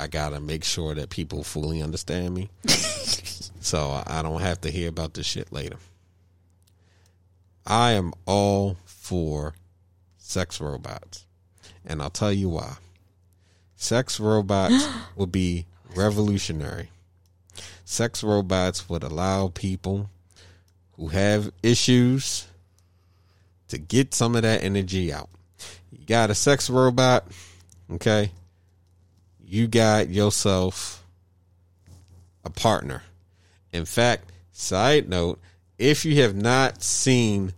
I gotta make sure that people fully understand me. so I don't have to hear about this shit later. I am all for sex robots. And I'll tell you why. Sex robots would be revolutionary. Sex robots would allow people who have issues to get some of that energy out. You got a sex robot, okay? You got yourself a partner. In fact, side note, if you have not seen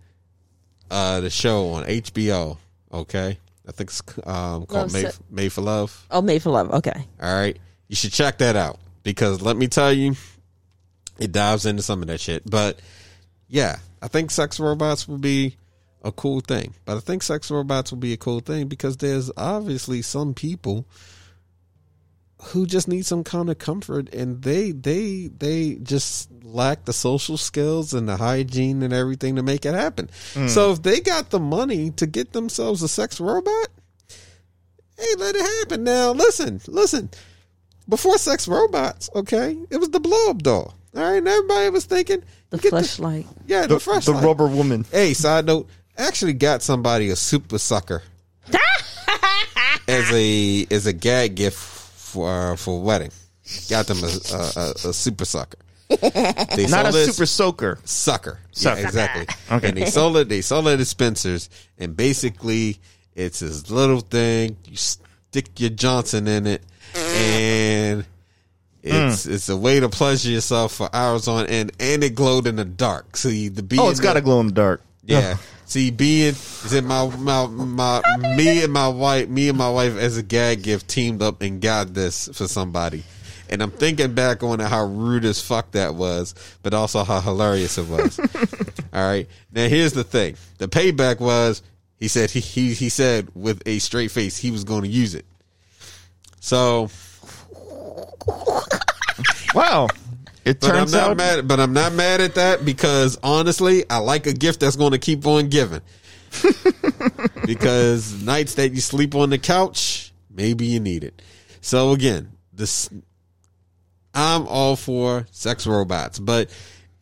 uh the show on HBO, okay? I think it's um called Made, Se- Made for Love. Oh, made for love. Okay. All right. You should check that out because let me tell you, it dives into some of that shit. But yeah, I think sex robots will be a cool thing. But I think sex robots will be a cool thing because there's obviously some people who just need some kind of comfort and they they they just lack the social skills and the hygiene and everything to make it happen. Hmm. So if they got the money to get themselves a sex robot, hey, let it happen. Now, listen, listen. Before sex robots, okay, it was the blow up doll. All right, and everybody was thinking The get fleshlight. yeah, the, The, fresh the rubber woman. Hey, side note, actually got somebody a super sucker as a as a gag gift for uh, for a wedding. Got them a, a, a, a super sucker. They Not a sold it- super soaker. sucker. Sucker. Yeah, exactly. Okay. And they sold it. They sold it at Spencer's, and basically, it's this little thing. You stick your Johnson in it, and it's it's a way to pleasure yourself for hours on end, and it glowed in the dark. So you the be Oh, it's in got to glow in the dark. yeah. See, being said my my my me and my wife, me and my wife as a gag gift teamed up and got this for somebody. And I'm thinking back on how rude as fuck that was, but also how hilarious it was. All right. Now here's the thing. The payback was he said he he, he said with a straight face he was going to use it. So, Wow. It but I'm turns not out mad. But I'm not mad at that because honestly, I like a gift that's going to keep on giving. because nights that you sleep on the couch, maybe you need it. So again, this I'm all for sex robots, but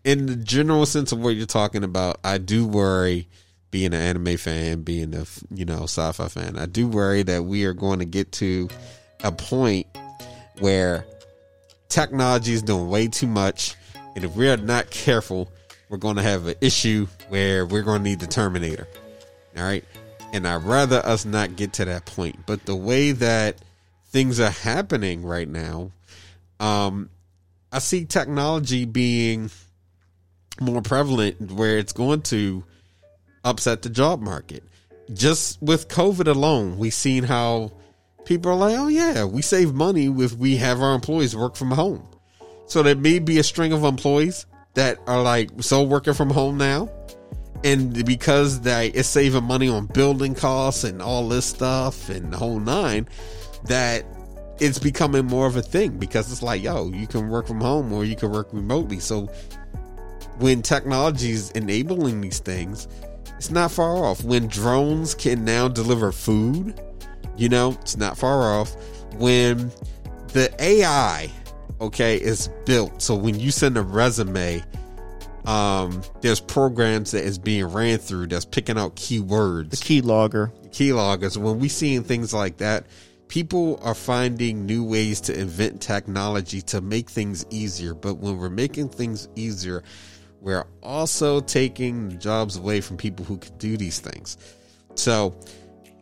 in the general sense of what you're talking about, I do worry. Being an anime fan, being a you know sci-fi fan, I do worry that we are going to get to a point where technology is doing way too much, and if we're not careful, we're going to have an issue where we're going to need the Terminator. All right, and I'd rather us not get to that point. But the way that things are happening right now, um, I see technology being more prevalent where it's going to upset the job market. Just with COVID alone, we've seen how people are like, oh yeah, we save money if we have our employees work from home. So there may be a string of employees that are like so working from home now. And because they it's saving money on building costs and all this stuff and the whole nine, that it's becoming more of a thing because it's like, yo, you can work from home or you can work remotely. So when technology is enabling these things, it's not far off. When drones can now deliver food, you know, it's not far off. When the AI, okay, is built, so when you send a resume, um, there's programs that is being ran through that's picking out keywords the key logger. keyloggers, when we seeing things like that, people are finding new ways to invent technology to make things easier. But when we're making things easier, we're also taking jobs away from people who could do these things. So,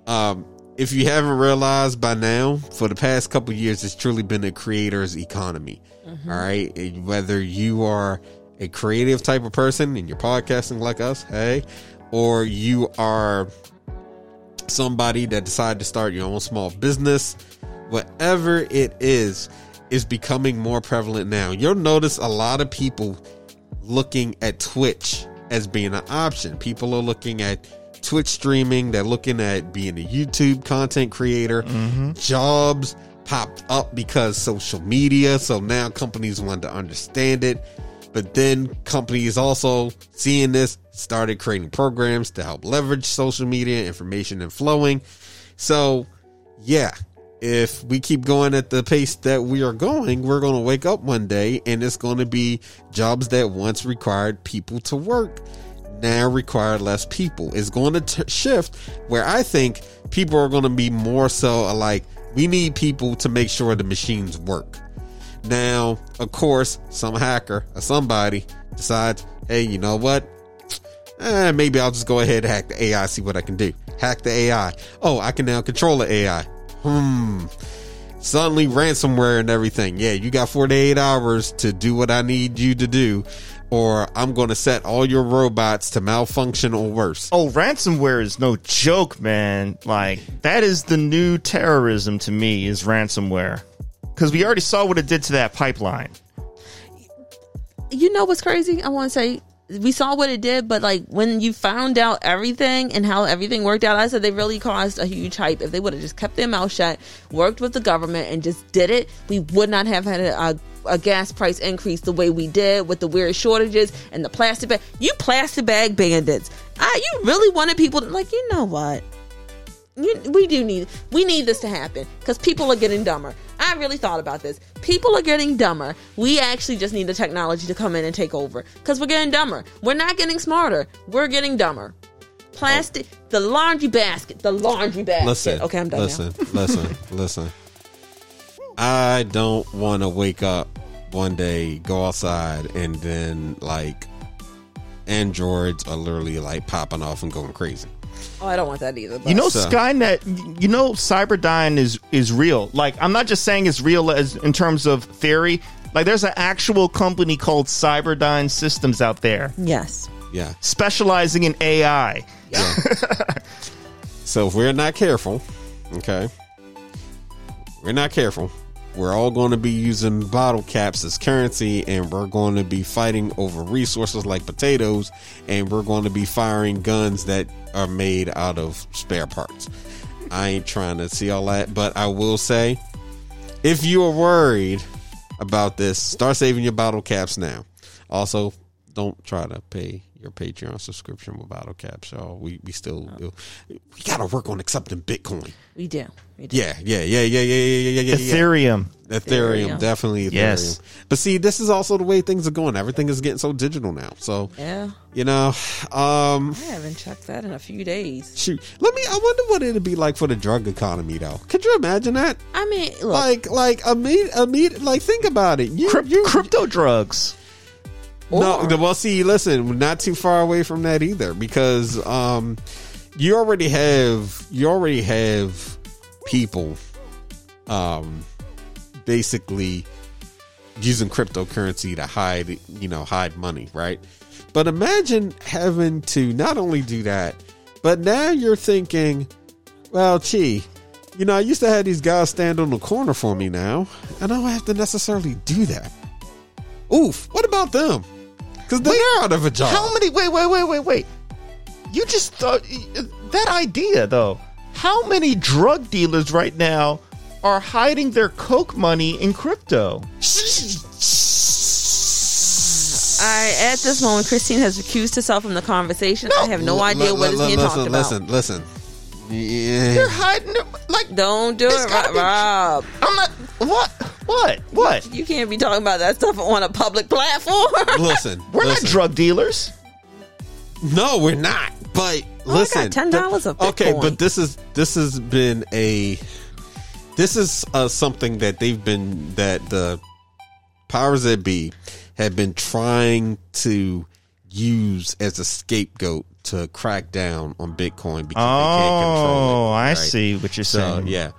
um, if you haven't realized by now, for the past couple years, it's truly been a creator's economy. Mm-hmm. All right, And whether you are a creative type of person and you're podcasting like us, hey, or you are somebody that decided to start your own small business, whatever it is, is becoming more prevalent now. You'll notice a lot of people looking at Twitch as being an option. People are looking at Twitch streaming, they're looking at being a YouTube content creator. Mm-hmm. Jobs popped up because social media. So now companies want to understand it. But then companies also seeing this started creating programs to help leverage social media information and flowing. So, yeah, if we keep going at the pace that we are going, we're going to wake up one day and it's going to be jobs that once required people to work now require less people. It's going to t- shift where I think people are going to be more so like we need people to make sure the machines work. Now, of course, some hacker or somebody decides, hey, you know what? Eh, maybe I'll just go ahead and hack the AI, see what I can do. Hack the AI. Oh, I can now control the AI. Hmm. Suddenly ransomware and everything. Yeah, you got 48 hours to do what I need you to do, or I'm going to set all your robots to malfunction or worse. Oh, ransomware is no joke, man. Like that is the new terrorism to me is ransomware. Cuz we already saw what it did to that pipeline. you know what's crazy? I want to say we saw what it did, but like when you found out everything and how everything worked out, I said they really caused a huge hype. If they would have just kept their mouth shut, worked with the government, and just did it, we would not have had a, a, a gas price increase the way we did with the weird shortages and the plastic bag. You plastic bag bandits. I, you really wanted people to like. You know what? you, we do need we need this to happen because people are getting dumber. I really thought about this. People are getting dumber. We actually just need the technology to come in and take over because we're getting dumber. We're not getting smarter. We're getting dumber. Plastic, the laundry basket, the laundry basket. Listen. okay, I'm done Listen, now. listen, listen. I don't want to wake up one day, go outside, and then like androids are literally like popping off and going crazy. Oh, I don't want that either. But You know, So- Skynet. You know, Cyberdyne is is real. Like, I'm not just saying it's real as in terms of theory. Like, there's an actual company called Cyberdyne Systems out there, yes, Yeah. specializing in AI. Yeah. so if we're not careful, okay, we're not careful. We're all going to be using bottle caps as currency, and we're going to be fighting over resources like potatoes, and we're going to be firing guns that are made out of spare parts. I ain't trying to see all that, but I will say, if you are worried about this, start saving your bottle caps now. Also, don't try to pay your Patreon subscription with bottle caps, y'all. We we still we gotta work on accepting Bitcoin. we do. We do. Yeah, yeah, yeah, yeah, yeah, yeah, yeah, yeah. yeah. Ethereum. Ethereum, Ethereum. definitely Ethereum. Yes. But see, this is also the way things are going. Everything is getting so digital now. So Yeah, you know, um, I haven't checked that in a few days. shoot. Let me. I wonder what it'd be like for the drug economy, though. Could you imagine that? I mean, look, Like, like a meet, a meet. Like, think about it. You, Cryp- you, crypto drugs. No, Or- well, see, listen, not too far away from that either because um, you already have you already have people, um, basically using cryptocurrency to hide, you know, hide money, right? But imagine having to not only do that, but now you're thinking, well, gee, you know, I used to have these guys stand on the corner for me now. And I don't have to necessarily do that. Oof, what about them? Because they're out of a job. How many? Wait, wait, wait, wait, wait. You just thought that idea, though. How many drug dealers right now are hiding their coke money in crypto? I at this moment, Christine has recused herself from the conversation. I have no idea what is being listen, talked about. Listen, listen, Yeah. They're hiding it. Like, Don't do it, Rob. be- Rob. I'm not. What? What? What? You can't be talking about that stuff on a public platform. listen. We're listen. not drug dealers. No, we're not. But Oh, I got listen, $10 of Okay, but this is this has been a this is uh, something that they've been that the powers that be have been trying to use as a scapegoat to crack down on Bitcoin because they can't control it. Oh, I see what you're So saying. yeah,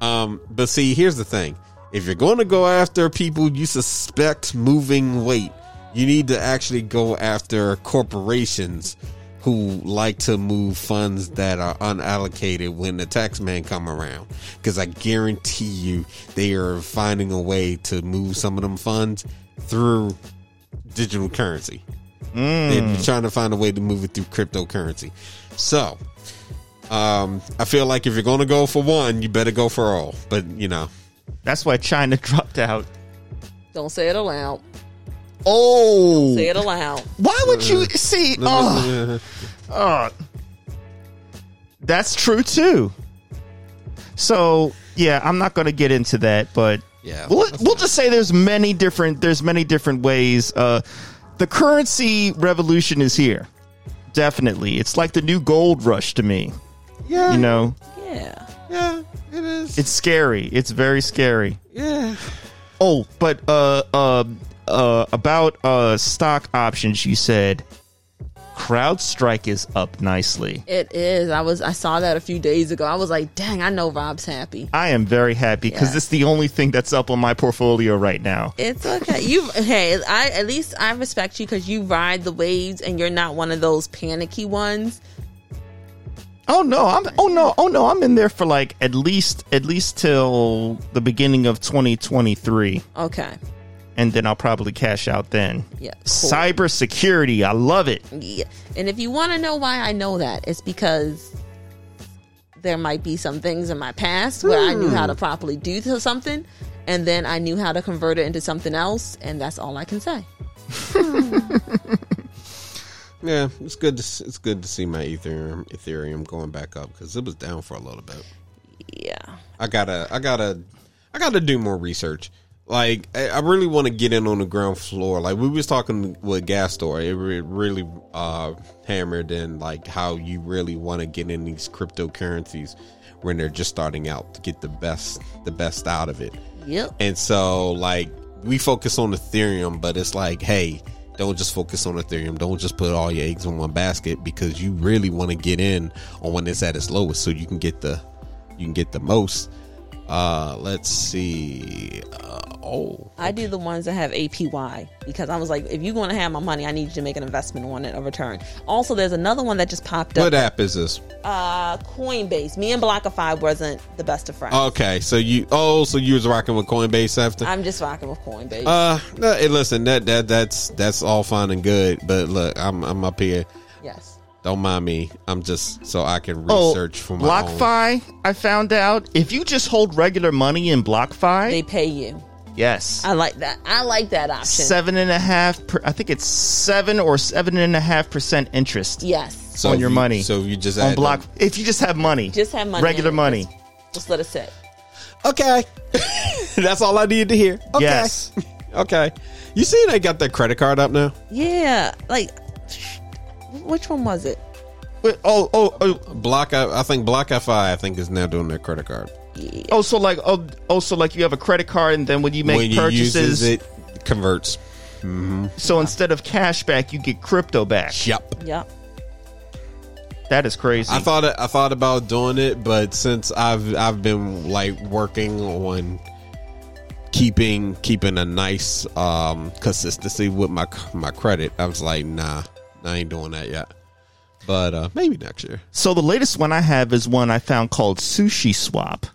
um, but see, here's the thing: if you're going to go after people you suspect moving weight, you need to actually go after corporations who like to move funds that are unallocated when the tax man come around. Because I guarantee you, they are finding a way to move some of them funds through digital currency. They're trying to find a way to move it through cryptocurrency. So, um, I feel like if you're going to go for one, you better go for all. But you know, That's why China dropped out. Don't say it aloud. Oh, Say it aloud. why would you see? Oh, oh, that's true too. So yeah, I'm not going to get into that, but Yeah, we'll, we'll just say there's many different there's many different ways. Uh, the currency revolution is here. Definitely, it's like the new gold rush to me. yeah, You know, Yeah. yeah, it is. it's scary. It's very scary. yeah. Oh, but uh, uh, uh, about uh, stock options, you said CrowdStrike is up nicely. It is. I was I saw that a few days ago. I was like, dang, I know Rob's happy. I am very happy because Yeah. it's the only thing that's up on my portfolio right now. It's okay. You hey, I at least I respect you because you ride the waves and you're not one of those panicky ones. Oh no, I'm oh no, oh no, I'm in there for like at least at least till the beginning of 2023 Okay. And then I'll probably cash out then. Yeah. cool. Cybersecurity, I love it. Yeah. And if you want to know why I know that, it's because there might be some things in my past where I knew how to hmm. properly do something, and then I knew how to convert it into something else, and that's all I can say. Yeah, it's good. To, it's good to see my Ethereum Ethereum going back up because it was down for a little bit. Yeah. I gotta, I gotta, I gotta do more research. Like, I, really want to get in on the ground floor. Like we was talking with Gas Store, it re- really uh, hammered in like how you really want to get in these cryptocurrencies when they're just starting out to get the best, the best out of it. Yep. And so, like, we focus on Ethereum, but it's like, hey, don't just focus on Ethereum. Don't just put all your eggs in one basket because you really want to get in on when it's at its lowest, so you can get the you can get the most. Uh, let's see. Uh, oh, I do the ones that have APY because I was like, if you're going to have my money, I need you to make an investment on it, a return. Also, there's another one that just popped up. what app is this? Uh, Coinbase. Me and BlockFi wasn't the best of friends. Okay, so you oh, so you was rocking with Coinbase after? I'm just rocking with Coinbase. Uh, no, hey, listen, that that that's that's all fine and good, but look, I'm I'm up here. Yes. Don't mind me. I'm just so I can Oh, research for my own. BlockFi, I found out if you just hold regular money in BlockFi, They pay you. yes, I like that. I like that option. seven and a half. Per, I think it's seven or seven and a half percent interest Yes. So on your you- money. So you just on add Block. them- If you just have money, Just have money. regular money. Just, just let it sit. Okay, that's all I needed to hear. Okay. Yes. okay. You see, they got that credit card up now. Yeah. Like, which one was it? Wait, oh, oh, oh, Block, I think BlockFi, I think is now doing their credit card. oh, so like, oh, oh, so like you have a credit card, and then when you make when purchases, uses it, converts. so instead of cash back, you get crypto back. Yep. Yep. That is crazy. I thought I thought about doing it, but since I've I've been like working on keeping keeping a nice um consistency with my my credit, I was like, nah, I ain't doing that yet. But uh maybe next year. so the latest one I have is one I found called Sushi Swap.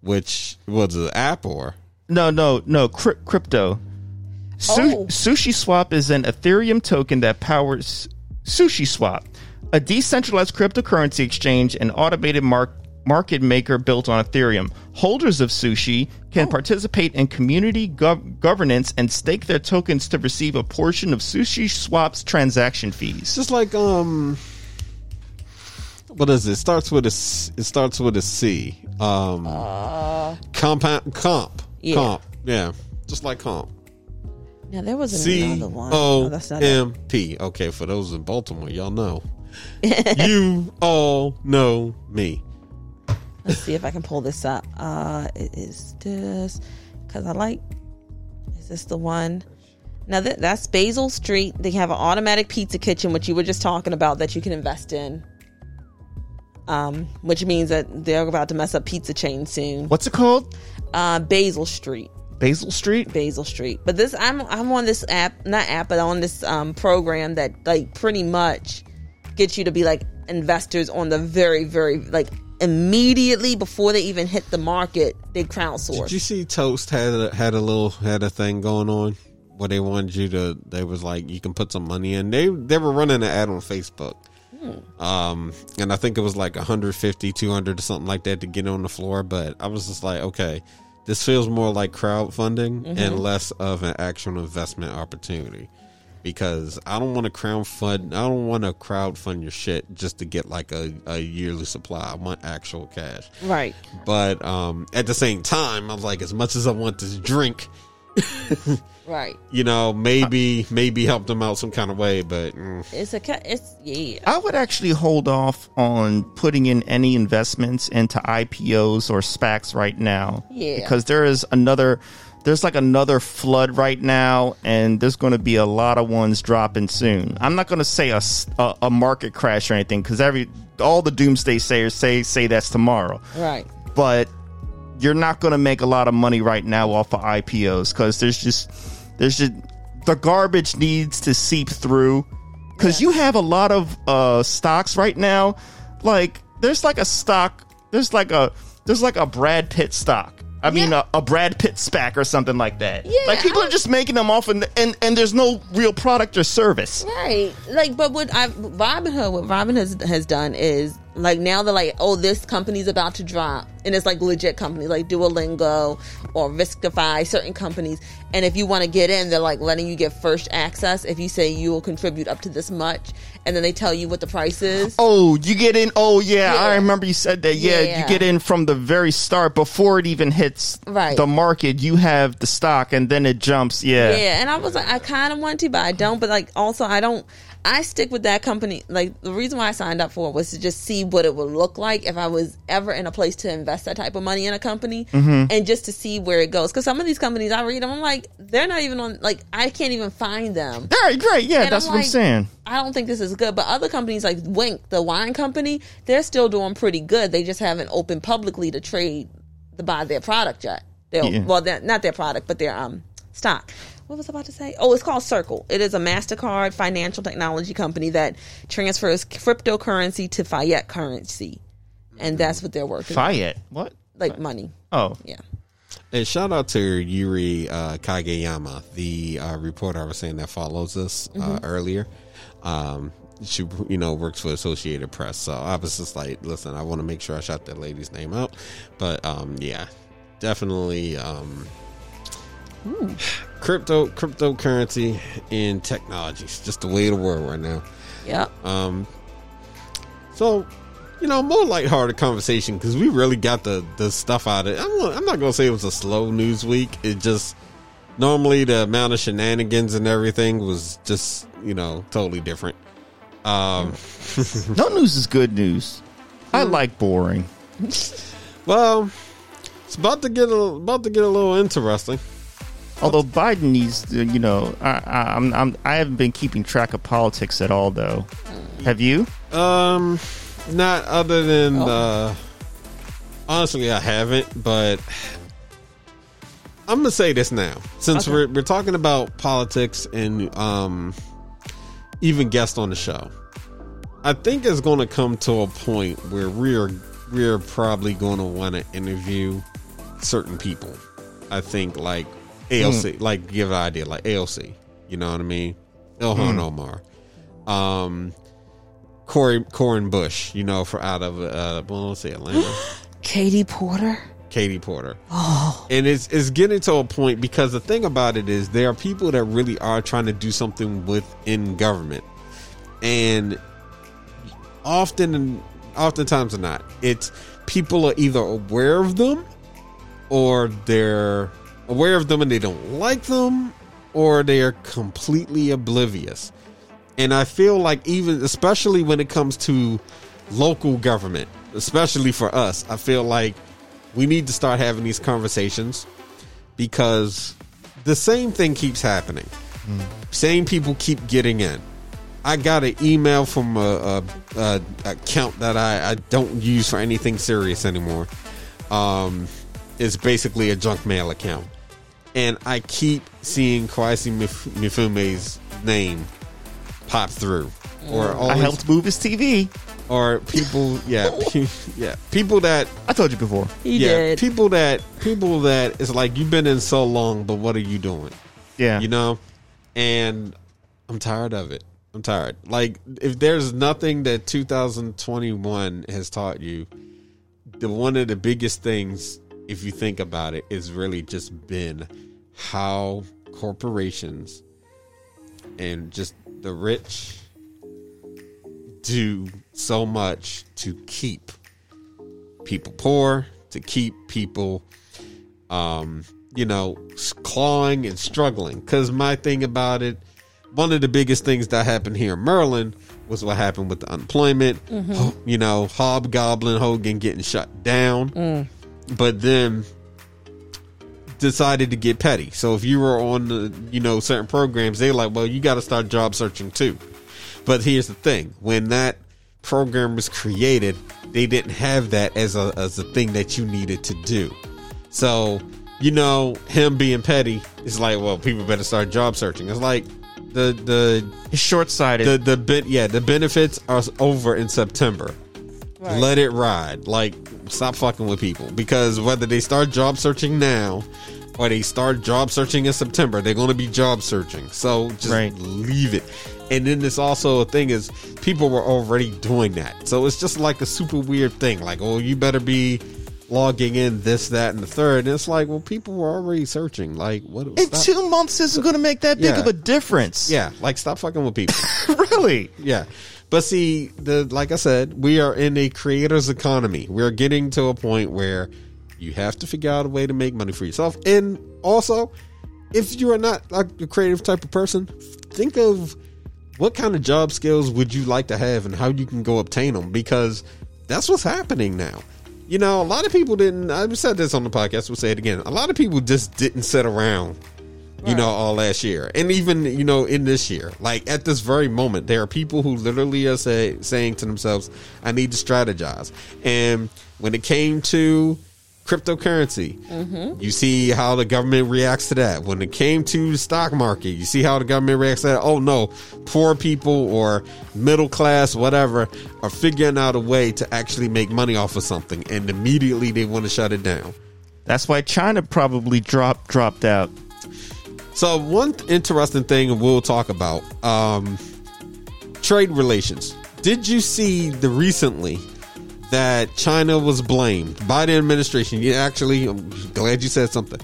Which was an app or No, no, no, cryp- crypto. Su- Oh. Sushi Swap is an Ethereum token that powers Sushi Swap, a decentralized cryptocurrency exchange and automated mark- market maker built on Ethereum. Holders of Sushi can participate in community gov- governance and stake their tokens to receive a portion of Sushi Swap's transaction fees. just like um what is it? It starts with a C, it starts with a C. Um compound comp. Yeah. Comp. Yeah. Just like comp. Now there was C another one. O Oh, that's not. M P. Okay, for those in Baltimore, y'all know. you all know me. Let's see if I can pull this up. Uh, it is this because I like. Is this the one? Now that that's Basil Street. They have an automatic pizza kitchen, which you were just talking about, that you can invest in. Um, which means that they're about to mess up pizza chain soon. What's it called? Uh, Basil Street. Basil Street. Basil Street. But this I'm I'm on this app, not app, but on this um program that like pretty much gets you to be like investors on the very very like immediately before they even hit the market, they crowdsource. Did you see Toast had a, had a little had a thing going on where they wanted you to? They was like you can put some money in. They they were running an ad on Facebook. Um, and I think it was like 150, 200 or something like that to get on the floor. But I was just like, okay, this feels more like crowdfunding and less of an actual investment opportunity. Because I don't want to crowdfund, I don't want to crowdfund your shit just to get like a, a yearly supply. I want actual cash. right. But um, at the same time, I was like, as much as I want this drink, Right. you know, maybe maybe help them out some kind of way. But mm, It's a it's yeah. I would actually hold off on putting in any investments into IPOs or SPACs right now. Yeah. Because there is another, there's like another flood right now, and there's going to be a lot of ones dropping soon. I'm not going to say a a market crash or anything because every all the doomsday sayers say say that's tomorrow. Right. But you're not going to make a lot of money right now off of IPOs because there's just there's just the garbage needs to seep through because you have a lot of uh stocks right now like there's like a stock there's like a there's like a brad pitt stock i mean Yeah. a, a brad pitt spac or something like that Yeah, like people I- are just making them off and, and and there's no real product or service Right. Like, but what I Robinhood, what Robin has has done is like now they're like, oh, this company's about to drop, and it's like legit companies like Duolingo or Riskify, certain companies. And if you want to get in, they're like letting you get first access if you say you will contribute up to this much, and then they tell you what the price is. Oh, you get in. Oh, yeah, Yeah. I remember you said that. Yeah, Yeah. you get in from the very start before it even hits Right. the market. You have the stock, and then it jumps. Yeah, Yeah, and I was like, I kind of want to, but I don't. But like, also, I don't. I stick with that company. Like the reason why I signed up for it was to just see what it would look like if I was ever in a place to invest that type of money in a company, Mm-hmm. and just to see where it goes. Because some of these companies, I read them, I'm like, they're not even on. Like, I can't even find them. Right, great, Yeah, And that's I'm what I'm saying. I don't think this is good. But other companies like Winc, the wine company, they're still doing pretty good. They just haven't opened publicly to trade to buy their product yet. Yeah. Well, not their product, but their um stock. What was I about to say? Oh, it's called Circle. It is a Mastercard financial technology company that transfers cryptocurrency to fiat currency, and that's what they're working. on. Fayette. What? like money. Oh, Yeah. And shout out to Yuri uh, Kageyama, the uh, reporter I was saying that follows us uh, earlier. Um, she, you know, works for Associated Press. So I was just like, listen, I want to make sure I shout that lady's name out. But um, yeah, definitely um, crypto, cryptocurrency, and technology. It's just the way of the world right now. Yeah. Um, so, you know, more lighthearted conversation because we really got the the stuff out of it. I'm, not- I'm not gonna say it was a slow news week. It just normally the amount of shenanigans and everything was just you know totally different. Um, no news is good news. I like boring. well, it's about to get a, about to get a little interesting. Although Biden needs, to, you know, I, I, I'm, I'm, I haven't been keeping track of politics at all, though. Have you? Um, not other than uh, honestly, I haven't. But I'm gonna say this now, since Okay. we're we're talking about politics and um, even guests on the show. I think it's going to come to a point where we're we're probably going to want to interview certain people. I think like AOC, like give an idea, like AOC. You know what I mean? Ilhan Omar. Um, Cori Corin Bush, you know, for out of uh, well, let's say Atlanta, Katie Porter. Katie Porter. Oh, and it's it's getting to a point because the thing about it is there are people that really are trying to do something within government, and often and oftentimes or not, it's people are either aware of them or they're aware of them and they don't like them or they are completely oblivious. And I feel like even especially when it comes to local government, especially for us, I feel like we need to start having these conversations because the same thing keeps happening. Same people keep getting in. I got an email from a, a, a account that I, I don't use for anything serious anymore. Um, it's basically a junk mail account, and I keep seeing Kweisi Mif- Mfume's name pop through, or mm. I always, helped move his TV. or people, yeah, pe- yeah, people that I told you before. He yeah, did. people that people that it's like you've been in so long, but what are you doing? Yeah. You know, and I'm tired of it. I'm tired. Like if there's nothing that 2021 has taught you, the one of the biggest things, if you think about it, is really just been how corporations and just the rich do so much to keep people poor, to keep people, um, you know, clawing and struggling. Because my thing about it, one of the biggest things that happened here in Maryland was what happened with the unemployment. Ho- You know, Hobgoblin Hogan getting shut down, but then decided to get petty. So if you were on the, you know, certain programs, they like, well, you got to start job searching too. But here's the thing: when that program was created, they didn't have that as a as a thing that you needed to do. So, you know, him being petty is like, well, people better start job searching. It's like the the short sighted. the the ben- yeah the benefits are over in September. Right. Let it ride. Like stop fucking with people because whether they start job searching now or they start job searching in September, they're going to be job searching. So just Right. leave it. And then there's also a thing is people were already doing that. So it's just like a super weird thing. Like, oh, you better be logging in this, that, and the third. And it's like, well, people were already searching. Like, what? in stop- two months isn't going to make that big Yeah. of a difference. yeah, like stop fucking with people. really. Yeah. But see, the like I said, we are in a creator's economy. We're getting to a point where you have to figure out a way to make money for yourself. And also, if you are not like a creative type of person, think of what kind of job skills would you like to have and how you can go obtain them because that's what's happening now. You know, a lot of people didn't. I've said this on the podcast. We'll say it again. A lot of people just didn't sit around you know, all last year, and even you know in this year. Like at this very moment, there are people who literally are say, saying to themselves, "I need to strategize." And when it came to cryptocurrency, mm-hmm. you see how the government reacts to that. When it came to the stock market, you see how the government reacts to that. Oh no, poor people or middle class, whatever, are figuring out a way to actually make money off of something, and immediately they want to shut it down. That's why China probably dropped dropped out. So one interesting thing we'll talk about um, trade relations. Did you see the recently that China was blamed? Biden administration. You actually, I'm glad you said something.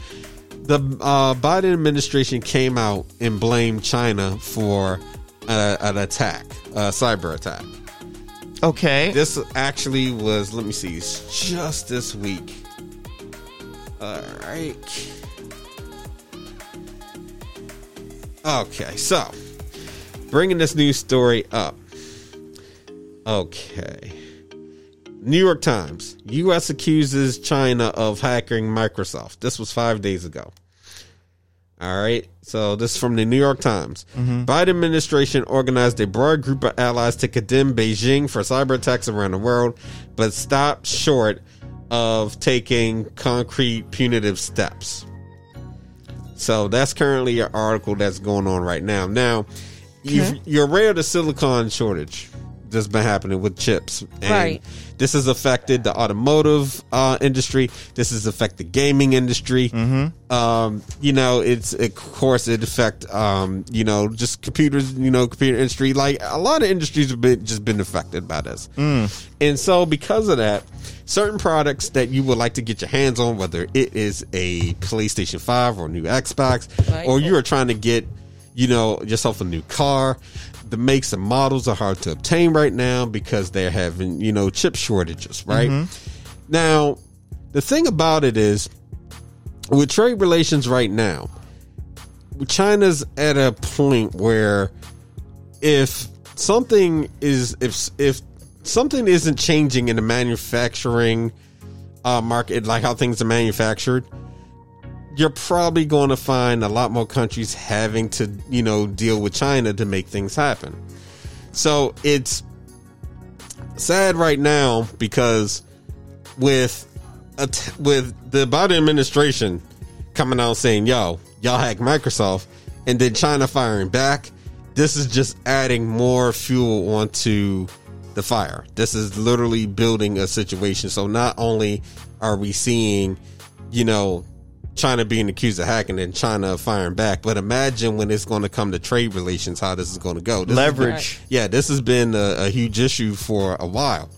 The uh, Biden administration came out and blamed China for uh, an attack, a cyber attack. Okay. This actually was. Let me see. It's just this week. All right. Okay, so bringing this news story up. Okay. New York Times. U.S. accuses China of hacking Microsoft. This was five days ago. All right. So this is from the New York Times. Mm-hmm. Biden administration organized a broad group of allies to condemn Beijing for cyber attacks around the world, but stopped short of taking concrete punitive steps. So that's currently an article that's going on right now. Now, you've, you're aware of the silicon shortage that's been happening with chips. And Right. This has affected the automotive uh, industry. This has affected the gaming industry. Um, you know, it's of course it affect um, you know just computers. You know, computer industry. Like a lot of industries have been just been affected by this. And so because of that, certain products that you would like to get your hands on, whether it is a PlayStation Five or a new Xbox, Right. or you are trying to get you know yourself a new car the makes and models are hard to obtain right now because they're having you know chip shortages right? Now the thing about it is with trade relations right now china's at a point where if something is if if something isn't changing in the manufacturing uh, market like how things are manufactured you're probably going to find a lot more countries having to, you know, deal with China to make things happen. So it's sad right now because with t- with the Biden administration coming out saying, "Yo, y'all hack Microsoft," and then China firing back. This is just adding more fuel onto the fire. This is literally building a situation. So not only are we seeing, you know, China being accused of hacking and China firing back, but imagine when it's going to come to trade relations, how this is going to go. This has been- Leverage. yeah, this has been a, a huge issue for a while.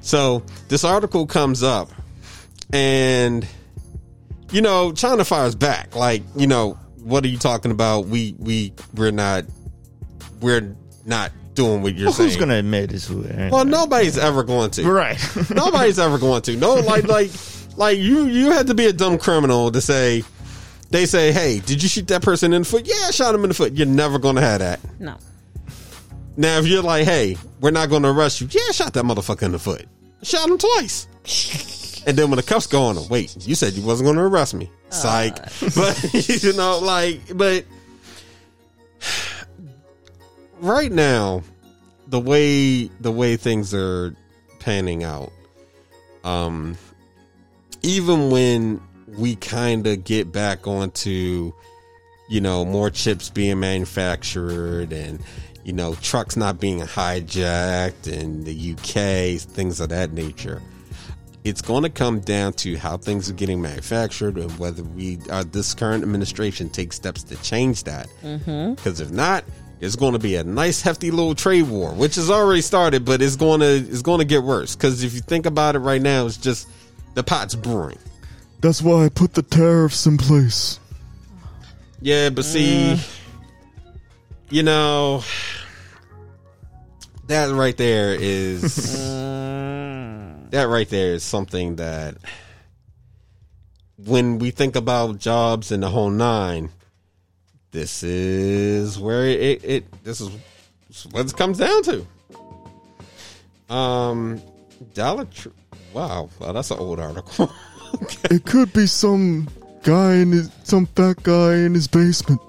So this article comes up, and you know, China fires back. Like, you know, what are you talking about? We we we're not we're not doing what you're Well, saying. who's gonna admit is who? well, nobody's ever going to. right. Nobody's ever going to. No, like like like you you had to be a dumb criminal to say. They say, "Hey, did you shoot that person in the foot?" Yeah, I shot him in the foot. You're never going to have that. No. Now, if you're like, hey, we're not going to arrest you, yeah, I shot that motherfucker in the foot. Shot him twice. and then when the cuffs go on, wait, you said you wasn't going to arrest me. Psych. but, you know, like, but right now, the way, the way things are panning out, um, even when we kind of get back onto, you know, more chips being manufactured and, you know, trucks not being hijacked in the UK, things of that nature. It's going to come down to how things are getting manufactured and whether we, uh, this current administration, takes steps to change that. Because if not, there's going to be a nice hefty little trade war, which has already started, but it's going to it's going to get worse. Because if you think about it right now, it's just the pot's brewing. That's why I put the tariffs in place. Yeah, but see, you know, that right there is that right there is something that when we think about jobs and the whole nine, this is where it, it this is what it comes down to. Um, Dollar Tree. Wow, wow, that's an old article. It could be some guy in his, some fat guy in his basement.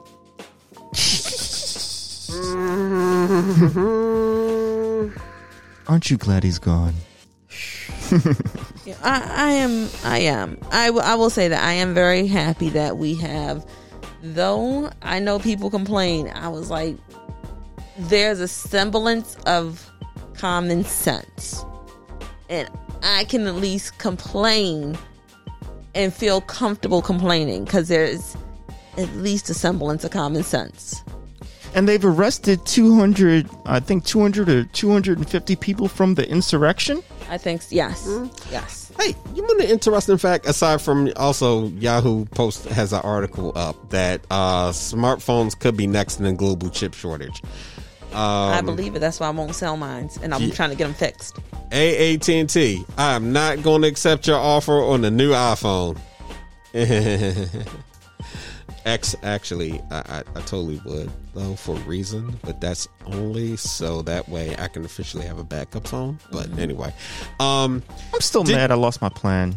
Aren't you glad he's gone? Yeah, I, I am. I am. I, w- I will say that I am very happy that we have. Though I know people complain, I was like, there's a semblance of common sense, and I can at least complain and feel comfortable complaining because there's at least a semblance of common sense. And they've arrested 200, I think 200 or 250 people from the insurrection. I think s- yes, yes. Hey, you want an interesting fact? Aside from also Yahoo Post has an article up that uh, smartphones could be next in the global chip shortage. I believe it. That's why I won't sell mine, and I'm Yeah. trying to get them fixed. AAT&T, I'm not going to accept your offer on the new iPhone. X, actually, I, I, I totally would though for a reason, but that's only so that way I can officially have a backup phone. But anyway, um, I'm still Did- mad I lost my plan,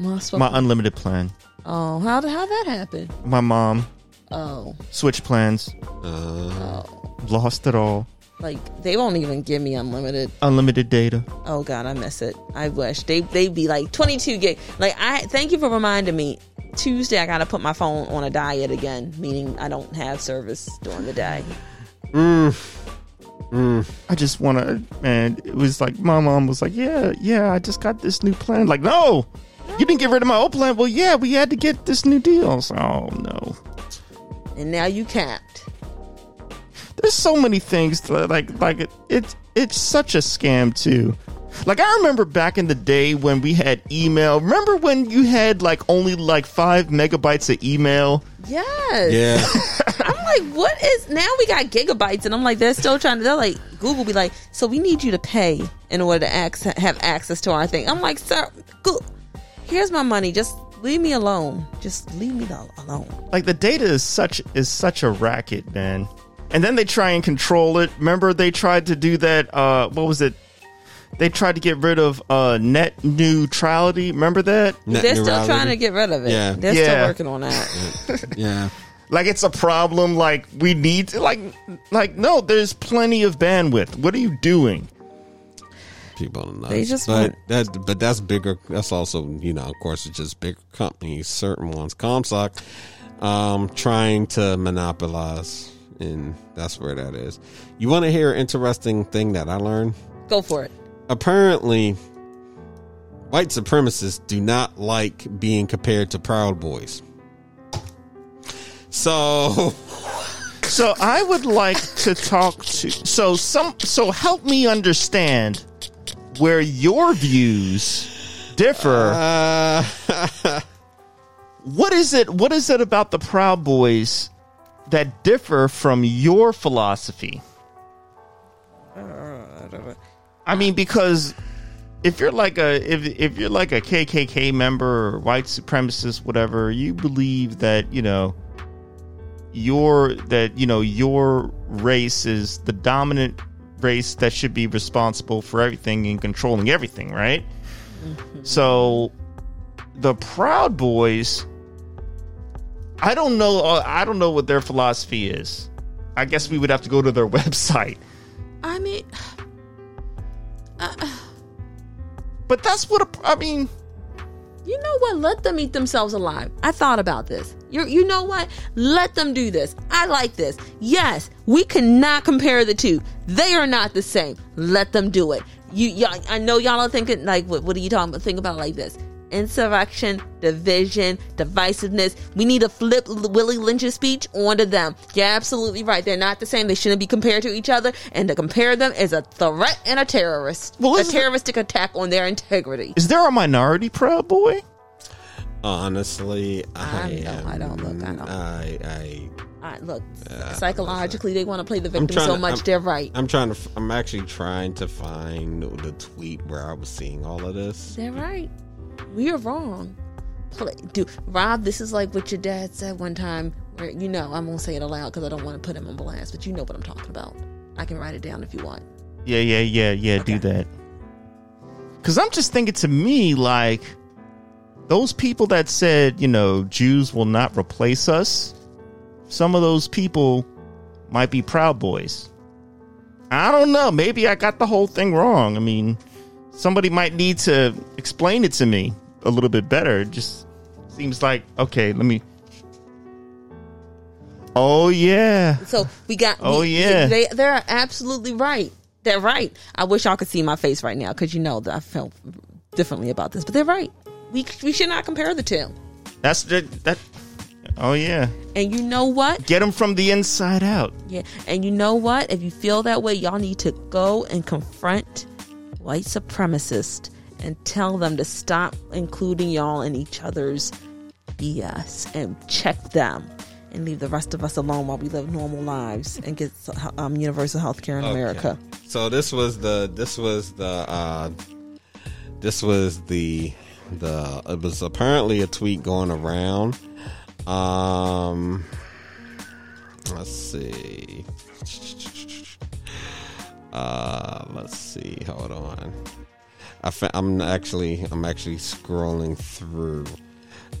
Well, so- my unlimited plan. oh, how did how that happen? My mom Oh, switch plans, uh, lost it all. like they won't even give me unlimited. Unlimited data. Oh God, I miss it. I wish they they'd be like 22 gig. Like I thank you for reminding me. Tuesday I gotta put my phone on a diet again, meaning I don't have service during the day. Mm. Mm. I just want to, man. It was like my mom was like, "Yeah, yeah, I just got this new plan." Like, no, you didn't get rid of my old plan. Well, yeah, we had to get this new deal. I was like, oh no, And now you capped. There's so many things that, like, like it, it's it's such a scam too. Like I remember back in the day when we had email. Remember when you had like only like five megabytes of email? Yes. yeah, I'm like, what is now we got gigabytes and I'm like, they're still trying to they're like Google be like, so we need you to pay in order to access, have access to our thing. I'm like, sir, go, here's my money. Just leave me alone. Just leave me the- alone. Like the data is such is such a racket, man. And then they try and control it. Remember they tried to do that uh what was it? They tried to get rid of uh net neutrality. Remember that? Net they're still trying to get rid of it. Yeah. They're Yeah. still working on that. yeah. Like it's a problem like we need to like like no, there's plenty of bandwidth. What are you doing? people are nuts. They just but want- that but that's bigger. That's also you know of course it's just bigger companies. Certain ones, Comcast, um, trying to monopolize, and that's where that is. You want to hear an interesting thing that I learned? Go for it. Apparently, white supremacists do not like being compared to Proud Boys. So So I would like to talk to so some so help me understand where your views differ. uh, what is it what is it about the Proud Boys that differ from your philosophy? I mean because if you're like a if if you're like a KKK member or white supremacist whatever, you believe that, you know, your that you know your race is the dominant race that should be responsible for everything and controlling everything, right? Mm-hmm. So the Proud Boys I don't know uh, I don't know what their philosophy is. I guess we would have to go to their website. I mean, But that's what a, I mean, you know what? Let them eat themselves alive. I thought about this. You you know what? Let them do this. I like this. Yes, we cannot compare the two. They are not the same. Let them do it. You, y'all, I know y'all are thinking like, what, what are you talking about? Think about it like this: insurrection, division, divisiveness. We need to flip Willie Lynch's speech onto them. You're absolutely right. They're not the same. They shouldn't be compared to each other. And to compare them is a threat and a terrorist. Well, a isn't it- terroristic attack on their integrity. is there a minority Proud Boy? honestly, I, I know, am, I don't look, I know. I, I I, look, uh, psychologically, they want to play the victim so to- much. I'm- they're right. I'm trying to. f- I'm actually trying to find the tweet where I was seeing all of this. They're right. We are wrong. Do Rob? This is like what your dad said one time. Where you know, I'm gonna say it aloud because I don't want to put him on blast, but you know what I'm talking about. I can write it down if you want. Yeah, yeah, yeah, yeah, do that. Cuz I'm just thinking to me like those people that said, you know, Jews will not replace us, some of those people might be Proud Boys. I don't know. Maybe I got the whole thing wrong. I mean, somebody might need to explain it to me a little bit better. It just seems like, okay, let me. Oh, yeah. So we got. Oh, we- yeah. they they're absolutely right. They're right. I wish y'all could see my face right now because you know that I felt differently about this, but they're right. We we should not compare the two. That's the, that. Oh, yeah. And you know what? Get them from the inside out. Yeah, and you know what? If you feel that way, y'all need to go and confront white supremacists and tell them to stop including y'all in each other's BS and check them and leave the rest of us alone while we live normal lives and get um, universal health care in America. So this was the. This was the. uh This was the. The it was apparently a tweet going around. Um, let's see. Uh, let's see. Hold on. I fa- I'm actually I'm actually scrolling through.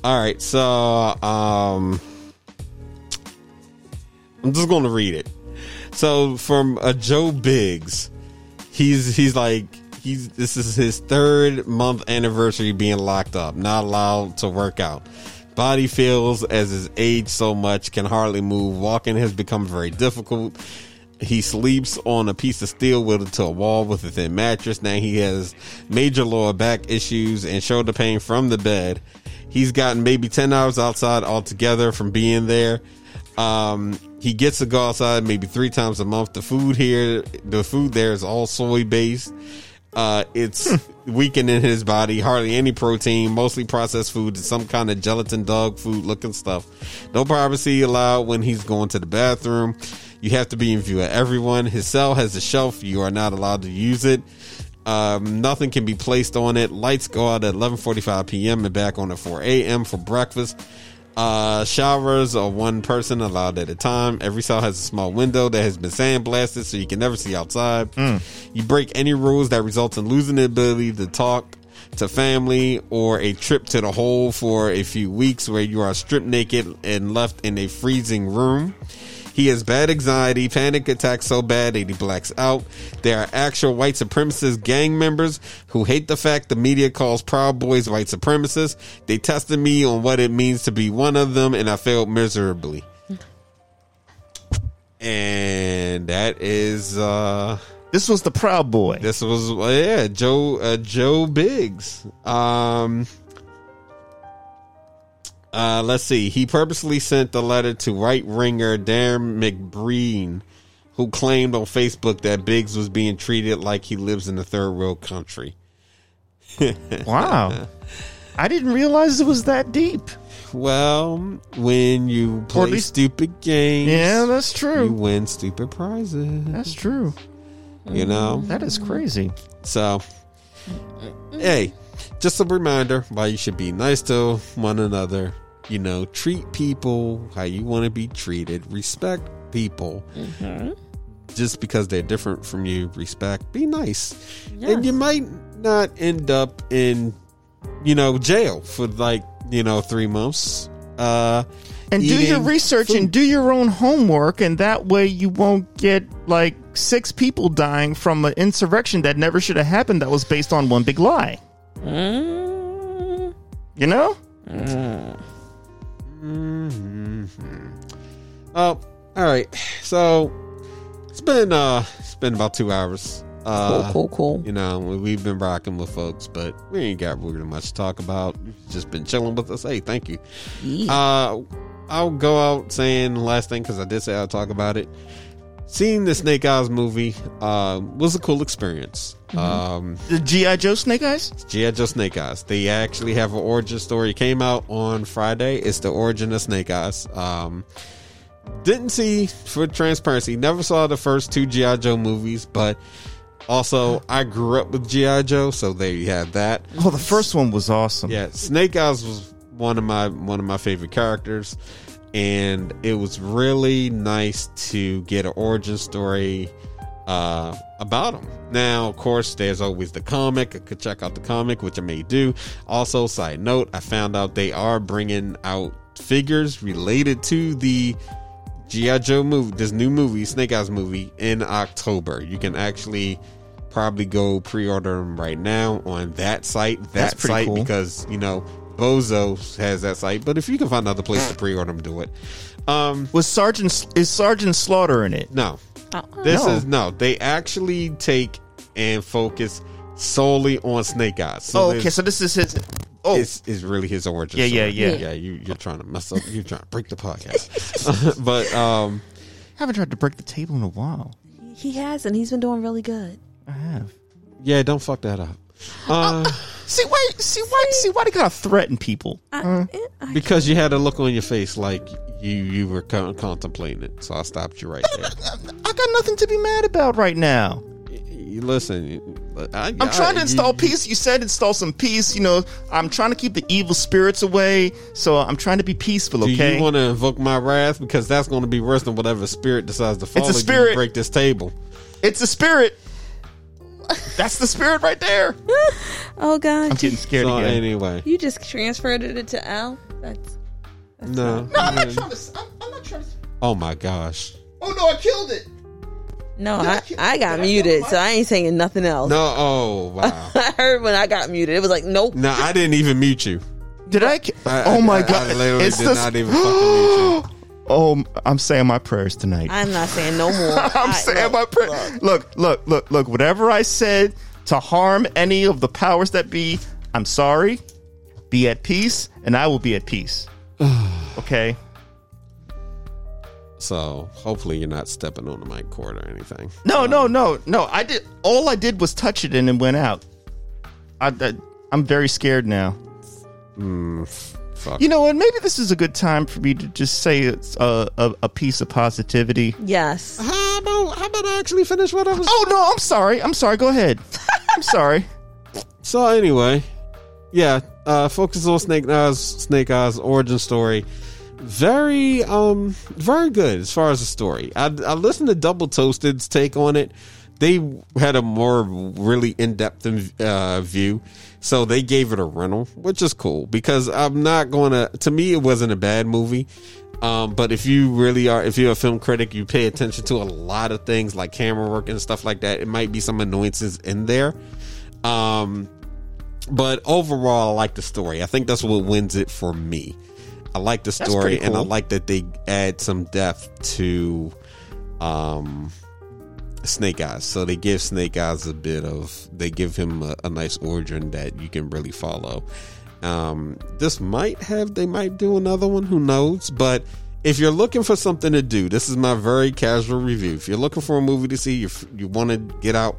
All right, so um, I'm just going to read it. So from uh, Joe Biggs, he's he's like he's this is his third month anniversary being locked up, not allowed to work out. Body feels as his age so much, can hardly move. Walking has become very difficult. He sleeps on a piece of steel welded to a wall with a thin mattress. Now he has major lower back issues and shoulder pain from the bed. He's gotten maybe 10 hours outside altogether from being there. Um, he gets to go outside maybe three times a month. The food here, the food there is all soy based. Uh, it's weakening his body. Hardly any protein, mostly processed food, some kind of gelatin dog food looking stuff. No privacy allowed when he's going to the bathroom. You have to be in view of everyone. His cell has a shelf. You are not allowed to use it. Um, nothing can be placed on it. Lights go out at 11:45 p.m. and back on at 4 a.m. for breakfast. Uh, showers are one person allowed at a time. Every cell has a small window that has been sandblasted so you can never see outside. You break any rules that results in losing the ability to talk to family or a trip to the hole for a few weeks where you are stripped naked and left in a freezing room. He has bad anxiety, panic attacks so bad that he blacks out. There are actual white supremacist gang members who hate the fact the media calls Proud Boys white supremacists. They tested me on what it means to be one of them, and I failed miserably. And that is uh This was the Proud Boy. this was yeah Joe uh, Joe Biggs. Um, uh, let's see. He purposely sent the letter to right ringer Darren McBreen, who claimed on Facebook that Biggs was being treated like he lives in a third world country. Wow. I didn't realize it was that deep. Well, when you play least- stupid games, Yeah, that's true. you win stupid prizes. That's true. You know, That is crazy. So, hey, just a reminder why you should be nice to one another. You know, treat people how you want to be treated. Respect people. Mm-hmm. Just because they're different from you, respect. Be nice. And you might not end up in, you know, jail for like, you know, three months. Uh, And do your research food. and do your own homework, and that way you won't get like six people dying from an insurrection that never should have happened that was based on one big lie. Mm. You know? Mm. Oh, all right. So it's been uh it's been about two hours. Uh, Cool, cool, cool. You know, we- we've been rocking with folks, but we ain't got really much to talk about. You've just been chilling with us. Hey, thank you. Uh, I'll go out saying the last thing because I did say I'll talk about it. Seeing the Snake Eyes movie uh, was a cool experience. Um, The G.I. Joe Snake Eyes? G.I. Joe Snake Eyes. They actually have an origin story. It came out on Friday. It's the origin of Snake Eyes. Um, didn't see, for transparency, never saw the first two G.I. Joe movies, but also I grew up with G.I. Joe, so there you have that. Oh, the first one was awesome. Yeah, Snake Eyes was one of my one of my favorite characters, and it was really nice to get an origin story uh, about him. Now, of course, there's always the comic. I could check out the comic, which I may do. Also, side note, I found out they are bringing out figures related to the GI Joe movie, this new movie, Snake Eyes movie, in October. You can actually probably go pre-order them right now on that site. That That's pretty site cool. because you know Bozo has that site. But if you can find another place to pre-order them, do it. Um, Was Sergeant is Sergeant Slaughter in it? no, Uh, this No. is no. They actually take and focus solely on Snake Eyes. So Oh, okay. So this is his. Oh, is is really his origin. Yeah, yeah, story. yeah. yeah. You you're trying to mess up. You're trying to break the podcast. but um, I haven't tried to break the table in a while. he has, and he's been doing really good. I have. yeah, don't fuck that up. Uh, See why? See why? See why they gotta threaten people? I, I, because you had a look on your face like you you were con- contemplating it, so I stopped you right there. I got nothing to be mad about right now. you listen, I, I'm trying to install you- peace. You said install some peace. You know, I'm trying to keep the evil spirits away. So I'm trying to be peaceful. Do Okay. you want to invoke my wrath? Because that's going to be worse than whatever spirit decides to follow a you spirit. to break this table. it's a spirit. That's the spirit right there. oh God, I'm getting scared So again. anyway, you just transferred it to Al. That's no, No, I'm not trying to. I'm, I'm not trying to. Oh my gosh, Oh no, I killed it. no. I I, I got did I muted, so I ain't saying nothing else. no, oh wow. I heard when I got muted, it was like, nope. no, I didn't even mute you. Did I? ki- I- oh my I- god! I literally it's did the- not even fucking mute you. Oh, I'm saying my prayers tonight. I'm not saying no more. I'm I- saying look, my prayer. look. Look, look, look, look. Whatever I said to harm any of the powers that be, I'm sorry. Be at peace, and I will be at peace. okay. So hopefully you're not stepping on the mic cord or anything. No, no, um, no, no. I did. All I did was touch it, and it went out. I, I, I'm very scared now. Mm, Fuck. You know what? Maybe this is a good time for me to just say it's a, a, a piece of positivity. Yes. How about how about I actually finish what I was? Oh no, I'm sorry. I'm sorry. Go ahead. I'm sorry. So anyway, yeah, uh, focus on Snake Eyes, Snake Eyes origin story. Very, um, very good as far as the story. I, I listened to Double Toasted's take on it. They had a more really in depth uh, view, so they gave it a rental, which is cool because I'm not going to. To me, it wasn't a bad movie. Um, but if you really are, if you're a film critic, you pay attention to a lot of things like camera work and stuff like that. It might be some annoyances in there. Um, but overall, I like the story. I think that's what wins it for me. I like the story, pretty and I like that they add some depth to um, Snake Eyes. So they give Snake Eyes a bit of, they give him a, a nice origin that you can really follow. Um, this might have, they might do another one, who knows? But if you're looking for something to do, this is my very casual review. If you're looking for a movie to see, you, you want to get out,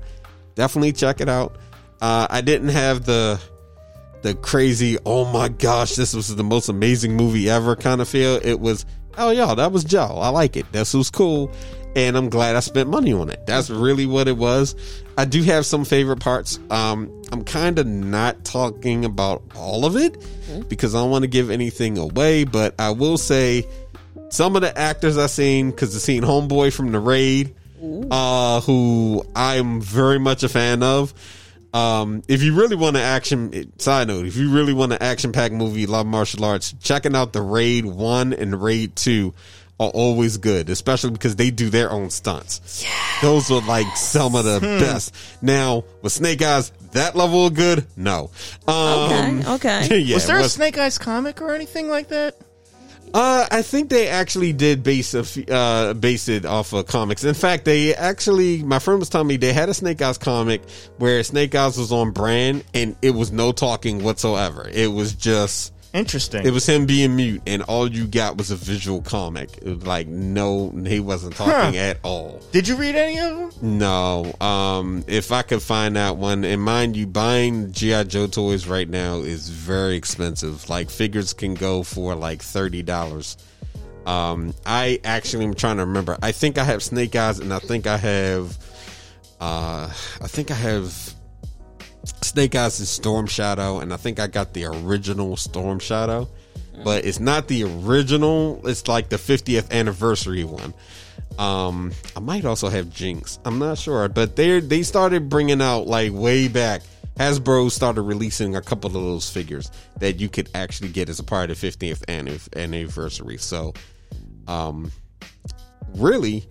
definitely check it out. Uh, I didn't have the the crazy, oh my gosh, this was the most amazing movie ever kind of feel. It was, oh yeah, that was Joe. I like it. This was cool. And I'm glad I spent money on it. That's really what it was. I do have some favorite parts. Um, I'm kind of not talking about all of it because I don't want to give anything away, but I will say some of the actors I've seen because I've seen Homeboy from the Raid, uh, who I'm very much a fan of. Um, if you really want an action side note, if you really want an action packed movie, love martial arts, checking out the Raid One and Raid Two are always good, especially because they do their own stunts. Those are like some of the best. Now with Snake Eyes, that level of good, no. Um, Okay, okay. yeah, was there a Snake Eyes comic or anything like that? uh, I think they actually did base a, f- uh, base it off of comics. In fact, they actually, my friend was telling me they had a Snake Eyes comic where Snake Eyes was on brand and it was no talking whatsoever. It was just, Interesting. it was him being mute and all you got was a visual comic. It was like, no, he wasn't talking Huh. at all. Did you read any of them? No. Um, if I could find that one, and mind you, buying GI Joe toys right now is very expensive. Like figures can go for like thirty dollars. Um, I actually am trying to remember. I think I have Snake Eyes, and I think I have. Uh, I think I have Snake Eyes is Storm Shadow, and I think I got the original Storm Shadow, but it's not the original. It's like the 50th anniversary one. Um, I might also have Jinx. I'm not sure, but they they started bringing out like way back. Hasbro started releasing a couple of those figures that you could actually get as a part of the 50th anniversary. So, um, really,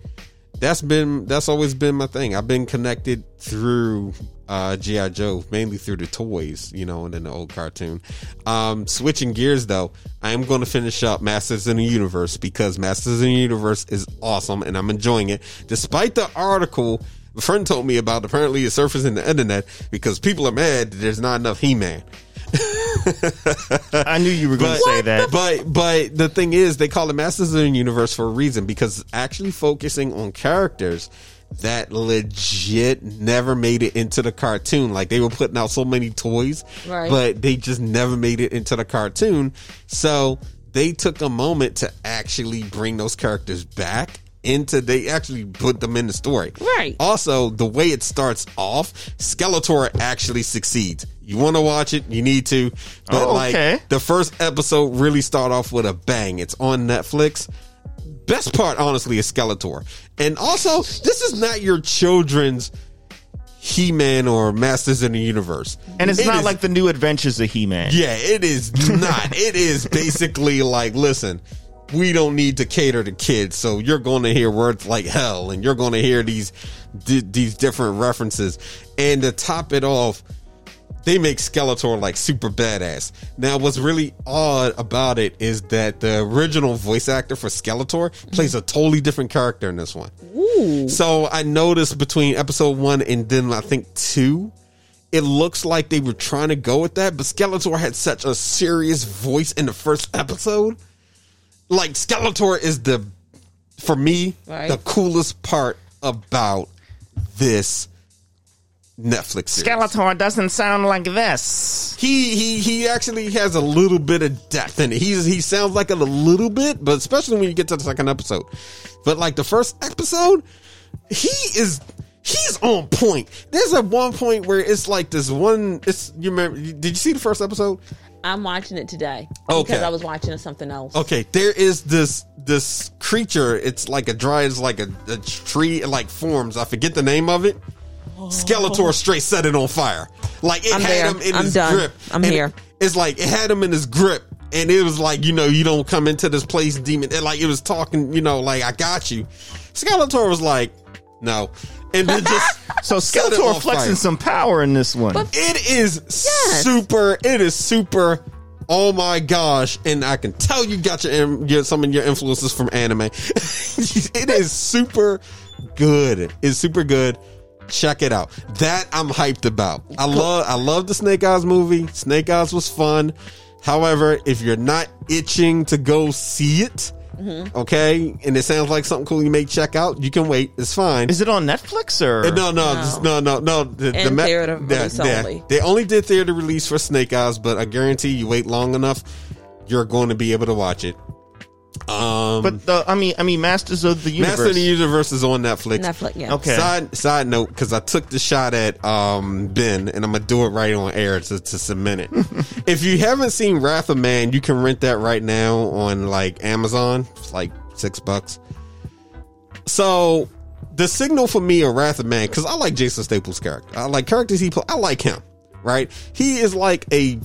that's been that's always been my thing. I've been connected through uh GI Joe, mainly through the toys, you know, and then the old cartoon. Um switching gears though, I am going to finish up Masters in the Universe because Masters in the Universe is awesome and I'm enjoying it. Despite the article a friend told me about apparently it's surfacing the internet because people are mad that there's not enough He-Man. I knew you were going to say that. But but the thing is, they call it Masters of the Universe for a reason because it's actually focusing on characters that legit never made it into the cartoon. Like they were putting out so many toys, Right. but they just never made it into the cartoon. So they took a moment to actually bring those characters back into they actually put them in the story. Right. Also, the way it starts off, Skeletor actually succeeds. You want to watch it, you need to. But Oh, like the first episode really start off with a bang. It's on Netflix. Best part, honestly, is Skeletor. And also, this is not your children's He-Man or Masters in the Universe. And it's It not is- like the new adventures of He Man. yeah, it is not. it is basically like, listen, we don't need to cater to kids, so you're going to hear words like hell, and you're going to hear these d- these different references, and to top it off, they make Skeletor like super badass. Now, what's really odd about it is that the original voice actor for Skeletor mm-hmm. plays a totally different character in this one. Ooh. So I noticed between episode one and then I think two, it looks like they were trying to go with that, but Skeletor had such a serious voice in the first episode. Like Skeletor is the, for me, Right. the coolest part about this Netflix series. Skeletor doesn't sound like this. He he he actually has a little bit of depth in it. He's he sounds like it a little bit, but especially when you get to the second episode. But like the first episode, he is he's on point. There's a one point where it's like this one. It's you remember? Did you see the first episode? I'm watching it today Okay. because I was watching something else. Okay, there is this this creature. It's like a dry. It's like a, a tree. It like forms. I forget the name of it. Skeletor oh. straight set it on fire. Like it I'm had there. him in I'm his done. grip. I'm And here. It's like it had him in his grip and it was like you know you don't come into this place demon and like it was talking you know like I got you. Skeletor was like no, and then just So Skeletor flexing fire. some power in this one. It is super. It is super. Oh my gosh! And I can tell you got your, your some of your influences from anime. it is super good. It's super good. Check it out. That I'm hyped about. I love. I love the Snake Eyes movie. Snake Eyes was fun. However, if you're not itching to go see it, Mm-hmm. okay, and it sounds like something cool you may check out, you can wait. It's fine. Is it on Netflix or Uh, No, no, just- no, no, no. The, And ma- theater yeah, release yeah. only. They only did theater release for Snake Eyes, but I guarantee you wait long enough, you're going to be able to watch it. Um, But the I mean I mean Masters of the Universe. Masters of the Universe is on Netflix. Netflix, yeah. Okay. Side side note, because I took the shot at um Ben, and I'm gonna do it right on air to, to cement it. if you haven't seen Wrath of Man, you can rent that right now on like Amazon. It's like six bucks. So the signal for me of Wrath of Man, because I like Jason Staples' character. I like characters he play. I like him. Right? He is like a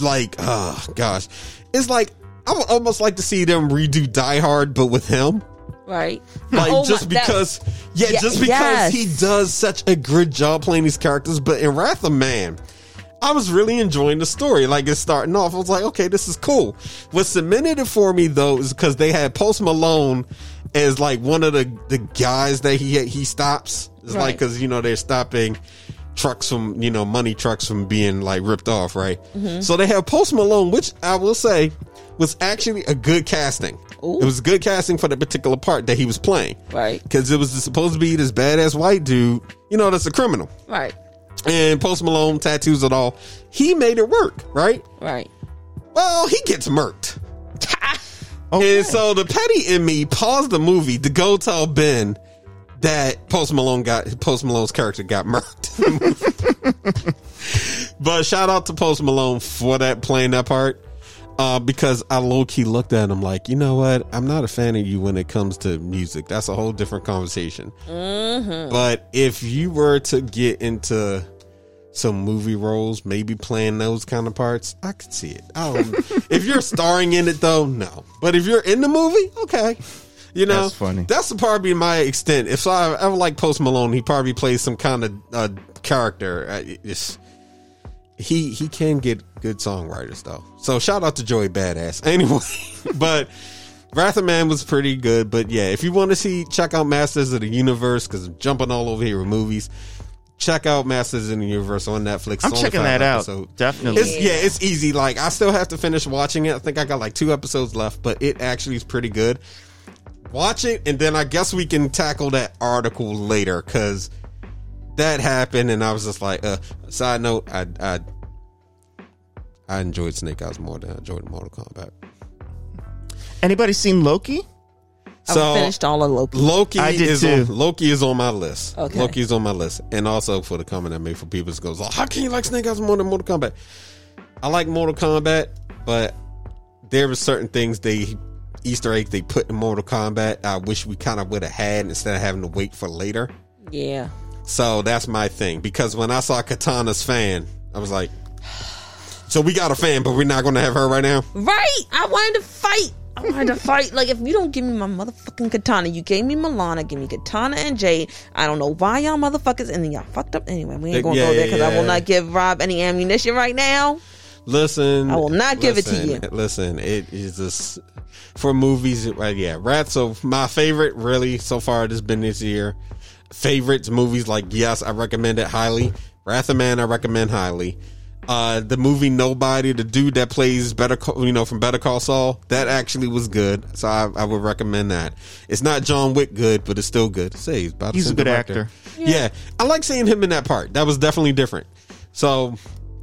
like oh gosh, it's like I would almost like to see them redo Die Hard, but with him. Right. Like Oh my- just that- because, yeah, Yeah, just because yes. he does such a good job playing these characters. But in Wrath of Man, I was really enjoying the story. Like it's starting off, I was like, okay, this is cool. What cemented it for me though is because they had Post Malone as like one of the the guys that he he stops. It's like because you know they're stopping trucks from you know money trucks from being like ripped off, right? Mhm. So they have Post Malone, which I will say was actually a good casting. It was good casting for the particular part that he was playing, Right. Because it was supposed to be this badass white dude, you know, that's a criminal, Right. and Post Malone tattoos and all. He made it work, right? Right. Well, he gets murked. And so the petty in me paused the movie to go tell Ben that Post Malone got Post Malone's character got murked. but shout out to Post Malone for that playing that part. Uh, because I low key looked at him like, you know what? I'm not a fan of you when it comes to music. That's a whole different conversation. Mm-hmm. But if you were to get into some movie roles, maybe playing those kind of parts, I could see it. I don't, if you're starring in it though, no. But if you're in the movie, okay. You know, That's funny. That's probably my extent. If I ever like Post Malone, he probably plays some kind of uh, character. It's, he he can get good songwriters though. So shout out to Joey Badass. Anyway, but Wrath of Man was pretty good. But yeah, if you want to see, check out Masters of the Universe because I'm jumping all over here with movies. Check out Masters of the Universe on Netflix. I'm checking that out. episodes. Definitely. It's, yeah, it's easy. Like I still have to finish watching it. I think I got like two episodes left, but it actually is pretty good. Watch it, and then I guess we can tackle that article later because that happened, and I was just like, uh. Side note, I I I enjoyed Snake Eyes more than I enjoyed Mortal Kombat. Anybody seen Loki? I finished all of Loki. Loki I did is too. on Loki is on my list. Okay. Loki is on my list, and also for the comment I made for people that goes, oh, "How can you like Snake Eyes more than Mortal Kombat?" I like Mortal Kombat, but there were certain things they Easter egg they put in Mortal Kombat. I wish we kind of would have had instead of having to wait for later. Yeah. So that's my thing because when I saw Kitana's fan, I was like, "So we got a fan, but we're not going to have her right now." Right. I wanted to fight. I wanted to fight. Like, if you don't give me my motherfucking Kitana, you gave me Mileena, give me Kitana and Jade. I don't know why y'all motherfuckers, and then y'all fucked up anyway. We ain't gonna Yeah, go there because I yeah. will not give Rob any ammunition right now. Listen, I will not give it to you. Listen, it is just for movies. Right? Yeah, Rats. So my favorite, really, so far, it has been this year. Favorites movies like yes, I recommend it highly. Wrath of Man, I recommend highly. Uh, the movie Nobody, the dude that plays Better, Call, you know, from Better Call Saul, that actually was good. So I, I would recommend that. It's not John Wick good, but it's still good. Say he's about He's a good director. actor. Yeah. I like seeing him in that part. That was definitely different. So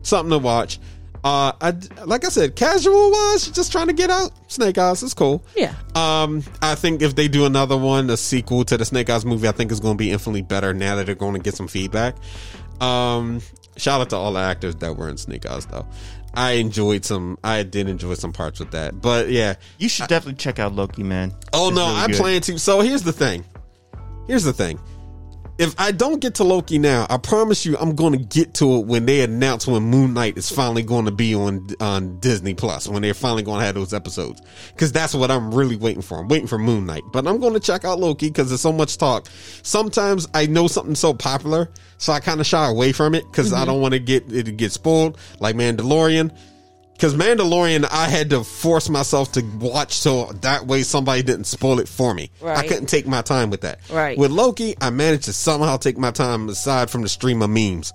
something to watch. Uh, I like I said, casual wise, just trying to get out. Snake Eyes is cool. Yeah. Um, I think if they do another one, a sequel to the Snake Eyes movie, I think is going to be infinitely better now that they're going to get some feedback. Um, shout out to all the actors that were in Snake Eyes, though. I enjoyed some. I did enjoy some parts with that, but yeah. You should definitely check out Loki, man. Oh It's no, really I good. plan to. So here's the thing. Here's the thing. If I don't get to Loki now, I promise you I'm going to get to it when they announce when Moon Knight is finally going to be on on Disney Plus when they're finally going to have those episodes because that's what I'm really waiting for. I'm waiting for Moon Knight, but I'm going to check out Loki because there's so much talk. Sometimes I know something's so popular, so I kind of shy away from it because I mm-hmm. don't want to get it to get spoiled like Mandalorian. Because Mandalorian, I had to force myself to watch so that way somebody didn't spoil it for me. I couldn't take my time with that. Right. With Loki, I managed to somehow take my time aside from the stream of memes.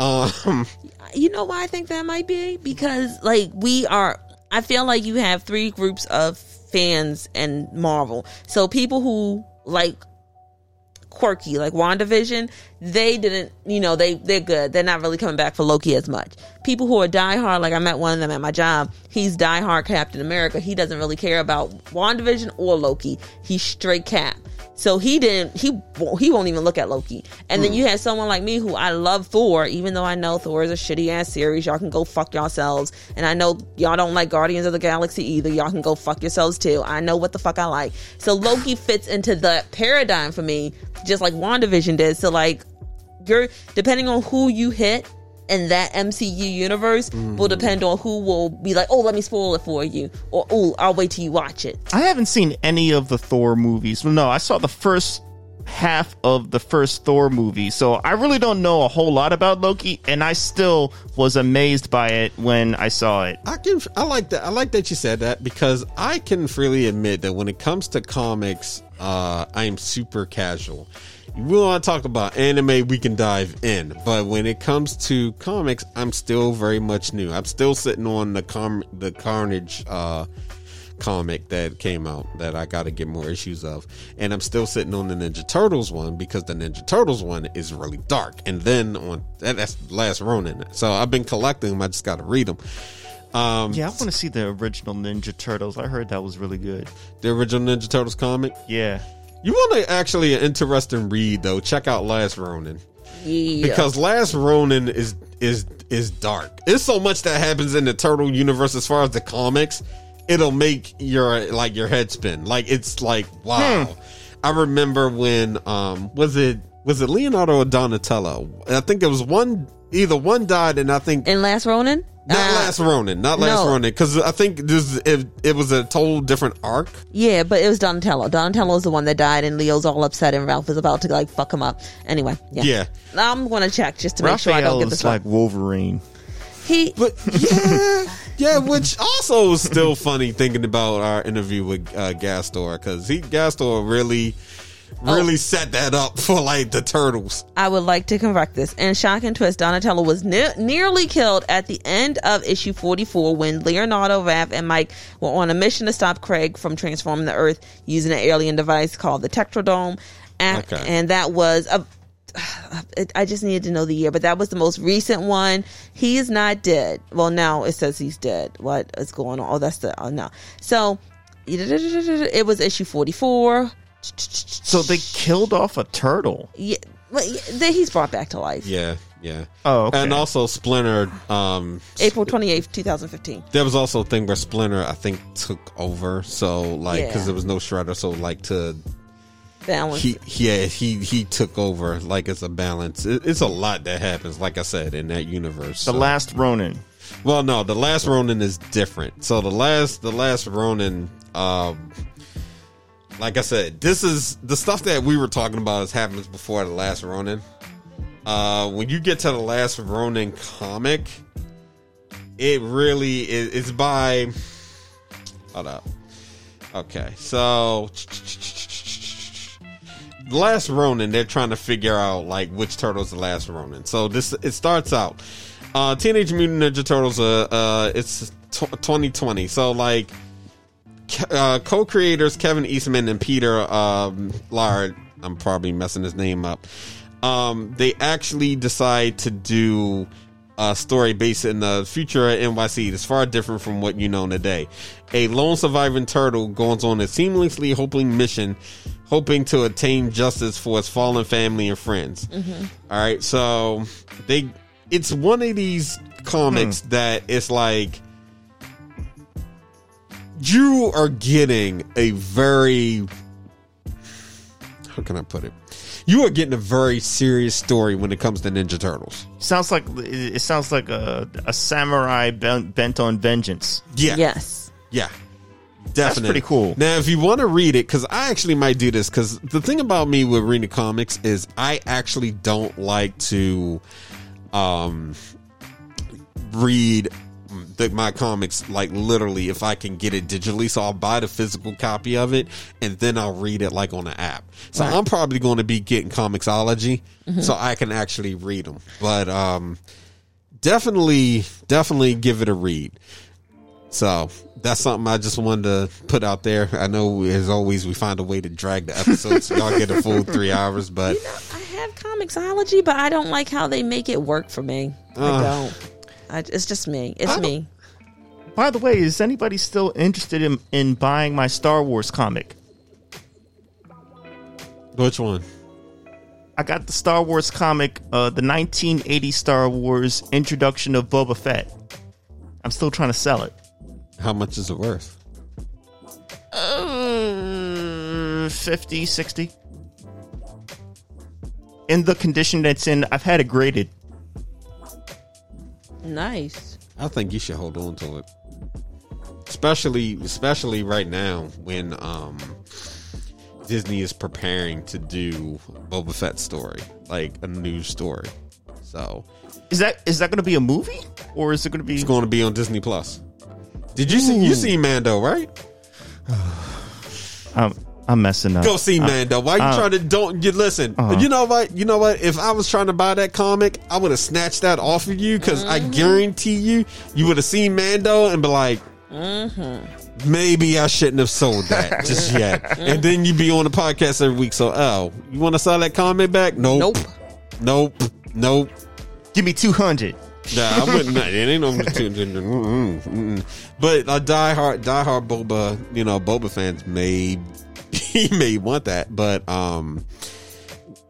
Um, you know why I think that might be? Because like we are I feel like you have three groups of fans and Marvel. So people who like quirky, like WandaVision, they didn't you know, they they're good. They're not really coming back for Loki as much. People who are diehard, like I met one of them at my job, he's diehard Captain America. He doesn't really care about WandaVision or Loki. He's straight cap. So he didn't. He won't- he won't even look at Loki. And then hmm. you had someone like me who I love Thor, even though I know Thor is a shitty ass series. Y'all can go fuck yourselves. And I know y'all don't like Guardians of the Galaxy either. Y'all can go fuck yourselves too. I know what the fuck I like. So Loki fits into the paradigm for me, just like WandaVision did. So like, you're depending on who you hit. in that MCU universe will mm-hmm. depend on who will be like, oh, let me spoil it for you, or oh, I'll wait till you watch it. I haven't seen any of the Thor movies. No, I saw the first half of the first Thor movie, so I really don't know a whole lot about Loki, and I still was amazed by it when I saw it. I can I like that I like that you said that because I can freely admit that when it comes to comics, uh I am super casual. We want to talk about anime, we can dive in, but when it comes to comics, I'm still very much new. I'm still sitting on the com the Carnage uh comic that came out that I got to get more issues of. And I'm still sitting on the Ninja Turtles one because the Ninja Turtles one is really dark. And then on that, that's Last Ronin. So I've been collecting them. I just got to read them. Um, Yeah, I want to see the original Ninja Turtles. I heard that was really good. the original Ninja Turtles comic. Yeah. You want to actually an interesting read though? Check out Last Ronin Yeah. because Last Ronin is is is dark. It's so much that happens in the Turtle universe as far as the comics. It'll make your like your head spin. Like it's like wow. I remember when um was it was it Leonardo or Donatello? I think it was one either one died and I think in Last Ronin, not Uh, Last Ronin, not Last no. Ronin because I think this it, it was a total different arc. Yeah, but it was Donatello. Donatello is the one that died, and Leo's all upset, and Ralph is about to like fuck him up. Anyway, yeah, Yeah. I'm gonna check just to make sure I don't Raphael get is this like wrong. Wolverine. He, But yeah, yeah, which also is still funny thinking about our interview with uh, Gastor because he Gastor really, really set that up for like the turtles. I would like to correct this. In Shock and Twist, Donatello was ne- nearly killed at the end of issue 44 when Leonardo, Raph, and Mike were on a mission to stop Craig from transforming the Earth using an alien device called the Tetradome, And, Okay. and that was a. I just needed to know the year, but that was the most recent one. He is not dead. Well, now it says he's dead. What is going on? Oh, that's the. Oh, no. So, it was issue 44. So they killed off a turtle. Yeah, but he's brought back to life. Yeah, yeah. Oh, okay. And also Splinter. Um, April 28th, 2015. there was also a thing where Splinter, I think, took over. So like, because Yeah. there was no Shredder, so like to Balance. he yeah he he took over like it's a balance. It, it's a lot that happens. Like I said in that universe. The so. last Ronin. Well, no, the last Ronin is different. So the last, the last Ronin, um, like I said, this is the stuff that we were talking about. Is happens before the last Ronin. Uh, when you get to the last Ronin comic, it really is. By. Hold up. Okay, so last Ronin, they're trying to figure out like which turtle's the last Ronin. So this it starts out. Uh, Teenage Mutant Ninja Turtles. Uh, uh it's t- 2020. So like, Ke- uh, co-creators Kevin Eastman and Peter um, Lard. I'm probably messing his name up. Um, they actually decide to do a story based in the future at NYC that's far different from what you know today. A lone surviving turtle goes on a seamlessly hoping mission, hoping to attain justice for his fallen family and friends. All right, so they it's one of these comics that it's like you are getting a very how can I put it? you are getting a very serious story when it comes to Ninja Turtles. Sounds like it sounds like a, a samurai bent, bent on vengeance. Yeah, Yes. yeah, definitely. pretty cool. Now, if you want to read it, because I actually might do this, because the thing about me with reading comics is I actually don't like to, um, read my comics like literally if I can get it digitally. So I'll buy the physical copy of it and then I'll read it like on the app. So I'm probably going to be getting Comixology so I can actually read them. But um, definitely, definitely give it a read. So that's something I just wanted to put out there. I know as always we find a way to drag the episodes so y'all get a full three hours, but I have Comixology, but I don't like how they make it work for me. I Uh. don't. I, it's just me. It's me. By the way, is anybody still interested in, in buying my Star Wars comic? which one? I got the Star Wars comic, uh, the 1980 Star Wars introduction of Boba Fett. I'm still trying to sell it. How much is it worth? Uh, 50, 60. In the condition that's in, I've had it graded. Nice. I think you should hold on to it. Especially especially right now when um Disney is preparing to do Boba Fett story, like a new story. So Is that is that going to be a movie or is it going to be? it's going to be on Disney Plus. Did you see you see Mando, right? I'm, I'm messing up. Go see I- Mando. Why you uh, trying to don't you listen? uh-huh. You know what? You know what? If I was trying to buy that comic, I would have snatched that off of you because I guarantee you, you would have seen Mando and be like, maybe I shouldn't have sold that just yet. and then you'd be on the podcast every week. So, oh, you want to sell that comic back? Nope. Nope. Nope. Nope. Give me 200. Nah, I wouldn't. It ain't no. mm-mm, mm-mm. But a diehard, diehard Boba, you know, Boba fans may he may want that, but um,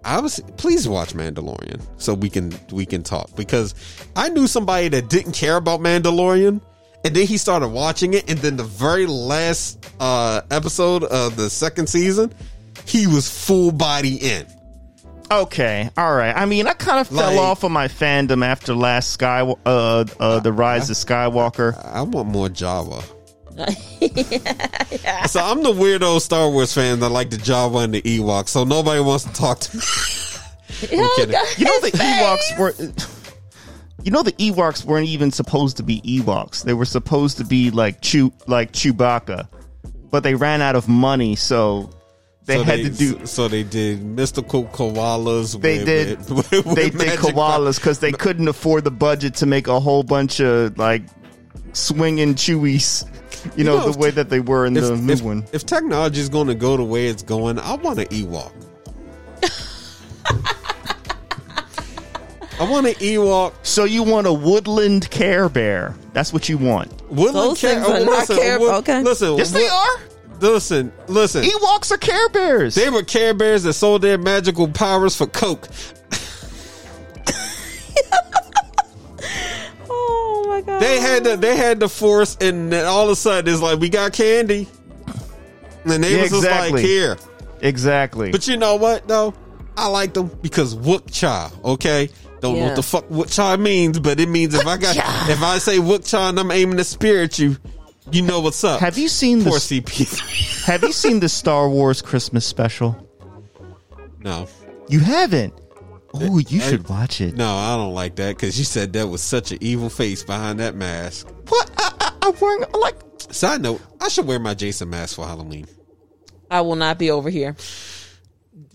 I was please watch Mandalorian so we can we can talk because I knew somebody that didn't care about Mandalorian. And then he started watching it, and then the very last uh, episode of the second season, he was full body in. Okay, all right. I mean, I kind of fell Like- off of my fandom after last Sky, uh, uh, the Rise of Skywalker. I want more Jawa. So I'm the weirdo Star Wars fan that like the Jawa and the Ewoks. So nobody wants to talk to me. Oh, You know the his Ewoks were. You know the Ewoks weren't even supposed to be Ewoks. They were supposed to be like Chew, like Chewbacca, but they ran out of money, so they so had they, to do. So they did mystical koalas. They with- did. with- with they did koalas because they couldn't afford the budget to make a whole bunch of like swinging Chewies. You know, know, the way that they were in If, the new if, one. if technology is going to go the way it's going, I want an Ewok. I want an Ewok. So you want a woodland Care Bear? That's what you want. Woodland Those Care- things are oh, not listen, Care- Wood- okay. Listen, Yes, they are. Listen, listen. Ewoks are Care Bears. They were Care Bears that sold their magical powers for Coke. My god. They had the they had the force, and then all of a sudden it's like we got candy, and they Yeah, was just like here. exactly. But you know what though? I like them because Wook Cha. Okay, don't know what the fuck Wook Cha means, but it means if I got if I say Wook Cha and I'm aiming to spirit you, you know what's up. Have you seen Poor the CP3? Have you seen the Star Wars Christmas special? no, You haven't. Oh, you should watch it. no, I don't like that because you said that was such an evil face behind that mask. What? I, I, I'm wearing like. Side note: I should wear my Jason mask for Halloween. I will not be over here.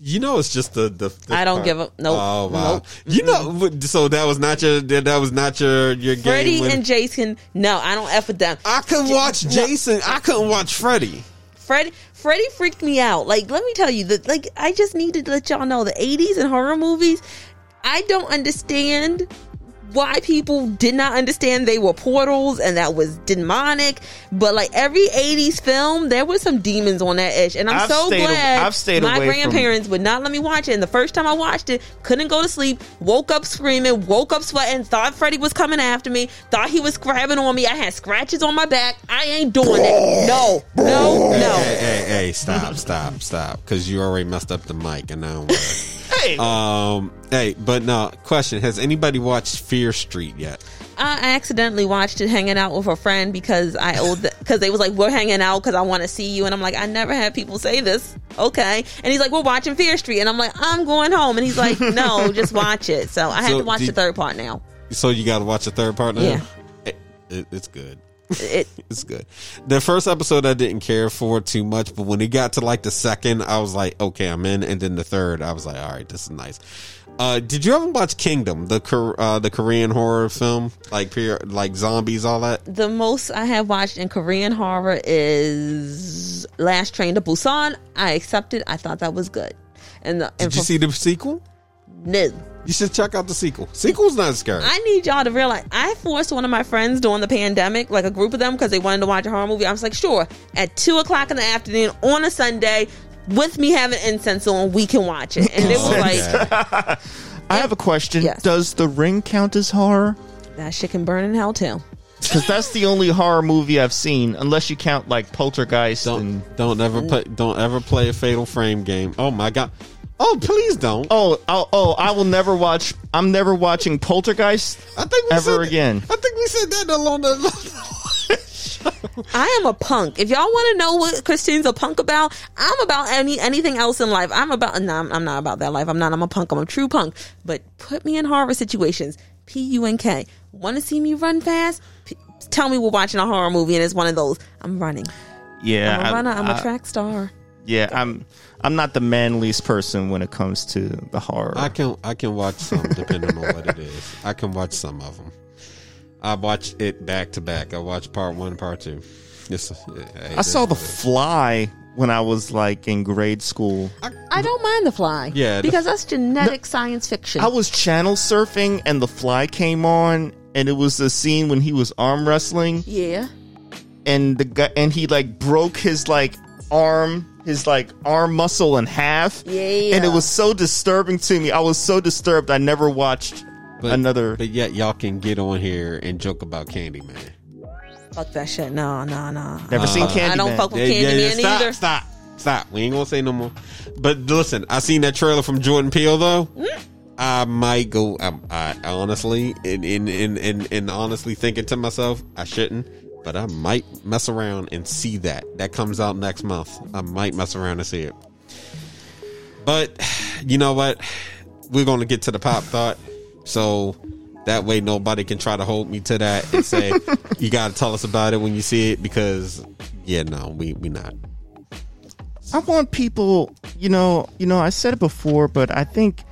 You know, it's just the the. the I don't part- give a- nope. Oh wow! Nope. You know, so that was not your that was not your your game. Freddy when- and Jason. No, I don't f with them. I couldn't watch No. Jason. I couldn't watch Freddy. Freddy Freddy freaked me out. Like, let me tell you that like I just need to let y'all know the 80s and horror movies, I don't understand why people did not understand they were portals and that was demonic. But like every 80s film, there was some demons on that edge. And I'm I've so glad I've stayed my away from- grandparents would not let me watch it. And the first time I watched it, couldn't go to sleep, woke up screaming, woke up sweating, thought Freddy was coming after me, thought he was grabbing on me. I had scratches on my back. I ain't doing it. No, no, no. Hey, hey, hey! Stop, stop, stop! Because you already messed up the mic, and now. Hey. Um, hey, but no question: Has anybody watched Fear Street yet? I accidentally watched it hanging out with a friend because I owed because they was like we're hanging out because I want to see you and I'm like I never had people say this okay and he's like we're watching Fear Street and I'm like I'm going home and he's like no just watch it so I had So to watch do- the third part now So you got to watch the third part now. Yeah. It, it, it's good. It It's good. The first episode I didn't care for too much, but when it got to like the second, I was like, okay, I'm in. And then the third, I was like, all right, this is nice. Uh, did you ever watch Kingdom, the uh, the Korean horror film, like pure, like zombies, all that? the most I have watched in Korean horror is Last Train to Busan I accepted I thought that was good and, the, and Did you for- see the sequel? No You should check out the sequel. Sequel's not scary. I need y'all to realize I forced one of my friends during the pandemic, like a group of them, because they wanted to watch a horror movie. I was like, sure, at two o'clock in the afternoon on a Sunday, with me having incense on, we can watch it. And it was like I have a question. Yes. Does The Ring count as horror? that shit can burn in hell too. Because that's the only horror movie I've seen, unless you count like Poltergeist don't and. don't ever mm. play don't ever play a Fatal Frame game. Oh my god. Oh please don't. Oh, oh, oh! I will never watch. I'm never watching Poltergeist I think we ever said, again. I think we said that along the. I am a punk. If y'all want to know what Christine's a punk about, I'm about any anything else in life. I'm about. No, I'm, I'm not about that life. I'm not. I'm a punk. I'm a true punk. But put me in horror situations. P U N K. Want to see me run fast? P- tell me we're watching a horror movie and it's one of those. I'm running. Yeah, I'm a I- runner. I'm a I- track star. Yeah, I'm. I'm not the manliest person when it comes to the horror. I can I can watch some depending on what it is. I can watch some of them. I watch it back to back. I watch part one, part two. Yes, I saw The Fly when I was like in grade school. I don't mind the fly. Yeah, the- because that's genetic science fiction. I was channel surfing and The Fly came on, and it was the scene when he was arm wrestling, yeah. and the guy and he like broke his like arm, his like arm muscle in half. Yeah. and it was so disturbing to me. I was so disturbed. I never watched but, another. But yet y'all can get on here and joke about Candyman. Fuck that shit. No, no, no. Never seen Candyman. I don't fuck with Yeah, yeah, yeah, stop, either. Stop, stop. We ain't gonna say no more. But listen, I seen that trailer from Jordan Peele though. Mm. I might go. I, I honestly, in in, in in in honestly thinking to myself, I shouldn't. But I might mess around and see that. That comes out next month. I might mess around and see it. But you know what? We're gonna get to the pop thought. So that way nobody can try to hold me to that and say you gotta tell us about it when you see it because yeah, no, we we not. I want people, you know, you know, I said it before, but I think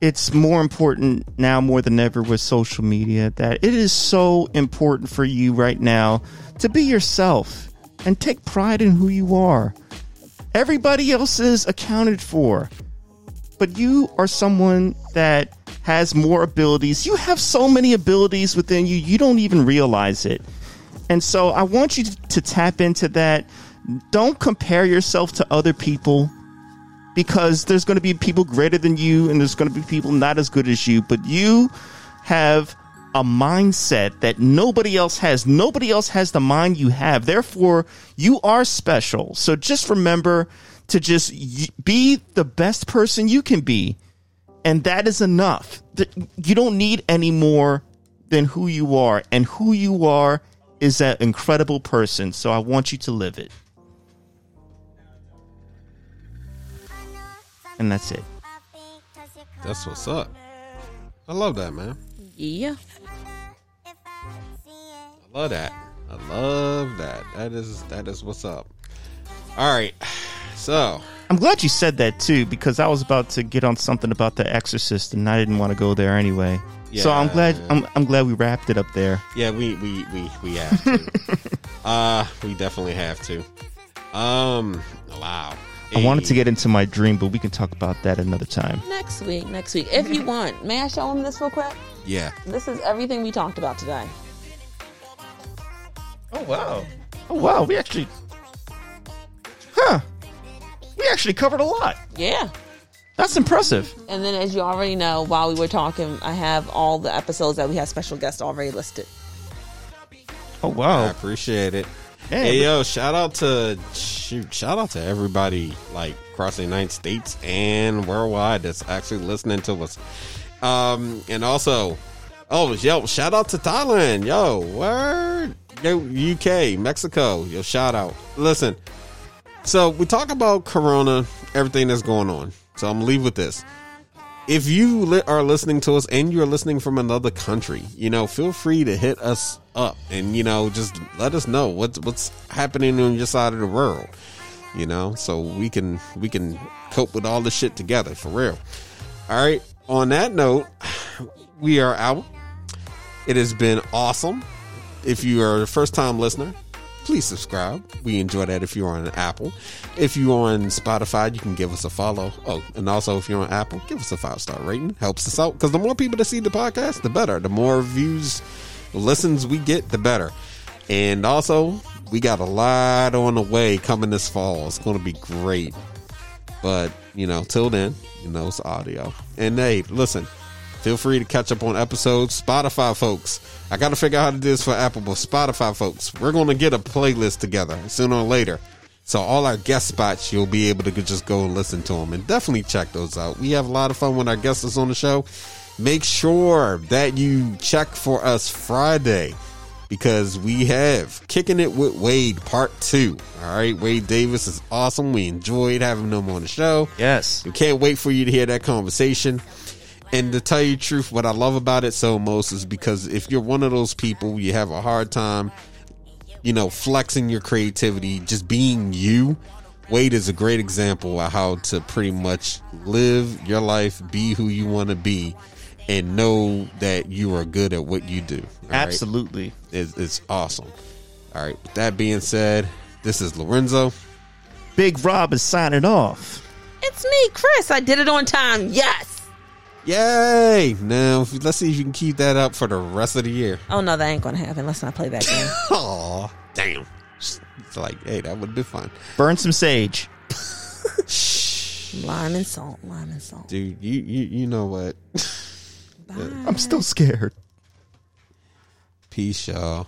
it's more important now more than ever with social media that it is so important for you right now to be yourself and take pride in who you are. Everybody else is accounted for, but you are someone that has more abilities. You have so many abilities within you, you don't even realize it. And so I want you to tap into that. Don't compare yourself to other people because there's going to be people greater than you and there's going to be people not as good as you, but you have a mindset that nobody else has. Nobody else has the mind you have. Therefore, you are special. So just remember to just be the best person you can be. And that is enough. You don't need any more than who you are. And who you are is that incredible person. So I want you to live it. And that's it. That's what's up. I love that, man. Yeah. I love that. I love that. That is that is what's up. All right. So I'm glad you said that too, because I was about to get on something about the Exorcist, and I didn't want to go there anyway. So I'm glad I'm, I'm glad we wrapped it up there. yeah, we we we we have to. uh we definitely have to. Um wow. I wanted to get into my dream, but we can talk about that another time. Next week, next week. If you want. May I show them this real quick? Yeah. This is everything we talked about today. Oh wow! Oh wow! We actually, huh? We actually covered a lot. Yeah. That's impressive. And then, as you already know, while we were talking, I have all the episodes that we have special guests already listed. Oh wow. I appreciate it. Hey yo, shout out to shoot, shout out to everybody like across the United States and worldwide that's actually listening to us. Um, and also, oh yo, shout out to Thailand, yo, word, yo, UK, Mexico, yo, shout out. Listen, so we talk about Corona, everything that's going on. So I'm gonna leave with this. If you li- are listening to us and you're listening from another country, you know, feel free to hit us up and you know just let us know what's what's happening on your side of the world. You know, so we can we can cope with all the shit together for real. All right. On that note, we are out. It has been awesome. If you are a first time listener, please subscribe. We enjoy that if you're on Apple. If you're on Spotify, you can give us a follow. Oh, and also if you're on Apple, give us a five star rating. Helps us out because the more people that see the podcast, the better. The more views, listens we get, the better. And also, we got a lot on the way coming this fall. It's going to be great. But, you know, till then, you know, it's audio. And hey, listen, feel free to catch up on episodes. Spotify folks, I got to figure out how to do this for Apple, but Spotify folks, we're going to get a playlist together sooner or later. So all our guest spots, you'll be able to just go and listen to them and definitely check those out. We have a lot of fun when our guests is on the show. Make sure that you check for us Friday because we have kicking it with Wade part two. All right, Wade Davis is awesome. We enjoyed having him on the show. yes. We can't wait for you to hear that conversation. And to tell you the truth, what I love about it so most is because if you're one of those people, you have a hard time, you know, flexing your creativity, just being you. Wade is a great example of how to pretty much live your life, be who you want to be, and know that you are good at what you do. All right? Absolutely. It's, it's awesome. All right. With that being said, this is Lorenzo. Big Rob is signing off. It's me, Chris. I did it on time. Yes. Yay! Now let's see if you can keep that up for the rest of the year. Oh no, that ain't gonna happen. Let's not play that game. Oh, damn! It's like, hey, that would be fun, Burn some sage. Shh. lime and salt. Lime and salt. dude. You you you know what? Bye. I'm still scared. Peace, y'all.